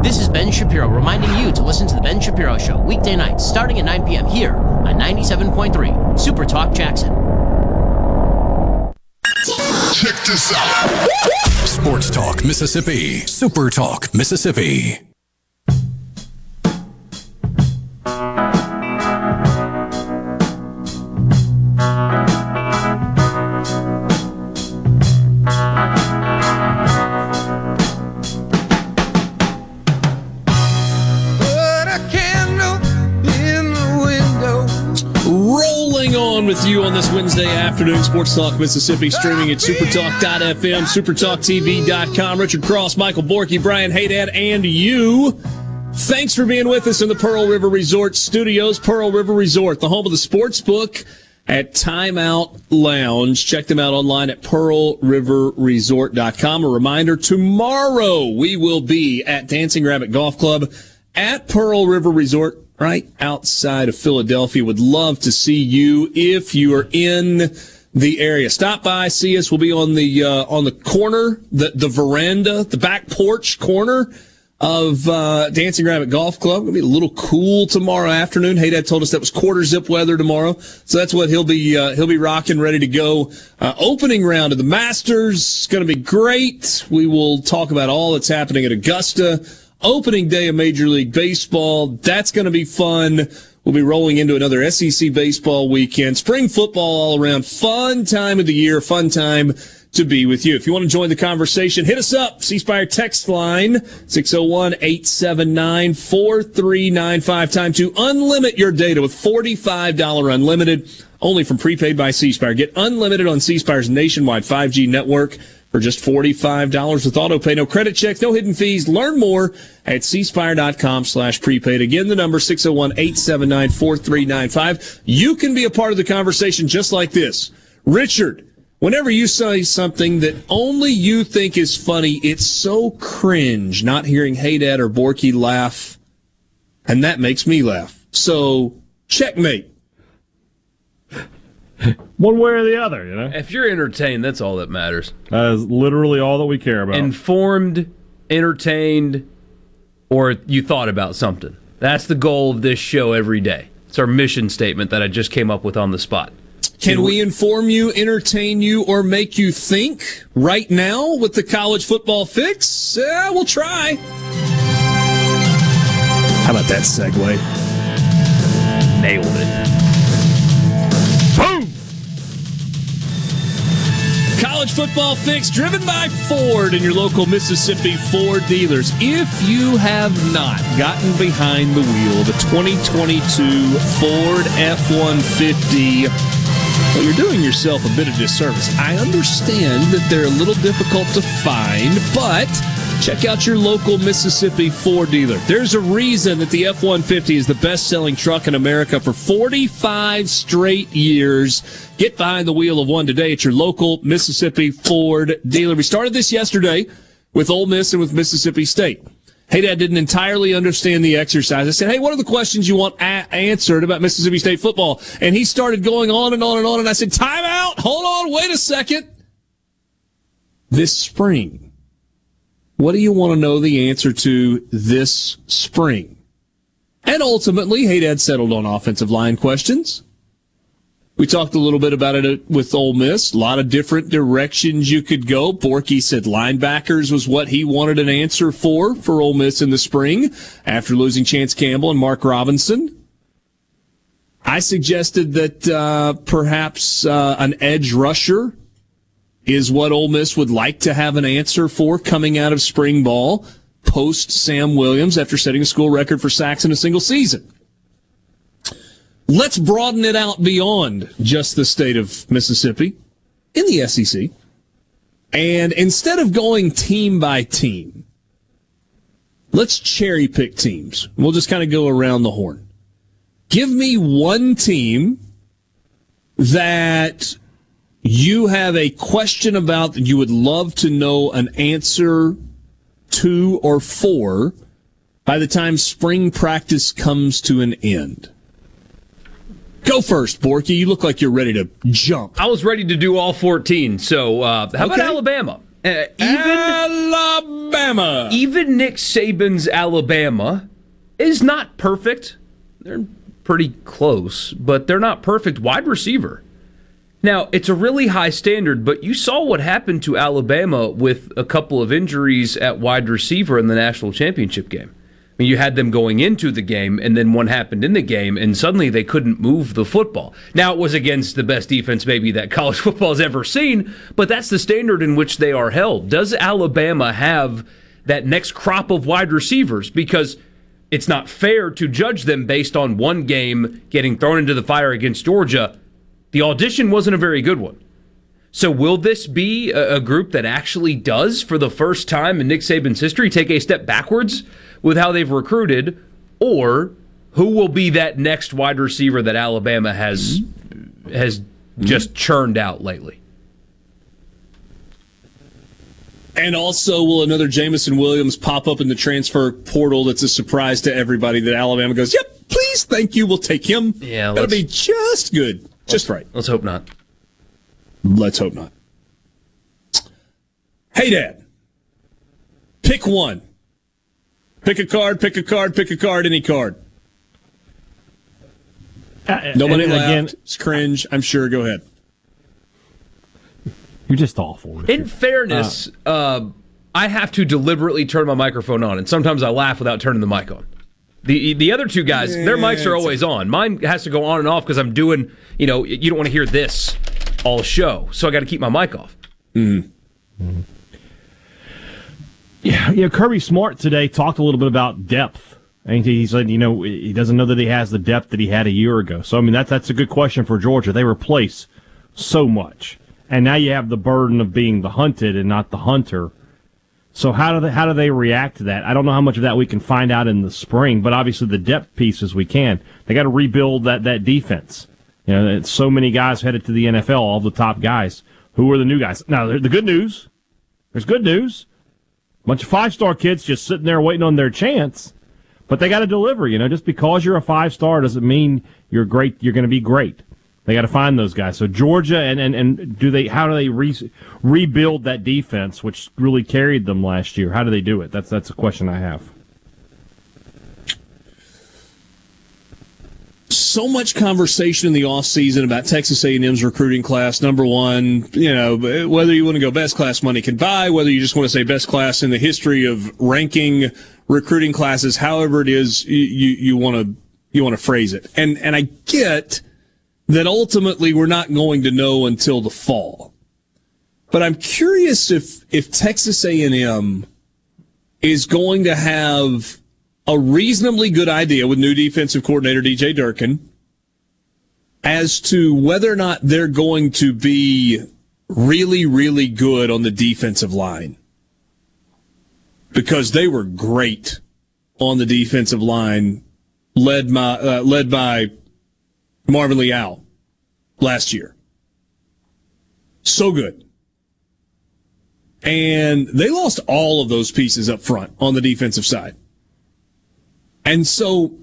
Speaker 60: This is Ben Shapiro reminding you to listen to The Ben Shapiro Show weekday nights starting at 9 p.m. here on 97.3 Super Talk Jackson.
Speaker 8: This out. Sports Talk Mississippi. Super Talk Mississippi.
Speaker 1: On this Wednesday afternoon, Sports Talk Mississippi, streaming at supertalk.fm, supertalktv.com. Richard Cross, Michael Borky, Brian Haydad, and you. Thanks for being with us in the Pearl River Resort studios. Pearl River Resort, the home of the sports book at Timeout Lounge. Check them out online at pearlriverresort.com. A reminder, tomorrow we will be at Dancing Rabbit Golf Club at Pearl River Resort right outside of Philadelphia. Would love to see you if you are in the area. Stop by, see us. We'll be on the uh, on the corner, the the veranda, the back porch corner of uh, Dancing Rabbit Golf Club. It'll be a little cool tomorrow afternoon. Hey, Dad told us that was quarter zip weather tomorrow, so that's what he'll be uh, he'll be rocking, ready to go. Uh, opening round of the Masters going to be great. We will talk about all that's happening at Augusta. Opening day of Major League Baseball. That's going to be fun. We'll be rolling into another SEC baseball weekend. Spring football all around. Fun time of the year. Fun time to be with you. If you want to join the conversation, hit us up. C Spire text line 601-879-4395. Time to unlimit your data with $45 unlimited only from prepaid by C Spire. Get unlimited on C Spire's nationwide 5G network for just $45 with auto pay. No credit checks, no hidden fees. Learn more at cspire.com slash prepaid. Again, the number 601-879-4395. You can be a part of the conversation just like this. Richard, whenever you say something that only you think is funny, it's so cringe not hearing Hey Dad or Borky laugh. And that makes me laugh. So checkmate. <laughs>
Speaker 3: One way or the other, you know?
Speaker 2: If you're entertained, that's all that matters.
Speaker 3: That is literally all that we care about.
Speaker 2: Informed, entertained, or you thought about something. That's the goal of this show every day. It's our mission statement that I just came up with on the spot.
Speaker 1: Can we inform you, entertain you, or make you think right now with the college football fix? Yeah, we'll try. How about that segue?
Speaker 2: Nailed it.
Speaker 1: College football fix driven by Ford and your local Mississippi Ford dealers. If you have not gotten behind the wheel of a 2022 Ford F 150, well, you're doing yourself a bit of disservice. I understand that they're a little difficult to find, but check out your local Mississippi Ford dealer. There's a reason that the F 150 is the best selling truck in America for 45 straight years. Get behind the wheel of one today at your local Mississippi Ford dealer. We started this yesterday with Ole Miss and with Mississippi State. Hey, Dad didn't entirely understand the exercise. I said, Hey, what are the questions you want a- answered about Mississippi State football? And he started going on and on and on. And I said, Time out. Hold on. Wait a second. This spring, what do you want to know the answer to this spring? And ultimately, Hey Dad settled on offensive line questions. We talked a little bit about it with Ole Miss. A lot of different directions you could go. Borky said linebackers was what he wanted an answer for for Ole Miss in the spring after losing Chance Campbell and Mark Robinson. I suggested that uh, perhaps uh, an edge rusher is what Ole Miss would like to have an answer for coming out of spring ball post Sam Williams after setting a school record for sacks in a single season. Let's broaden it out beyond just the state of Mississippi in the SEC. And instead of going team by team, let's cherry pick teams. We'll just kind of go around the horn. Give me one team that you have a question about that you would love to know an answer to or for by the time spring practice comes to an end. Go first, Borky. You look like you're ready to jump.
Speaker 2: I was ready to do all 14. So, uh, how about Alabama? Uh, even
Speaker 1: Alabama.
Speaker 2: Even Nick Saban's Alabama is not perfect. They're pretty close, but they're not perfect wide receiver. Now, it's a really high standard, but you saw what happened to Alabama with a couple of injuries at wide receiver in the national championship game. I mean, you had them going into the game, and then one happened in the game, and suddenly they couldn't move the football. Now, it was against the best defense maybe that <laughs> college football has ever seen, but that's the standard in which they are held. Does Alabama have that next crop of wide receivers? Because it's not fair to judge them based on one game getting thrown into the fire against Georgia. The audition wasn't a very good one. So, will this be a, group that actually does, for the first time in Nick Saban's history, take a step backwards with how they've recruited, or who will be that next wide receiver that Alabama has has just churned out lately?
Speaker 1: And also, will another Jameson Williams pop up in the transfer portal that's a surprise to everybody that Alabama goes, yep, please, thank you, we'll take him.
Speaker 2: Yeah,
Speaker 1: That'll be just good. Just right.
Speaker 2: Let's hope not.
Speaker 1: Let's hope not. Hey, Dad. Pick one. Pick a card, pick a card, pick a card, any card.
Speaker 3: Uh,
Speaker 1: Nobody laughed.
Speaker 3: again-
Speaker 1: it's cringe. I'm sure. Go ahead.
Speaker 3: You're just awful.
Speaker 2: In fairness, uh, I have to deliberately turn my microphone on, and sometimes I laugh without turning the mic on. The the other two guys, their mics are always on. Mine has to go on and off because I'm doing, you know, you don't want to hear this all show, so I got to keep my mic off.
Speaker 1: Mm.
Speaker 3: Yeah, yeah. Kirby Smart today talked a little bit about depth. And he said, you know, he doesn't know that he has the depth that he had a year ago. So I mean, that's that's a good question for Georgia. They replace so much, and now you have the burden of being the hunted and not the hunter. So how do they how do they react to that? I don't know how much of that we can find out in the spring, but obviously the depth pieces we can. They got to rebuild that that defense. You know, it's so many guys headed to the NFL, all the top guys. Who are the new guys? Now, the good news, there's good news. A bunch of five star kids just sitting there waiting on their chance, but they got to deliver. You know, just because you're a five star doesn't mean you're great. You're going to be great. They got to find those guys. So Georgia and, and, and do they? How do they re, rebuild that defense, which really carried them last year? How do they do it? That's that's a question I have.
Speaker 1: so much conversation in the off season about Texas A&M's recruiting class. Number one, you know, whether you want to go best class money can buy, whether you just want to say best class in the history of ranking recruiting classes, however it is you you want to you want to phrase it. And and I get that ultimately we're not going to know until the fall. But I'm curious if if Texas A&M is going to have a reasonably good idea with new defensive coordinator DJ Durkin as to whether or not they're going to be really, really good on the defensive line. Because they were great on the defensive line, led by, uh, led by Marvin Leal last year. So good. And they lost all of those pieces up front on the defensive side. And so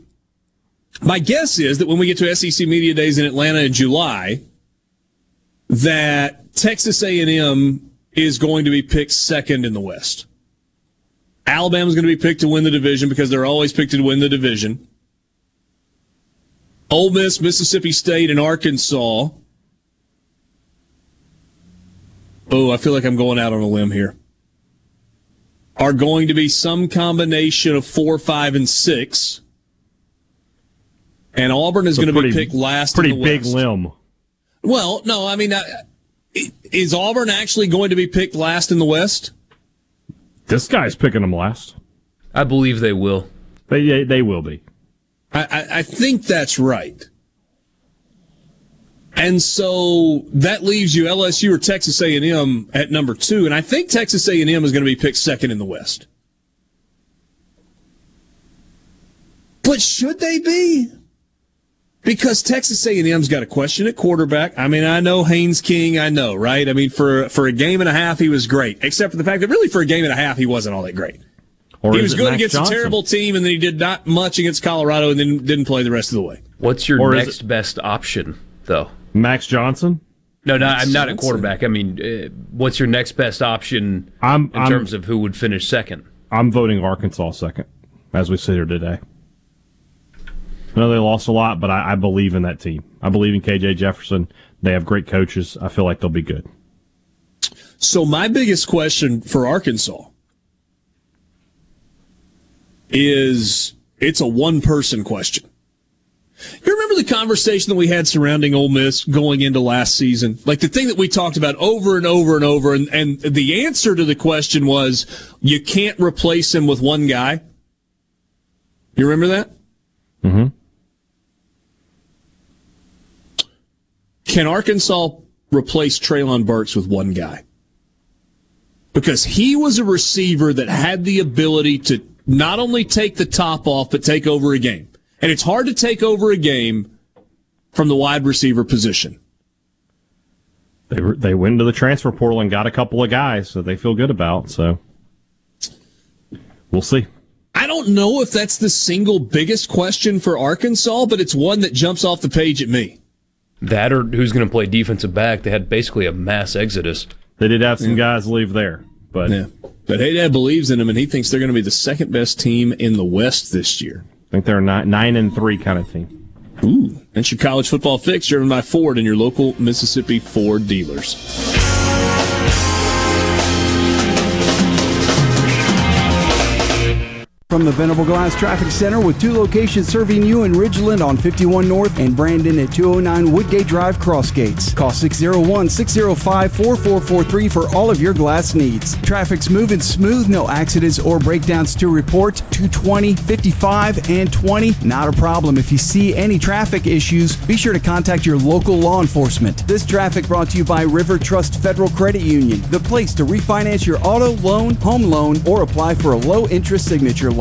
Speaker 1: my guess is that when we get to SEC Media Days in Atlanta in July, that Texas A&M is going to be picked second in the West. Alabama's going to be picked to win the division because they're always picked to win the division. Ole Miss, Mississippi State, and Arkansas. Oh, I feel like I'm going out on a limb here. Are going to be some combination of four, five, and six. And Auburn is going to be picked last.
Speaker 3: Pretty big
Speaker 1: West.
Speaker 3: limb.
Speaker 1: Well, no, I mean, is Auburn actually going to be picked last in the West?
Speaker 3: This guy's picking them last.
Speaker 2: I believe they will.
Speaker 3: They, they will be.
Speaker 1: I, I, think that's right. And so that leaves you LSU or Texas A&M at number two, and I think Texas A&M is going to be picked second in the West. But should they be? Because Texas A&M's got a question at quarterback. I mean, I know Haynes King. I know, right? I mean, for for a game and a half, he was great. Except for the fact that really for a game and a half, he wasn't all that great.
Speaker 3: Or
Speaker 1: he was good
Speaker 3: Max
Speaker 1: against
Speaker 3: Johnson?
Speaker 1: a terrible team, and then he did not much against Colorado, and then didn't play the rest of the way.
Speaker 2: What's your
Speaker 3: Or is
Speaker 2: next best option, though?
Speaker 3: Max Johnson.
Speaker 2: No, no,
Speaker 1: Max
Speaker 2: I'm not a quarterback. I mean, uh, what's your next best option
Speaker 3: I'm
Speaker 2: in
Speaker 3: I'm,
Speaker 2: terms of who would finish second?
Speaker 3: I'm voting Arkansas second, as we sit here today. I know they lost a lot, but I, I believe in that team. I believe in KJ Jefferson. They have great coaches. I feel like they'll be good.
Speaker 1: So my biggest question for Arkansas is it's a one person question. You remember the conversation that we had surrounding Ole Miss going into last season? Like the thing that we talked about over and over and over, and, and the answer to the question was you can't replace him with one guy. You remember that?
Speaker 3: Mm-hmm.
Speaker 1: Can Arkansas replace Treylon Burks with one guy? Because he was a receiver that had the ability to not only take the top off, but take over a game. And it's hard to take over a game from the wide receiver position.
Speaker 3: They were, they went to the transfer portal and got a couple of guys that they feel good about. So we'll see.
Speaker 1: I don't know if that's the single biggest question for Arkansas, but it's one that jumps off the page at me.
Speaker 2: That or who's going to play defensive back? They had basically a mass exodus.
Speaker 3: They did have some guys leave there, but
Speaker 1: Yeah. But Hey Dad believes in them, and he thinks they're going to be the second best team in the West this year.
Speaker 3: I think they're a nine, nine and three kind of team.
Speaker 1: Ooh. That's your college football fix, driven by Ford and your local Mississippi Ford dealers.
Speaker 4: From the Venable Glass Traffic Center with two locations serving you in Ridgeland on 51 North and Brandon at 209 Woodgate Drive Crossgates. Call 601 605 4443 for all of your glass needs. Traffic's moving smooth, no accidents or breakdowns to report. 220, 55, and 20. Not a problem. If you see any traffic issues, be sure to contact your local law enforcement. This traffic brought to you by River Trust Federal Credit Union, the place to refinance your auto loan, home loan, or apply for a low interest signature loan.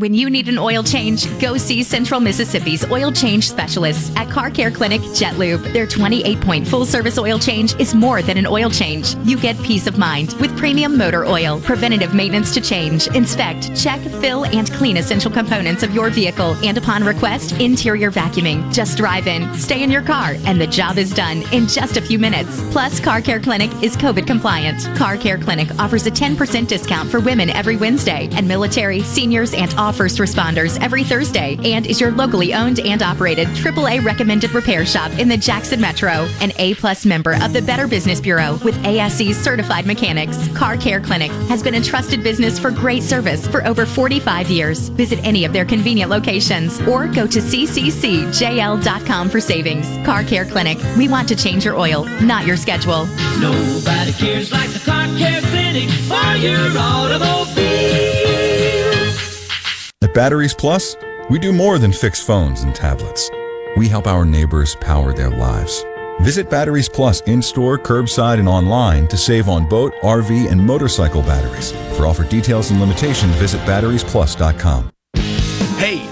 Speaker 63: When you need an oil change, go see Central Mississippi's oil change specialists at Car Care Clinic Jet Lube. Their 28 point full service oil change is more than an oil change. You get peace of mind with premium motor oil, preventative maintenance to change, inspect, check, fill, and clean essential components of your vehicle, and upon request, interior vacuuming. Just drive in, stay in your car, and the job is done in just a few minutes. Plus, Car Care Clinic is COVID compliant. Car Care Clinic offers a 10% discount for women every Wednesday, and military, seniors, and all first responders every Thursday, and is your locally owned and operated AAA recommended repair shop in the Jackson Metro. An A plus member of the Better Business Bureau with ASE certified mechanics. Car Care Clinic has been a trusted business for great service for over 45 years. Visit any of their convenient locations or go to cccjl.com for savings. Car Care Clinic. We want to change your oil, not your schedule.
Speaker 64: Nobody cares like the Car Care Clinic for your automobile.
Speaker 6: At Batteries Plus, we do more than fix phones and tablets. We help our neighbors power their lives. Visit Batteries Plus in store, curbside, and online to save on boat, RV, and motorcycle batteries. For offer details and limitations, visit batteriesplus.com.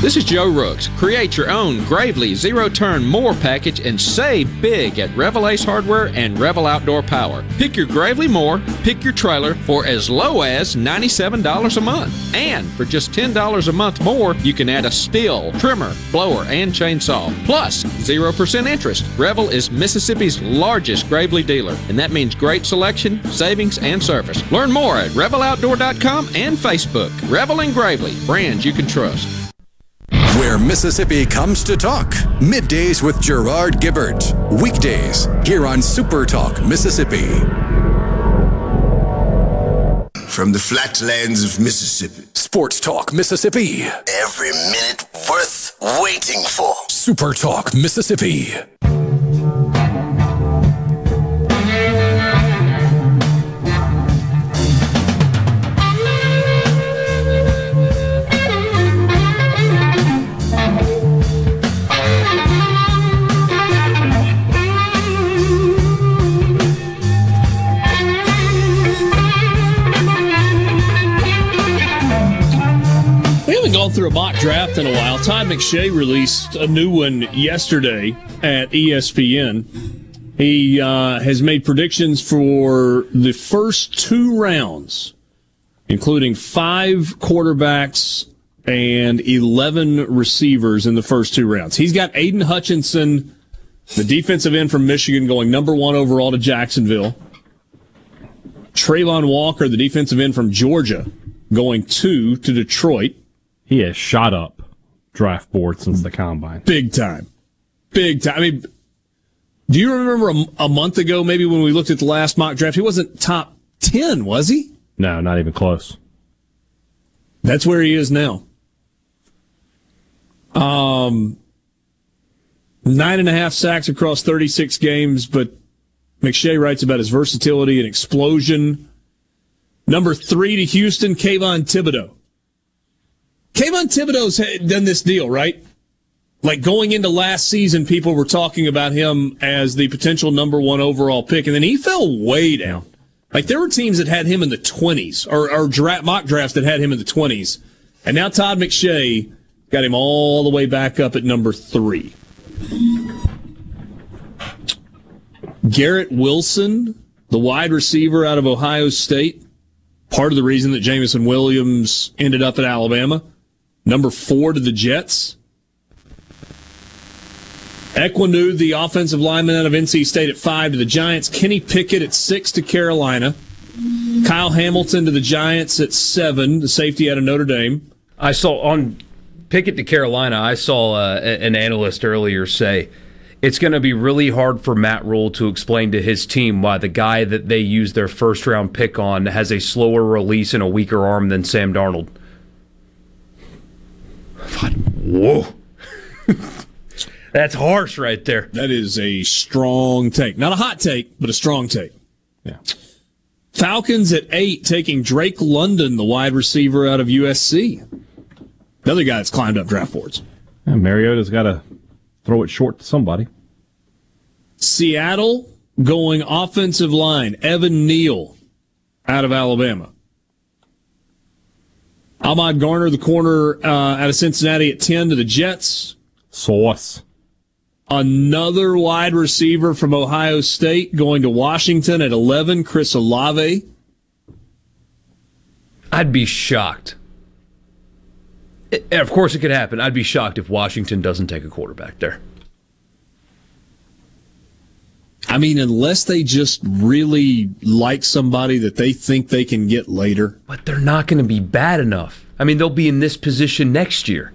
Speaker 64: This is Joe Rooks. Create your own Gravely Zero Turn More package and save big at Revel Ace Hardware and Revel Outdoor Power. Pick your Gravely More, pick your trailer for as low as $97 a month. And for just $10 a month more, you can add a Stihl, trimmer, blower, and chainsaw. Plus, 0% interest. Revel is Mississippi's largest Gravely dealer, and that means great selection, savings, and service. Learn more at RevelOutdoor.com and Facebook. Revel and Gravely, brands you can trust.
Speaker 8: Where Mississippi comes to talk. Middays with Gerard Gibert. Weekdays here on Super Talk Mississippi.
Speaker 65: From the flatlands of Mississippi.
Speaker 8: Sports Talk Mississippi.
Speaker 65: Every minute worth waiting for.
Speaker 8: Super Talk Mississippi.
Speaker 1: Gone through a mock draft in a while. Todd McShay released a new one yesterday at ESPN. He uh, has made predictions for the first two rounds, including five quarterbacks and 11 receivers in the first two rounds. He's got Aidan Hutchinson, the defensive end from Michigan, going number one overall to Jacksonville. Travon Walker, the defensive end from Georgia, going two to Detroit.
Speaker 3: He has shot up draft board since the combine.
Speaker 1: Big time. Big time. I mean, do you remember a, a month ago, maybe when we looked at the last mock draft, he wasn't top 10, was he?
Speaker 3: No, not even close.
Speaker 1: That's where he is now. Um, nine and a half sacks across 36 games, but McShay writes about his versatility and explosion. Number three to Houston, Kayvon Thibodeaux. Kayvon Thibodeaux's done this deal, right? Like going into last season, people were talking about him as the potential number one overall pick, and then he fell way down. Like there were teams that had him in the 20s, or, or dra- mock drafts that had him in the 20s. And now Todd McShay got him all the way back up at number three. Garrett Wilson, the wide receiver out of Ohio State, part of the reason that Jameson Williams ended up at Alabama. Number four to the Jets. Ekwonu, the offensive lineman out of NC State at five to the Giants. Kenny Pickett at six to Carolina. Kyle Hamilton to the Giants at seven, the safety out of Notre Dame.
Speaker 2: I saw on Pickett to Carolina. I saw uh, an analyst earlier say it's going to be really hard for Matt Rhule to explain to his team why the guy that they use their first round pick on has a slower release and a weaker arm than Sam Darnold. Whoa. <laughs> That's harsh right there.
Speaker 1: That is a strong take. Not a hot take, but a strong take.
Speaker 3: Yeah.
Speaker 1: Falcons at eight, taking Drake London, the wide receiver out of USC. The other guy that's climbed up draft boards.
Speaker 3: Yeah, Mariota's got to throw it short to somebody.
Speaker 1: Seattle going offensive line, Evan Neal out of Alabama. Ahmad Gardner, the corner uh, out of Cincinnati at 10 to the Jets.
Speaker 3: Sauce.
Speaker 1: Another wide receiver from Ohio State going to Washington at 11, Chris Olave.
Speaker 2: I'd be shocked. It- of course, it could happen. I'd be shocked if Washington doesn't take a quarterback there.
Speaker 1: I mean, unless they just really like somebody that they think they can get later.
Speaker 2: But they're not going to be bad enough. I mean, they'll be in this position next year.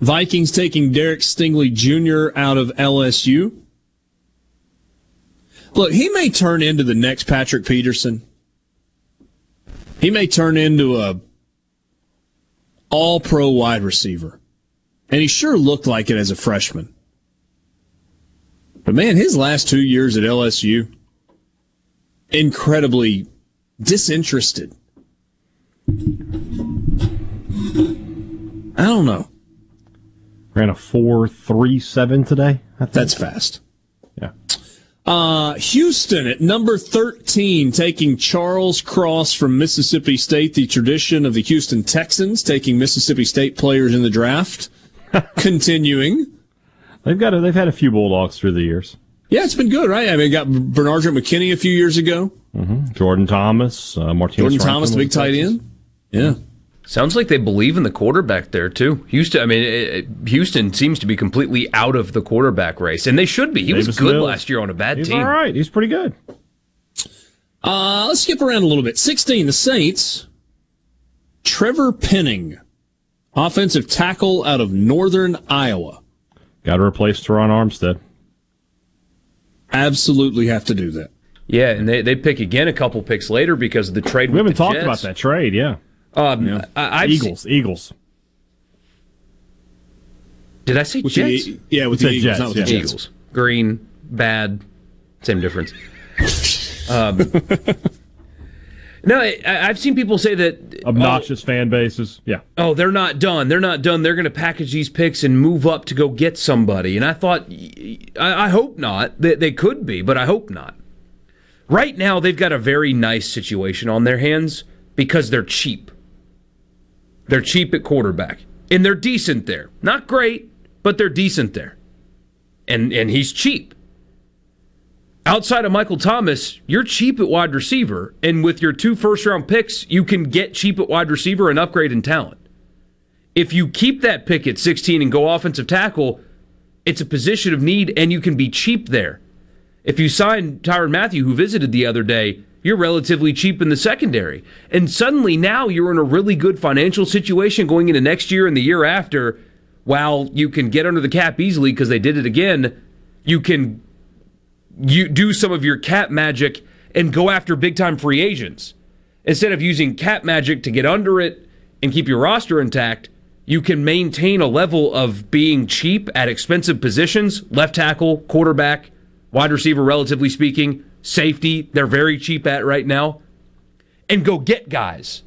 Speaker 1: Vikings taking Derek Stingley Jr. out of LSU. Look, he may turn into the next Patrick Peterson. He may turn into a all pro wide receiver. And he sure looked like it as a freshman. But man, his last two years at LSU, incredibly disinterested. I don't know.
Speaker 3: Ran a four three seven today. I think.
Speaker 1: That's fast.
Speaker 3: Yeah.
Speaker 1: Uh, Houston at number 13, taking Charles Cross from Mississippi State, the tradition of the Houston Texans taking Mississippi State players in the draft. <laughs> Continuing.
Speaker 3: They've got a, they've had a few Bulldogs through the years.
Speaker 1: Yeah, it's been good, right? I mean, got Bernard McKinney a few years ago.
Speaker 3: Mm-hmm. Jordan Thomas, uh, Martinez.
Speaker 1: Jordan
Speaker 3: Franklin
Speaker 1: Thomas, the big tight end. Yeah.
Speaker 2: Sounds like they believe in the quarterback there too. Houston, I mean, it, it- Houston seems to be completely out of the quarterback race, and they should be. He was good
Speaker 3: Mills.
Speaker 2: last year on a bad
Speaker 3: He's
Speaker 2: team.
Speaker 3: all right. He's pretty good.
Speaker 1: Uh, let's skip around a little bit. 16, the Saints. Trevor Penning, offensive tackle out of Northern Iowa.
Speaker 3: Got to replace Terron Armstead.
Speaker 1: Absolutely have to do that.
Speaker 2: Yeah, and they, they pick again a couple picks later because of the trade.
Speaker 3: We
Speaker 2: with
Speaker 3: haven't talked
Speaker 2: Jets.
Speaker 3: about that trade. Yeah.
Speaker 2: Um, I, I've
Speaker 3: Eagles.
Speaker 2: seen-
Speaker 3: Eagles.
Speaker 2: did I say
Speaker 1: With the-
Speaker 2: Jets?
Speaker 1: yeah, with
Speaker 3: You
Speaker 1: the Eagles,
Speaker 3: Jets,
Speaker 1: not with the. Jets.
Speaker 2: Eagles. Green, bad, same difference. <laughs> um, no, I, I've seen people say that oh,
Speaker 3: Obnoxious fan bases. Yeah.
Speaker 2: oh, they're not done. They're not done. They're going to package these picks and move up to go get somebody. And I thought, I, I hope not. They, they could be, but I hope not. Right now, they've got a very nice situation on their hands because they're cheap. They're cheap at quarterback, and they're decent there. Not great, but they're decent there. And and he's cheap. Outside of Michael Thomas, you're cheap at wide receiver, and with your two first round picks, you can get cheap at wide receiver and upgrade in talent. If you keep that pick at 16 and go offensive tackle, it's a position of need and you can be cheap there. If you sign Tyrann Mathieu, who visited the other day, you're relatively cheap in the secondary. And suddenly now you're in a really good financial situation going into next year and the year after. While you can get under the cap easily because they did it again, you can you do some of your cap magic and go after big time free agents. Instead of using cap magic to get under it and keep your roster intact, you can maintain a level of being cheap at expensive positions, left tackle, quarterback, wide receiver relatively speaking, safety, they're very cheap at right now, and go get guys.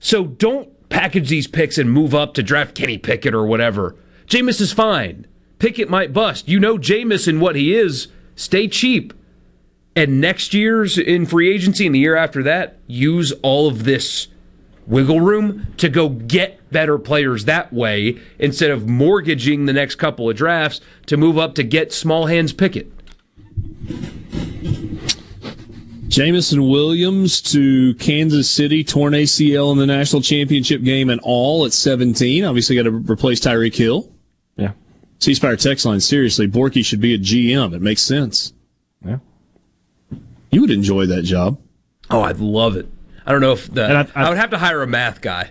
Speaker 2: So don't package these picks and move up to draft Kenny Pickett or whatever. Jameis is fine. Pickett might bust. You know Jameis and what he is. Stay cheap. And next year's in free agency and the year after that, use all of this wiggle room to go get better players that way instead of mortgaging the next couple of drafts to move up to get small hands Pickett.
Speaker 1: Jameson Williams to Kansas City, torn ACL in the national championship game and all at 17. Obviously, got to replace Tyreek Hill.
Speaker 3: Yeah.
Speaker 1: C text line, seriously, Borky should be a GM. It makes sense.
Speaker 3: Yeah.
Speaker 1: You would enjoy that job.
Speaker 2: Oh, I'd love it. I don't know if the,
Speaker 3: And
Speaker 2: I,
Speaker 3: I- I-
Speaker 2: would have to hire a math guy.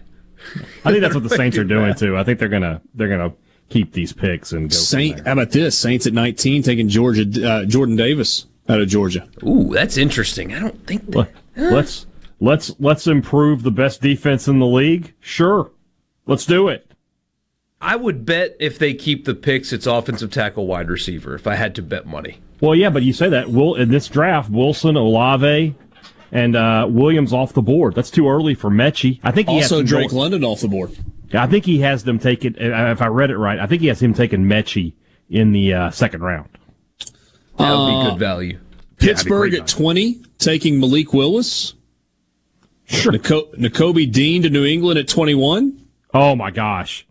Speaker 3: I think that's what the <laughs> Saints are doing too. I think they're gonna they're gonna keep these picks and go. from
Speaker 1: Saint,
Speaker 3: there.
Speaker 1: how about this? Saints at 19 taking Georgia, uh, Jordan Davis out of Georgia.
Speaker 2: Ooh, that's interesting. I don't think
Speaker 3: Let- Let's let's let's improve the best defense in the league. Sure, let's do it.
Speaker 2: I would bet if they keep the picks, it's offensive tackle, wide receiver. If I had to bet money,
Speaker 3: Well, yeah, but you say that Will in this draft, Wilson, Olave, and uh, Williams off the board. That's too early for Metchie. I think he has
Speaker 1: Also,
Speaker 3: some
Speaker 1: Drake
Speaker 3: go-
Speaker 1: London off the board.
Speaker 3: I think he has them taking. If I read it right, I think he has him taking Metchie in the uh, second round.
Speaker 2: that would be
Speaker 1: Uh,
Speaker 2: good value.
Speaker 1: Pittsburgh
Speaker 3: great
Speaker 1: at 20 taking Malik Willis. Sure. Nakobe Dean to New England at 21.
Speaker 3: Oh my gosh,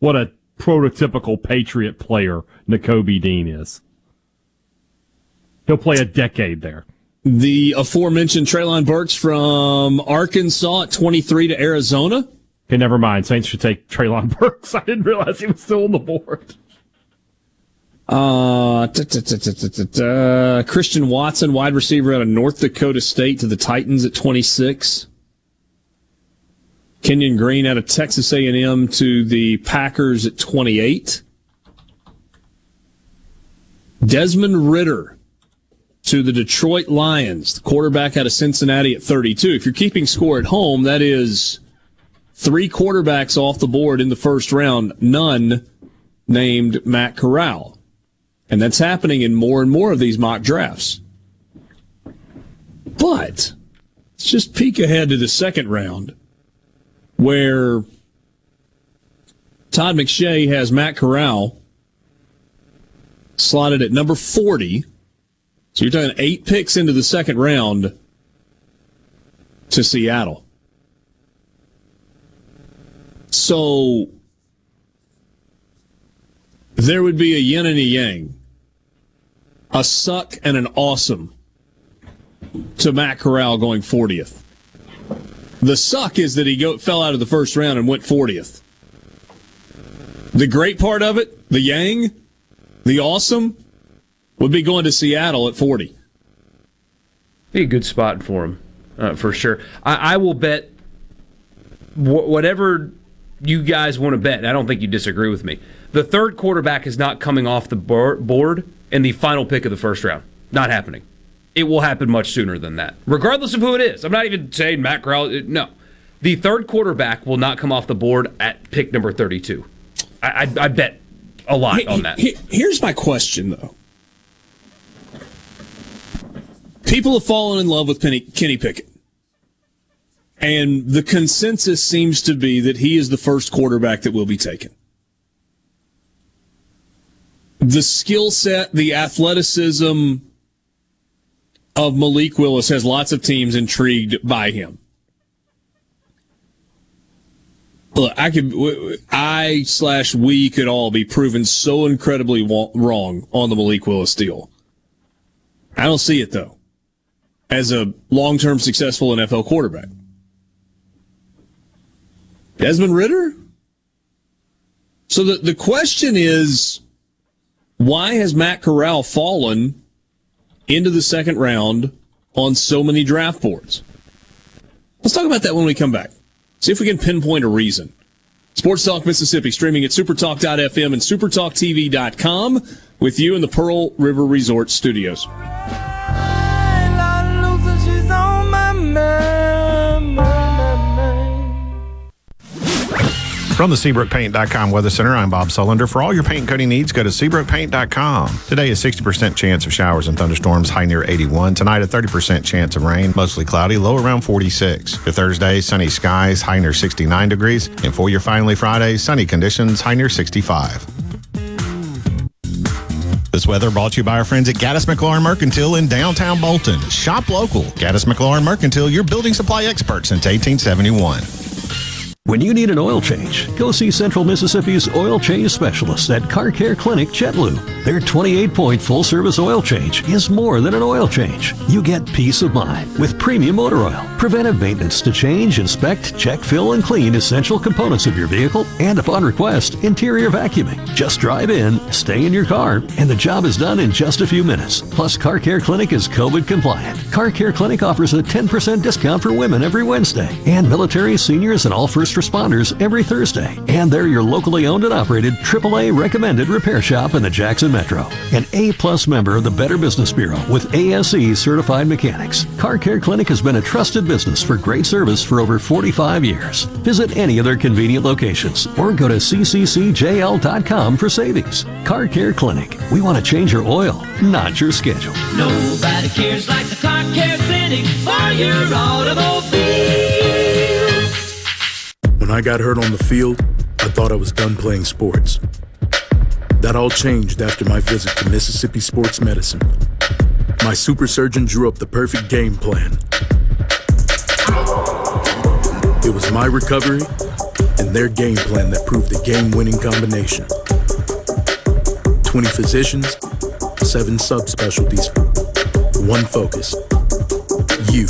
Speaker 3: what a prototypical Patriot player Nakobe Dean is. He'll play a decade there.
Speaker 1: The aforementioned Treylon Burks from Arkansas at 23 to Arizona.
Speaker 3: Okay, never mind. Saints should take Treylon <laughs> Burks. I didn't realize he was still on the board.
Speaker 1: Uh, ta- ta- ta. Christian Watson, wide receiver out of North Dakota State to the Titans at 26. Kenyon Green out of Texas A&M to the Packers at 28. Desmond Ridder to the Detroit Lions, the quarterback out of Cincinnati at 32. If you're keeping score at home, that is three quarterbacks off the board in the first round, none named Matt Corral. And that's happening in more and more of these mock drafts. But let's just peek ahead to the second round where Todd McShay has Matt Corral slotted at number 40. So you're talking eight picks into the second round to Seattle. So there would be a yin and a yang, a suck and an awesome to Matt Corral going 40th. The suck is that he go, fell out of the first round and went 40th. The great part of it, the yang, the awesome, would be going to Seattle at 40.
Speaker 2: Be a good spot for him, uh, for sure. I, I will bet wh- whatever you guys want to bet. I don't think you disagree with me. The third quarterback is not coming off the board in the final pick of the first round. Not happening. It will happen much sooner than that, regardless of who it is. I'm not even saying Matt Corral. Uh, no, the third quarterback will not come off the board at pick number 32. I, I, I bet a lot on that.
Speaker 1: Here's my question, though. People have fallen in love with Penny, Kenny Pickett. And the consensus seems to be that he is the first quarterback that will be taken. The skill set, the athleticism of Malik Willis has lots of teams intrigued by him. Look, I could, I slash we could all be proven so incredibly wrong on the Malik Willis deal. I don't see it though, as a long-term successful NFL quarterback. Desmond Ridder. So the, the question is, why has Matt Corral fallen into the second round on so many draft boards? Let's talk about that when we come back. See if we can pinpoint a reason. Sports Talk Mississippi streaming at supertalk.fm and supertalktv.com with you in the Pearl River Resort studios.
Speaker 66: From the SeabrookPaint.com Weather Center, I'm Bob Sullender. For all your paint coating needs, go to SeabrookPaint.com. Today is 60% chance of showers and thunderstorms, high near 81. Tonight, a 30% chance of rain, mostly cloudy, low around 46. For Thursday, sunny skies, high near 69 degrees. And for your finally Friday, sunny conditions, high near 65. This weather brought to you by our friends at Gaddis McLaurin Mercantile in downtown Bolton. Shop local. Gaddis McLaurin Mercantile, your building supply expert since 1871.
Speaker 67: When you need an oil change, go see Central Mississippi's oil change specialist at Car Care Clinic Jet Lube. Their 28 point full service oil change is more than an oil change. You get peace of mind with premium motor oil, preventive maintenance to change, inspect, check, fill, and clean essential components of your vehicle, and upon request, interior vacuuming. Just drive in, stay in your car, and the job is done in just a few minutes. Plus, Car Care Clinic is COVID compliant. Car Care Clinic offers a 10% discount for women every Wednesday, and military, seniors, and all first responders every Thursday. And they're your locally owned and operated AAA recommended repair shop in the Jackson Metro. An A plus member of the Better Business Bureau with ASE certified mechanics. Car Care Clinic has been a trusted business for great service for over 45 years. Visit any of their convenient locations or go to cccjl.com for savings. Car Care Clinic. We want to change your oil, not your schedule.
Speaker 68: Nobody cares like the Car Care Clinic for your automobile.
Speaker 69: When I got hurt on the field, I thought I was done playing sports. That all changed after my visit to Mississippi Sports Medicine. My super surgeon drew up the perfect game plan. It was my recovery and their game plan that proved the game winning combination. 20 physicians, 7 subspecialties, one focus. You,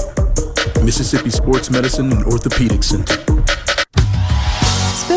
Speaker 69: Mississippi Sports Medicine and Orthopedic Center.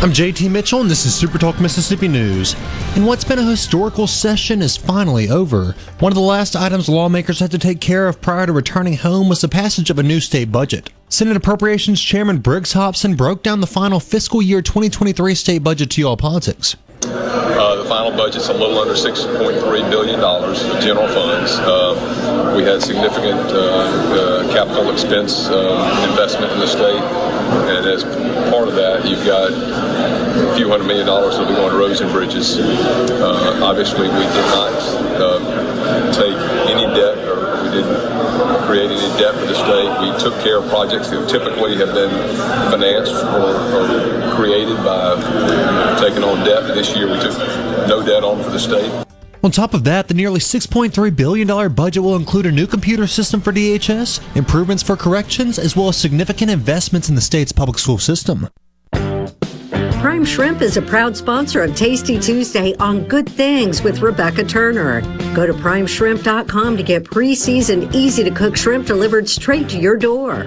Speaker 48: I'm JT Mitchell, and this is Super Talk Mississippi News. And what's been a historical session is finally over. One of the last items lawmakers had to take care of prior to returning home was the passage of a new state budget. Senate Appropriations Chairman Briggs Hopson broke down the final fiscal year 2023 state budget to y'all politics.
Speaker 70: Uh, the final budget's a little under $6.3 billion of general funds. Uh, we had significant uh, uh, capital expense uh, investment in the state, and as part of that, you've got a few hundred million dollars that'll be going to roads and bridges. Uh, obviously, we did not uh, take any debt or we didn't create any debt for the state. We took care of projects that typically have been financed or, or created by taking on debt. This year, we took no debt on for the state.
Speaker 48: On top of that, the nearly $6.3 billion budget will include a new computer system for DHS, improvements for corrections, as well as significant investments in the state's public school system.
Speaker 71: Prime Shrimp is a proud sponsor of Tasty Tuesday on Good Things with Rebecca Turner. Go to primeshrimp.com to get pre seasoned, easy to cook shrimp delivered straight to your door.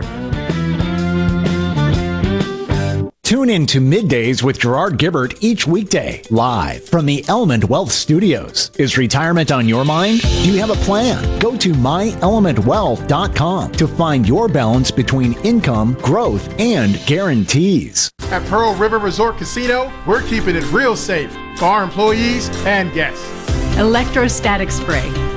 Speaker 72: Tune in to Middays with Gerard Gibert each weekday, live from the Element Wealth Studios. Is retirement on your mind? Do you have a plan? Go to myelementwealth.com to find your balance between income, growth, and guarantees.
Speaker 69: At Pearl River Resort Casino, we're keeping it real safe for our employees and guests.
Speaker 73: Electrostatic spray,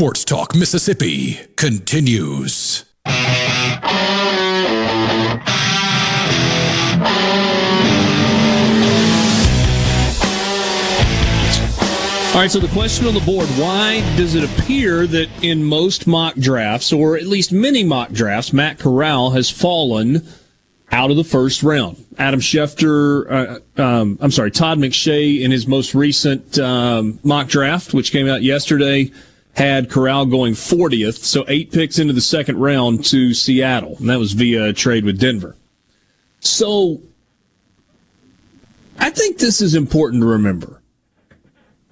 Speaker 8: Sports Talk Mississippi continues.
Speaker 1: All right, so the question on the board why does it appear that in most mock drafts, or at least many mock drafts, Matt Corral has fallen out of the first round? Adam Schefter, uh, um, I'm sorry, Todd McShay in his most recent um, mock draft, which came out yesterday, had Corral going 40th, so eight picks into the second round to Seattle, and that was via a trade with Denver. So I think this is important to remember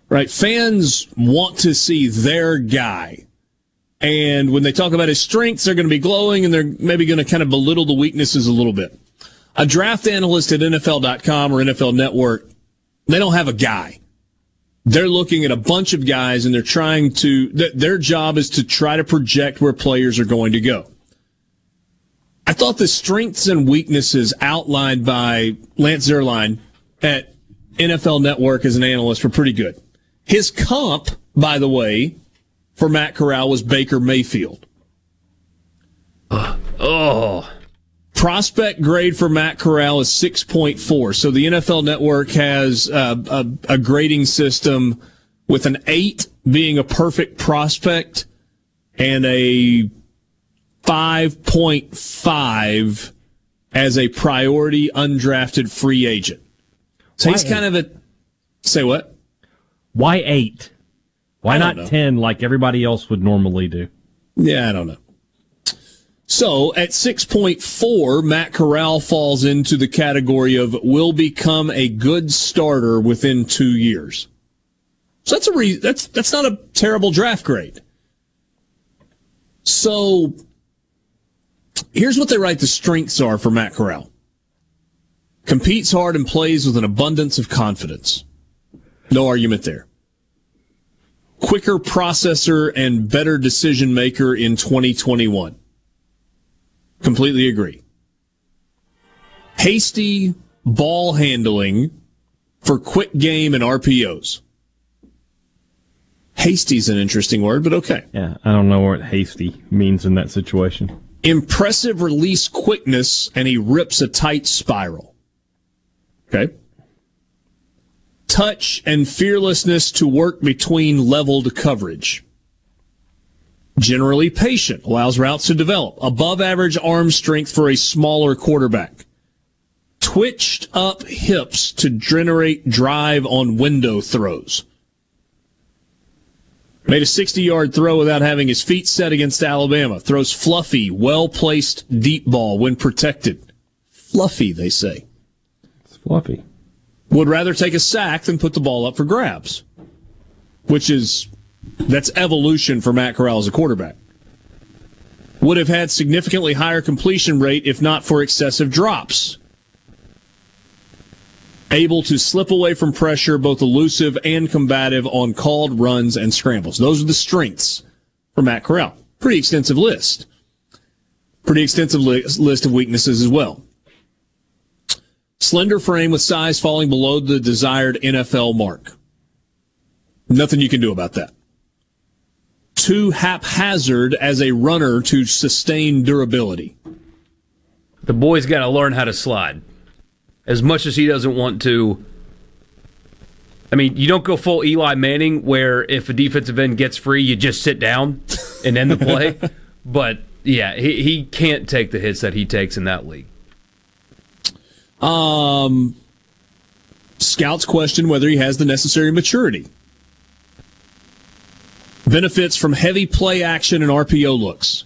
Speaker 1: right? Fans want to see their guy. And when they talk about his strengths, they're going to be glowing and they're maybe going to kind of belittle the weaknesses a little bit. A draft analyst at NFL.com or NFL Network, they don't have a guy. They're looking at a bunch of guys and they're trying to, th- their job is to try to project where players are going to go. I thought the strengths and weaknesses outlined by Lance Zierlein at NFL Network as an analyst were pretty good. His comp, by the way, for Matt Corral was Baker Mayfield.
Speaker 2: Uh, oh.
Speaker 1: Prospect grade for Matt Corral is 6.4. So the NFL network has uh, a, a grading system with an 8 being a perfect prospect and a 5.5 as a priority undrafted free agent. So
Speaker 3: Why
Speaker 1: he's kind of a. Say what?
Speaker 3: Why eight? Why not
Speaker 1: know.
Speaker 3: ten like everybody else would normally do?
Speaker 1: Yeah, I don't know. So at 6.4, Matt Corral falls into the category of will become a good starter within two years. So that's a re- that's that's not a terrible draft grade. So here's what they write the strengths are for Matt Corral. Competes hard and plays with an abundance of confidence. No argument there. Quicker processor and better decision maker in 2021. Completely agree. Hasty ball handling for quick game and RPOs. Hasty's an interesting word, but okay.
Speaker 3: Yeah, I don't know what hasty means in that situation.
Speaker 1: Impressive release quickness, and he rips a tight spiral. Okay. Touch and fearlessness to work between leveled coverage. Generally patient, allows routes to develop. Above average arm strength for a smaller quarterback. Twitched up hips to generate drive on window throws. Made a 60 yard throw without having his feet set against Alabama. Throws fluffy, well placed deep ball when protected. Fluffy, they say.
Speaker 3: It's fluffy.
Speaker 1: Would rather take a sack than put the ball up for grabs, which is that's evolution for Matt Corral as a quarterback. Would have had significantly higher completion rate if not for excessive drops. Able to slip away from pressure, both elusive and combative on called runs and scrambles. Those are the strengths for Matt Corral. Pretty extensive list. Pretty extensive li- list of weaknesses as well. Slender frame with size falling below the desired NFL mark. Nothing you can do about that too haphazard as a runner to sustain durability.
Speaker 2: The boy's got to learn how to slide. As much as he doesn't want to. I mean, you don't go full Eli Manning where if a defensive end gets free, you just sit down and end the play. <laughs> but yeah, he, he can't take the hits that he takes in that league.
Speaker 1: Um, scouts question whether he has the necessary maturity benefits from heavy play action and RPO looks.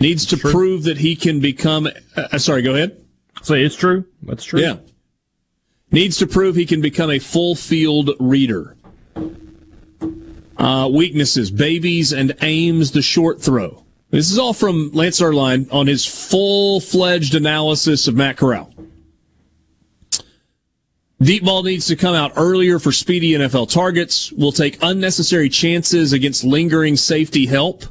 Speaker 1: Needs to
Speaker 3: true.
Speaker 1: prove that he can become. Uh, sorry, go ahead.
Speaker 3: Say it's true. That's true.
Speaker 1: Yeah. Needs to prove he can become a full field reader. Uh, weaknesses: babies and aims the short throw. This is all from Lance Zierlein on his full fledged analysis of Matt Corral. Deep ball needs to come out earlier for speedy NFL targets. Will take unnecessary chances against lingering safety help.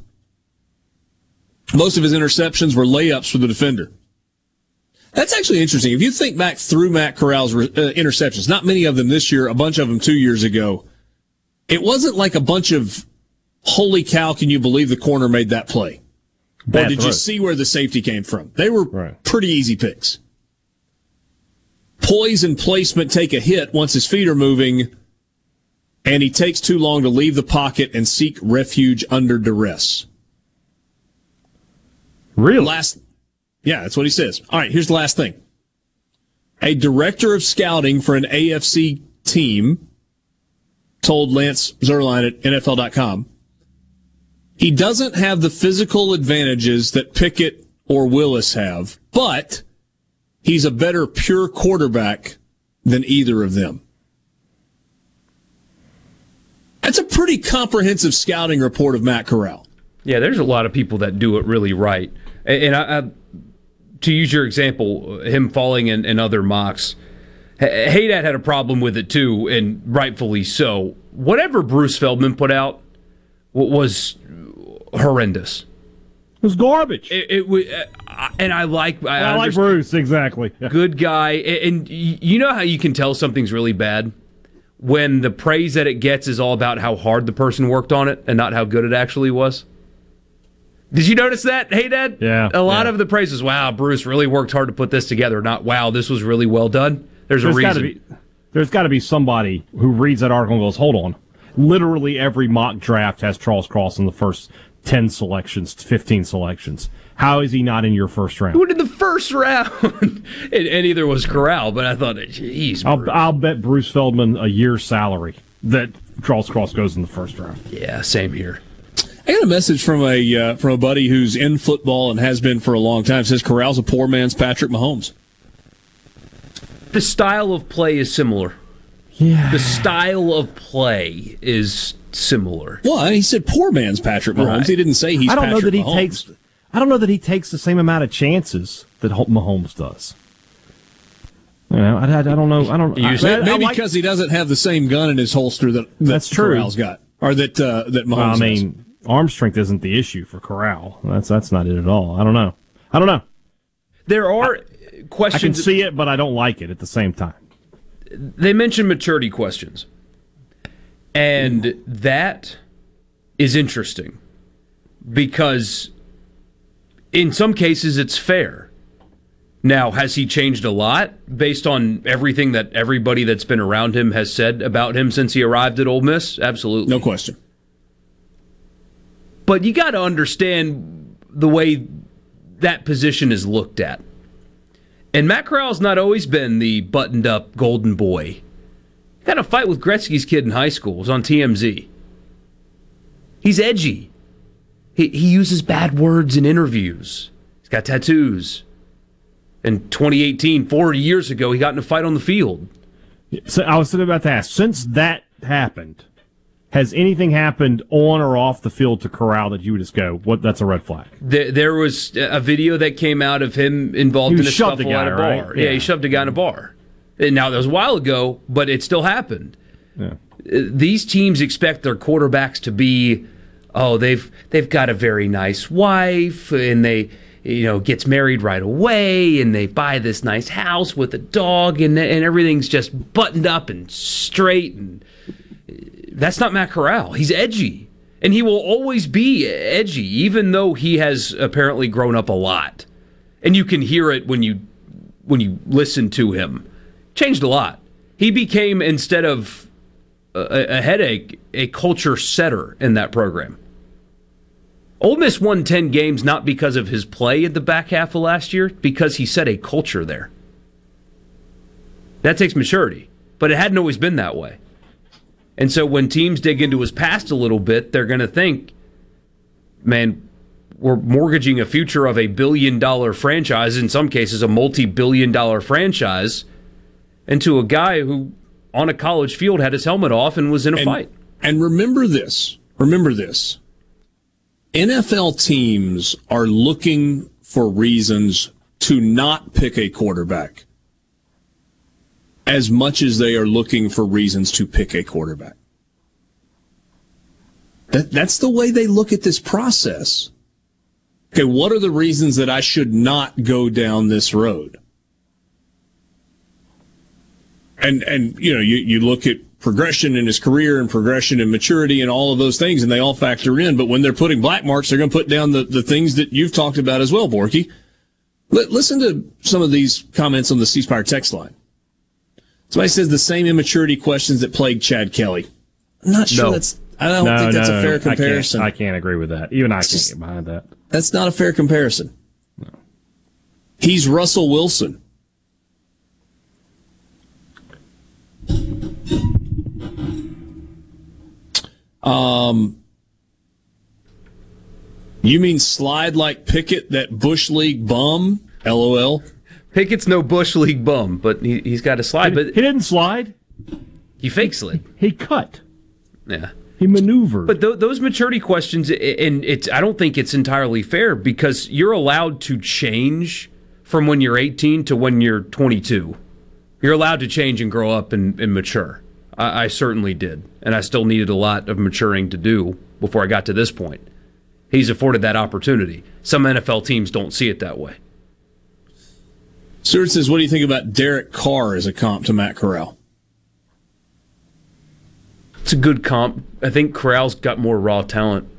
Speaker 1: Most of his interceptions were layups for the defender. That's actually interesting. If you think back through Matt Corral's uh, interceptions, not many of them this year, a bunch of them two years ago, it wasn't like a bunch of holy cow, can you believe the corner made that play?
Speaker 3: Bad
Speaker 1: or did
Speaker 3: throw.
Speaker 1: you see where the safety came from? They were
Speaker 3: Right.
Speaker 1: pretty easy picks poise and placement take a hit once his feet are moving, and he takes too long to leave the pocket and seek refuge under duress.
Speaker 3: Really?
Speaker 1: Last, yeah, that's what he says. All right, here's the last thing. A director of scouting for an AFC team told Lance Zierlein at NFL.com he doesn't have the physical advantages that Pickett or Willis have, but he's a better pure quarterback than either of them. That's a pretty comprehensive scouting report of Matt Corral.
Speaker 2: Yeah, there's a lot of people that do it really right. And, and I, I, to use your example, him falling in, in other mocks, H- Haydad had a problem with it too, and rightfully so. Whatever Bruce Feldman put out was horrendous.
Speaker 3: It was garbage.
Speaker 2: It, it was, uh, and I like I,
Speaker 3: I like Bruce exactly. <laughs>
Speaker 2: Good guy. A- And you know how you can tell something's really bad when the praise that it gets is all about how hard the person worked on it and not how good it actually was. Did you notice that? Hey, Dad.
Speaker 3: Yeah,
Speaker 2: A lot
Speaker 3: yeah.
Speaker 2: of the praise is, "Wow, Bruce really worked hard to put this together." Not, "Wow, this was really well done." There's a
Speaker 3: There's to
Speaker 2: reason.
Speaker 3: be there's got to be somebody who reads that article and goes, "Hold on." Literally every mock draft has Charles Cross in the first 10 selections, 15 selections. How is he not in your first round?
Speaker 2: Who did the first round? <laughs> and, and either was Corral, but I thought, "Geez,
Speaker 3: I'll, I'll bet Bruce Feldman a year's salary that Charles Cross goes in the first round.
Speaker 2: yeah, same here."
Speaker 1: I got a message from a uh, from a buddy who's in football and has been for a long time. Says Corral's a poor man's Patrick Mahomes.
Speaker 2: The style of play is similar.
Speaker 3: Yeah.
Speaker 2: The style of play is similar.
Speaker 1: Well, he said poor man's Patrick Mahomes.
Speaker 2: Right.
Speaker 1: He didn't say he's.
Speaker 3: I don't know
Speaker 1: Patrick
Speaker 3: that he
Speaker 1: Mahomes.
Speaker 3: takes. I don't know that he takes the same amount of chances that Hol- Mahomes does. You know, I, I, I don't know. I don't. I,
Speaker 1: Maybe,
Speaker 3: I like-
Speaker 1: because he doesn't have the same gun in his holster that, that
Speaker 3: That's true.
Speaker 1: Corral's got, or that uh, that Mahomes.
Speaker 3: Well, I
Speaker 1: has.
Speaker 3: mean, arm strength isn't the issue for Corral. That's that's not it at all. I don't know. I don't know.
Speaker 2: There are questions.
Speaker 3: I can see it, but I don't like it at the same time.
Speaker 2: they mentioned maturity questions. And that is interesting because in some cases it's fair. Now, has he changed a lot based on everything that everybody that's been around him has said about him since he arrived at Ole Miss? Absolutely.
Speaker 1: No question.
Speaker 2: But you got to understand the way that position is looked at. And Matt Corral's not always been the buttoned up golden boy. He had a fight with Gretzky's kid in high school. It was on TMZ. He's edgy. He, he uses bad words in interviews. He's got tattoos. In 2018, four years ago, he got in a fight on the field.
Speaker 3: So I was about to ask. Since that happened, has anything happened on or off the field to Corral that you would just go, "What? That's a red flag."
Speaker 2: There, there was a video that came out of him involved in a
Speaker 3: shoved a
Speaker 2: scuffle
Speaker 3: guy,
Speaker 2: at a
Speaker 3: right?
Speaker 2: bar. Yeah.
Speaker 3: Yeah.
Speaker 2: he shoved a guy in a bar. And now that was a while ago, but it still happened.
Speaker 3: Yeah.
Speaker 2: Uh, These teams expect their quarterbacks to be, oh, they've they've got a very nice wife, and they you know gets married right away, and they buy this nice house with a dog, and and everything's just buttoned up and straight, and uh, that's not Matt Corral. He's edgy, and he will always be edgy, even though he has apparently grown up a lot, and you can hear it when you when you listen to him. Changed a lot. He became instead of a, a headache, a culture setter in that program. Ole Miss won 10 games not because of his play at the back half of last year, because he set a culture there. That takes maturity, but it hadn't always been that way. And so when teams dig into his past a little bit, they're going to think, man, we're mortgaging a future of a billion dollar franchise, in some cases, a multi billion dollar franchise, into a guy who on a college field had his helmet off and was in a
Speaker 1: and,
Speaker 2: fight.
Speaker 1: And remember this. Remember this. NFL teams are looking for reasons to not pick a quarterback as much as they are looking for reasons to pick a quarterback. That, that's the way they look at this process. Okay, what are the reasons that I should not go down this road? And and you know, you, you look at progression in his career and progression and maturity and all of those things, and they all factor in. But when they're putting black marks, they're going to put down the, the things that you've talked about as well, Borky. Li- listen to some of these comments on the C Spire text line. Somebody says the same immaturity questions that plagued Chad Kelly. I'm not sure
Speaker 3: No.
Speaker 1: that's. I don't
Speaker 3: no,
Speaker 1: think that's
Speaker 3: no,
Speaker 1: a fair
Speaker 3: I can't-
Speaker 1: comparison.
Speaker 3: I can't, agree with that. Even I
Speaker 1: It's
Speaker 3: can't
Speaker 1: just-
Speaker 3: get behind that.
Speaker 1: That's not a fair comparison. He's Russell Wilson. Um, you mean slide like Pickett, that Bush League bum? LOL.
Speaker 2: Pickett's no Bush League bum, but he, he's got a slide. But
Speaker 3: he didn't slide.
Speaker 2: He fake slid.
Speaker 3: He cut.
Speaker 2: Yeah.
Speaker 3: He maneuvered.
Speaker 2: But th- those maturity questions, and it's I don't think it's entirely fair because you're allowed to change from when you're 18 to when you're 22. You're allowed to change and grow up and, and mature. I, I certainly did, and I still needed a lot of maturing to do before I got to this point. He's afforded that opportunity. Some NFL teams don't see it that way.
Speaker 1: Stewart says, What do you think about Derek Carr as a comp to Matt Corral?
Speaker 2: It's a good comp. I think Corral's got more raw talent.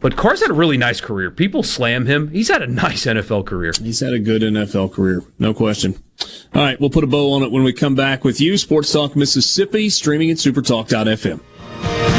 Speaker 2: But Carr's had a really nice career. People slam him. He's had a nice NFL career.
Speaker 1: He's had a good NFL career, no question. All right, we'll put a bow on it when we come back with you. Sports Talk Mississippi, streaming at supertalk.fm.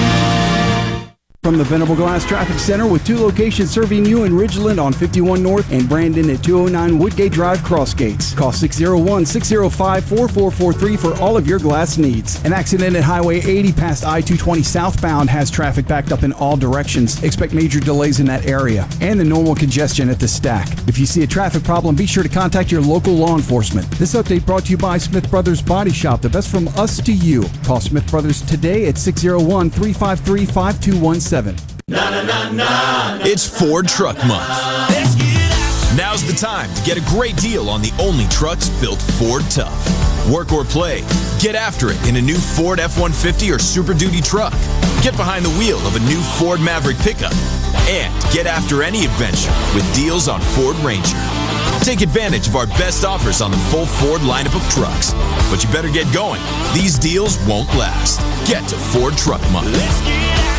Speaker 4: from the Venable Glass Traffic Center with two locations serving you in Ridgeland on 51 North and Brandon at 209 Woodgate Drive, Crossgates. Call 601 605 4443 for all of your glass needs. An accident at Highway 80 past I 220 southbound has traffic backed up in all directions. Expect major delays in that area and the normal congestion at the stack. If you see a traffic problem, be sure to contact your local law enforcement. This update brought to you by Smith Brothers Body Shop, the best from us to you. Call Smith Brothers today at 601 353 5217.
Speaker 74: It's Ford Truck Month. Now's the time to get a great deal on the only trucks built Ford tough. Work or play, get after it in a new Ford F 150 or Super Duty truck. Get behind the wheel of a new Ford Maverick pickup. And get after any adventure with deals on Ford Ranger. Take advantage of our best offers on the full Ford lineup of trucks. But you better get going. These deals won't last. Get to Ford Truck Month.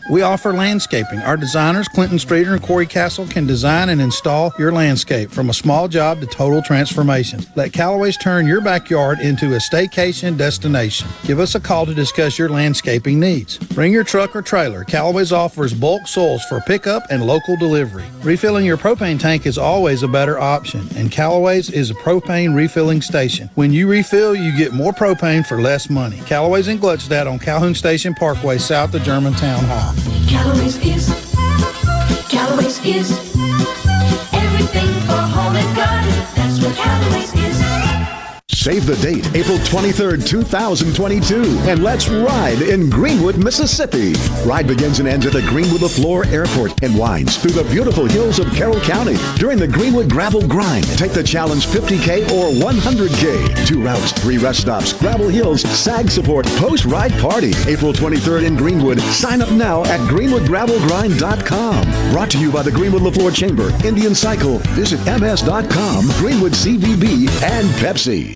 Speaker 75: We offer landscaping. Our designers, Clinton Streeter and Corey Castle, can design and install your landscape from a small job to total transformation. Let Callaway's turn your backyard into a staycation destination. Give us a call to discuss your landscaping needs. Bring your truck or trailer. Callaway's offers bulk soils for pickup and local delivery. Refilling your propane tank is always a better option, and Callaway's is a propane refilling station. When you refill, you get more propane for less money. Callaway's in Gluckstadt on Calhoun Station Parkway, south of Germantown Hall.
Speaker 76: Callaway's is, Callaway's is everything for home and garden. That's what Callaway's is.
Speaker 12: Save the date, April 23rd, 2022, and let's ride in Greenwood, Mississippi. Ride begins and ends at the Greenwood Leflore Airport and winds through the beautiful hills of Carroll County. During the Greenwood Gravel Grind, take the challenge 50K or 100K. Two routes, three rest stops, Gravel Hills, SAG support, post-ride party. April 23rd in Greenwood. Sign up now at greenwoodgravelgrind.com. Brought to you by the Greenwood Leflore Chamber, Indian Cycle. Visit ms.com, Greenwood CVB, and Pepsi.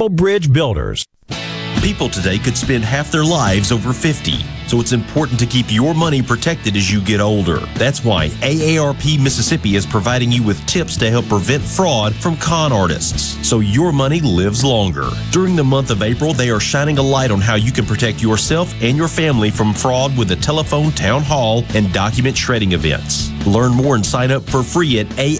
Speaker 48: Bridge Builders.
Speaker 7: People today could spend half their lives over 50, so it's important to keep your money protected as you get older. That's why AARP Mississippi is providing you with tips to help prevent fraud from con artists, so your money lives longer. During the month of April, they are shining a light on how you can protect yourself and your family from fraud with a telephone town hall and document shredding events. Learn more and sign up for free at aarp.org/ms.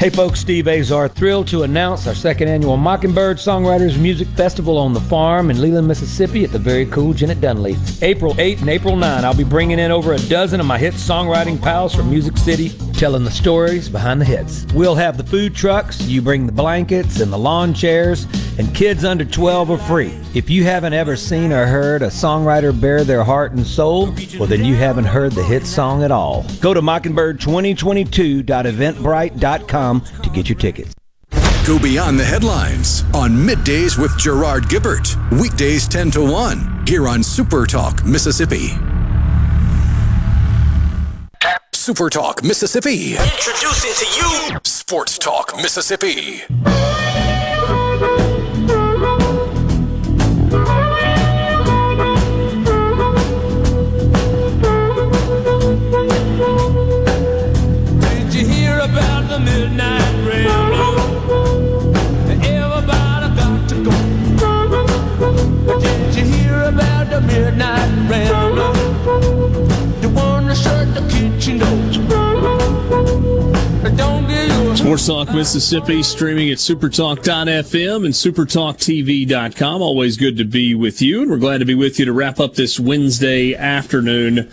Speaker 25: Hey folks, Steve Azar, thrilled to announce our second annual Mockingbird Songwriters Music Festival on the farm in Leland, Mississippi at the very cool Janet Dunleavy. April 8 and April 9, I'll be bringing in over a dozen of my hit songwriting pals from Music City, telling the stories behind the hits. We'll have the food trucks, you bring the blankets and the lawn chairs, and kids under 12 are free. If you haven't ever seen or heard a songwriter bare their heart and soul, well then you haven't heard the hit song at all. Go to mockingbird2022.eventbrite.com to get your tickets.
Speaker 8: Go beyond the headlines on Middays with Gerard Gibert. Weekdays 10 to 1 here on Super Talk, Mississippi. Super Talk, Mississippi.
Speaker 76: Introducing to you
Speaker 8: Sports Talk, Mississippi.
Speaker 1: Sports Talk Mississippi streaming at supertalk.fm and supertalktv.com. Always good to be with you, and we're glad to be with you to wrap up this Wednesday afternoon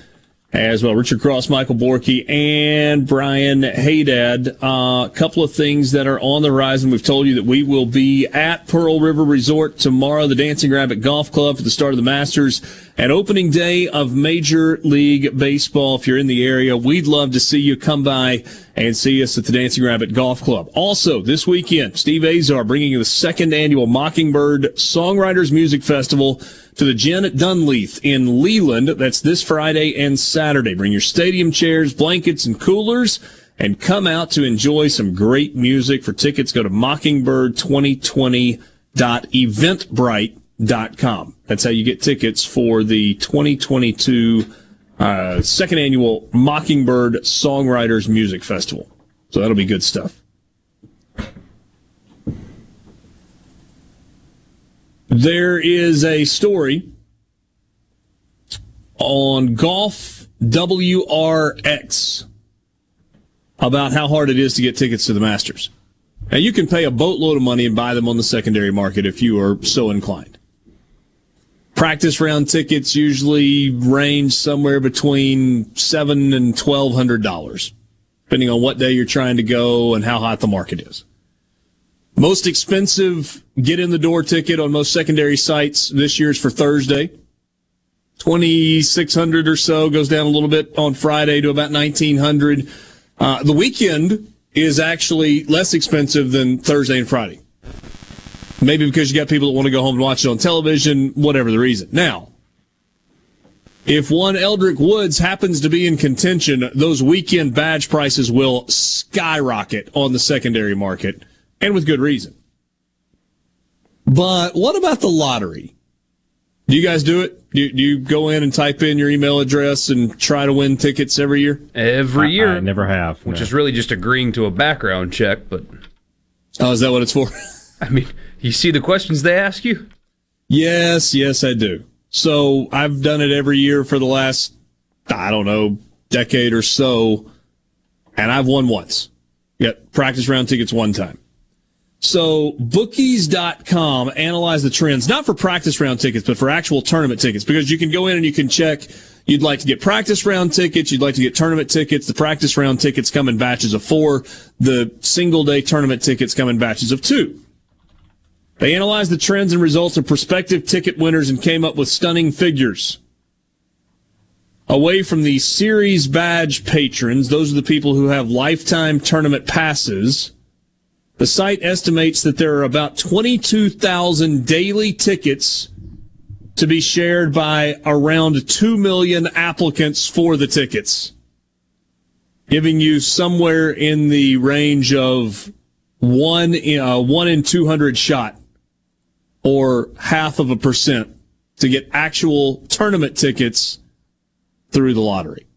Speaker 1: as well. Richard Cross, Michael Borky, and Brian Haydad. A uh, couple of things that are on the horizon. We've told you that we will be at Pearl River Resort tomorrow, the Dancing Rabbit Golf Club for the start of the Masters at opening day of Major League Baseball. If you're in the area, we'd love to see you come by and see us at the Dancing Rabbit Golf Club. Also, this weekend, Steve Azar bringing you the second annual Mockingbird Songwriters Music Festival to the Jen Dunleith in Leland. That's this Friday and Saturday. Bring your stadium chairs, blankets, and coolers and come out to enjoy some great music. For tickets, go to mockingbird2020.eventbrite.com. That's how you get tickets for the 2022 uh, second annual Mockingbird Songwriters Music Festival. So that'll be good stuff. There is a story on Golf WRX about how hard it is to get tickets to the Masters. Now, you can pay a boatload of money and buy them on the secondary market if you are so inclined. Practice round tickets usually range somewhere between seven and twelve hundred dollars, depending on what day you're trying to go and how hot the market is. Most expensive get in the door ticket on most secondary sites this year is for Thursday. 2600 or so goes down a little bit on Friday to about 1900. Uh, the weekend is actually less expensive than Thursday and Friday. Maybe because you got people that want to go home and watch it on television, whatever the reason. Now, if one Eldrick Woods happens to be in contention, those weekend badge prices will skyrocket on the secondary market and with good reason. But what about the lottery? Do you guys do it? Do you, do you go in and type in your email address and try to win tickets every year?
Speaker 2: Every year.
Speaker 3: I never have.
Speaker 2: Which
Speaker 3: no.
Speaker 2: is really just agreeing to a background check, but.
Speaker 1: Oh, is that what it's for? <laughs>
Speaker 2: I mean, you see the questions they ask you?
Speaker 1: Yes, yes, I do. So I've done it every year for the last, I don't know, decade or so, and I've won once. Got practice round tickets one time. So bookies.com analyze the trends, not for practice round tickets, but for actual tournament tickets, because you can go in and you can check you'd like to get practice round tickets, you'd like to get tournament tickets. The practice round tickets come in batches of four. The single day tournament tickets come in batches of two. They analyzed the trends and results of prospective ticket winners and came up with stunning figures. Away from the series badge patrons, those are the people who have lifetime tournament passes. The site estimates that there are about 22,000 daily tickets to be shared by around 2 million applicants for the tickets, giving you somewhere in the range of one, uh, one in 200 shot or half of a percent to get actual tournament tickets through the lottery.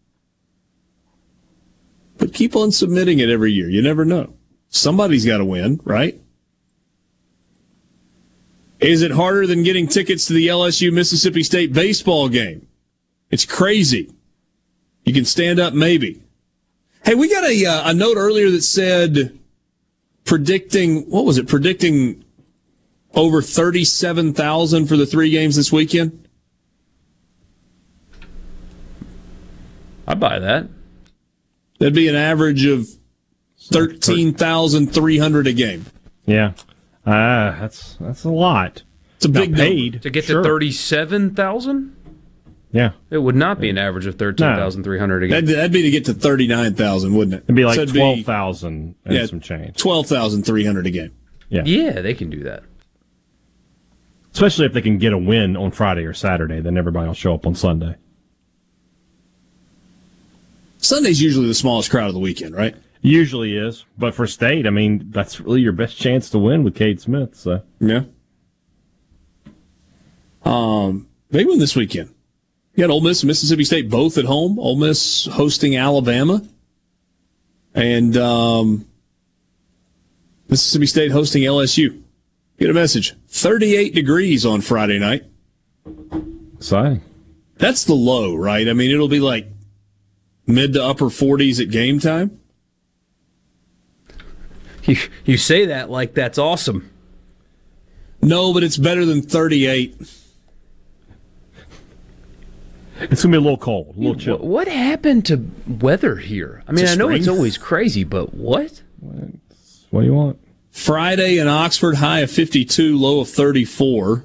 Speaker 1: But keep on submitting it every year. You never know. Somebody's got to win, right? Is it harder than getting tickets to the LSU Mississippi State baseball game? It's crazy. You can stand up, maybe. Hey, we got a, uh, a note earlier that said predicting, what was it? Predicting over 37,000 for the three games this weekend?
Speaker 2: I buy that.
Speaker 1: That'd be an average of 13,300 a game.
Speaker 3: Yeah. Uh, that's that's a lot.
Speaker 1: It's a big
Speaker 3: paid
Speaker 2: To get
Speaker 3: sure.
Speaker 2: to 37,000?
Speaker 3: Yeah.
Speaker 2: It would not be an average of 13,300 a game.
Speaker 1: That'd, that'd be to get to 39,000, wouldn't it?
Speaker 3: It'd be like
Speaker 1: So
Speaker 3: twelve thousand and
Speaker 1: yeah,
Speaker 3: some change.
Speaker 1: 12,300 a game.
Speaker 3: Yeah.
Speaker 2: Yeah, they can do that.
Speaker 3: Especially if they can get a win on Friday or Saturday, then everybody will show up on Sunday.
Speaker 1: Sunday's usually the smallest crowd of the weekend, right?
Speaker 3: Usually is, but for state, I mean, that's really your best chance to win with Cade Smith. So
Speaker 1: Yeah. Um, they win this weekend. You got Ole Miss and Mississippi State both at home. Ole Miss hosting Alabama, and um, Mississippi State hosting LSU. Get a message. Thirty-eight degrees on Friday night.
Speaker 3: exciting.
Speaker 1: That's the low, right? I mean, it'll be like mid to upper forties at game time.
Speaker 2: You, you say that like that's awesome.
Speaker 1: No, but it's better than thirty-eight.
Speaker 3: It's gonna be a little cold, a little chill.
Speaker 2: What, what happened to weather here? I mean, I know it's always crazy, but what?
Speaker 3: What do you want?
Speaker 1: Friday in Oxford, high of 52, low of 34.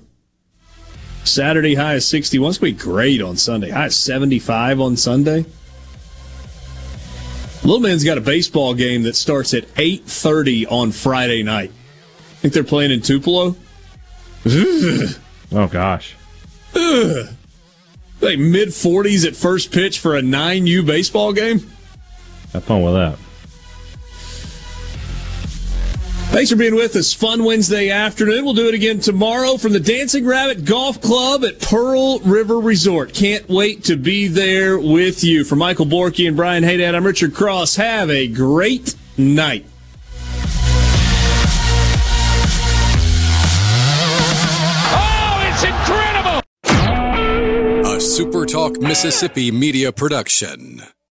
Speaker 1: Saturday, high of 61. It's going to be great on Sunday. High of 75 on Sunday. Little Man's got a baseball game that starts at 8.30 on Friday night. think they're playing in Tupelo? Ugh. <laughs>
Speaker 3: Oh gosh.
Speaker 1: Ugh. Like mid 40s at first pitch for a 9U baseball game?
Speaker 3: Have fun with that.
Speaker 1: Thanks for being with us. Fun Wednesday afternoon. We'll do it again tomorrow from the Dancing Rabbit Golf Club at Pearl River Resort. Can't wait to be there with you. For Michael Borky and Brian Haydad, I'm Richard Cross. Have a great night.
Speaker 8: Oh, it's incredible! A Super Talk Mississippi media production.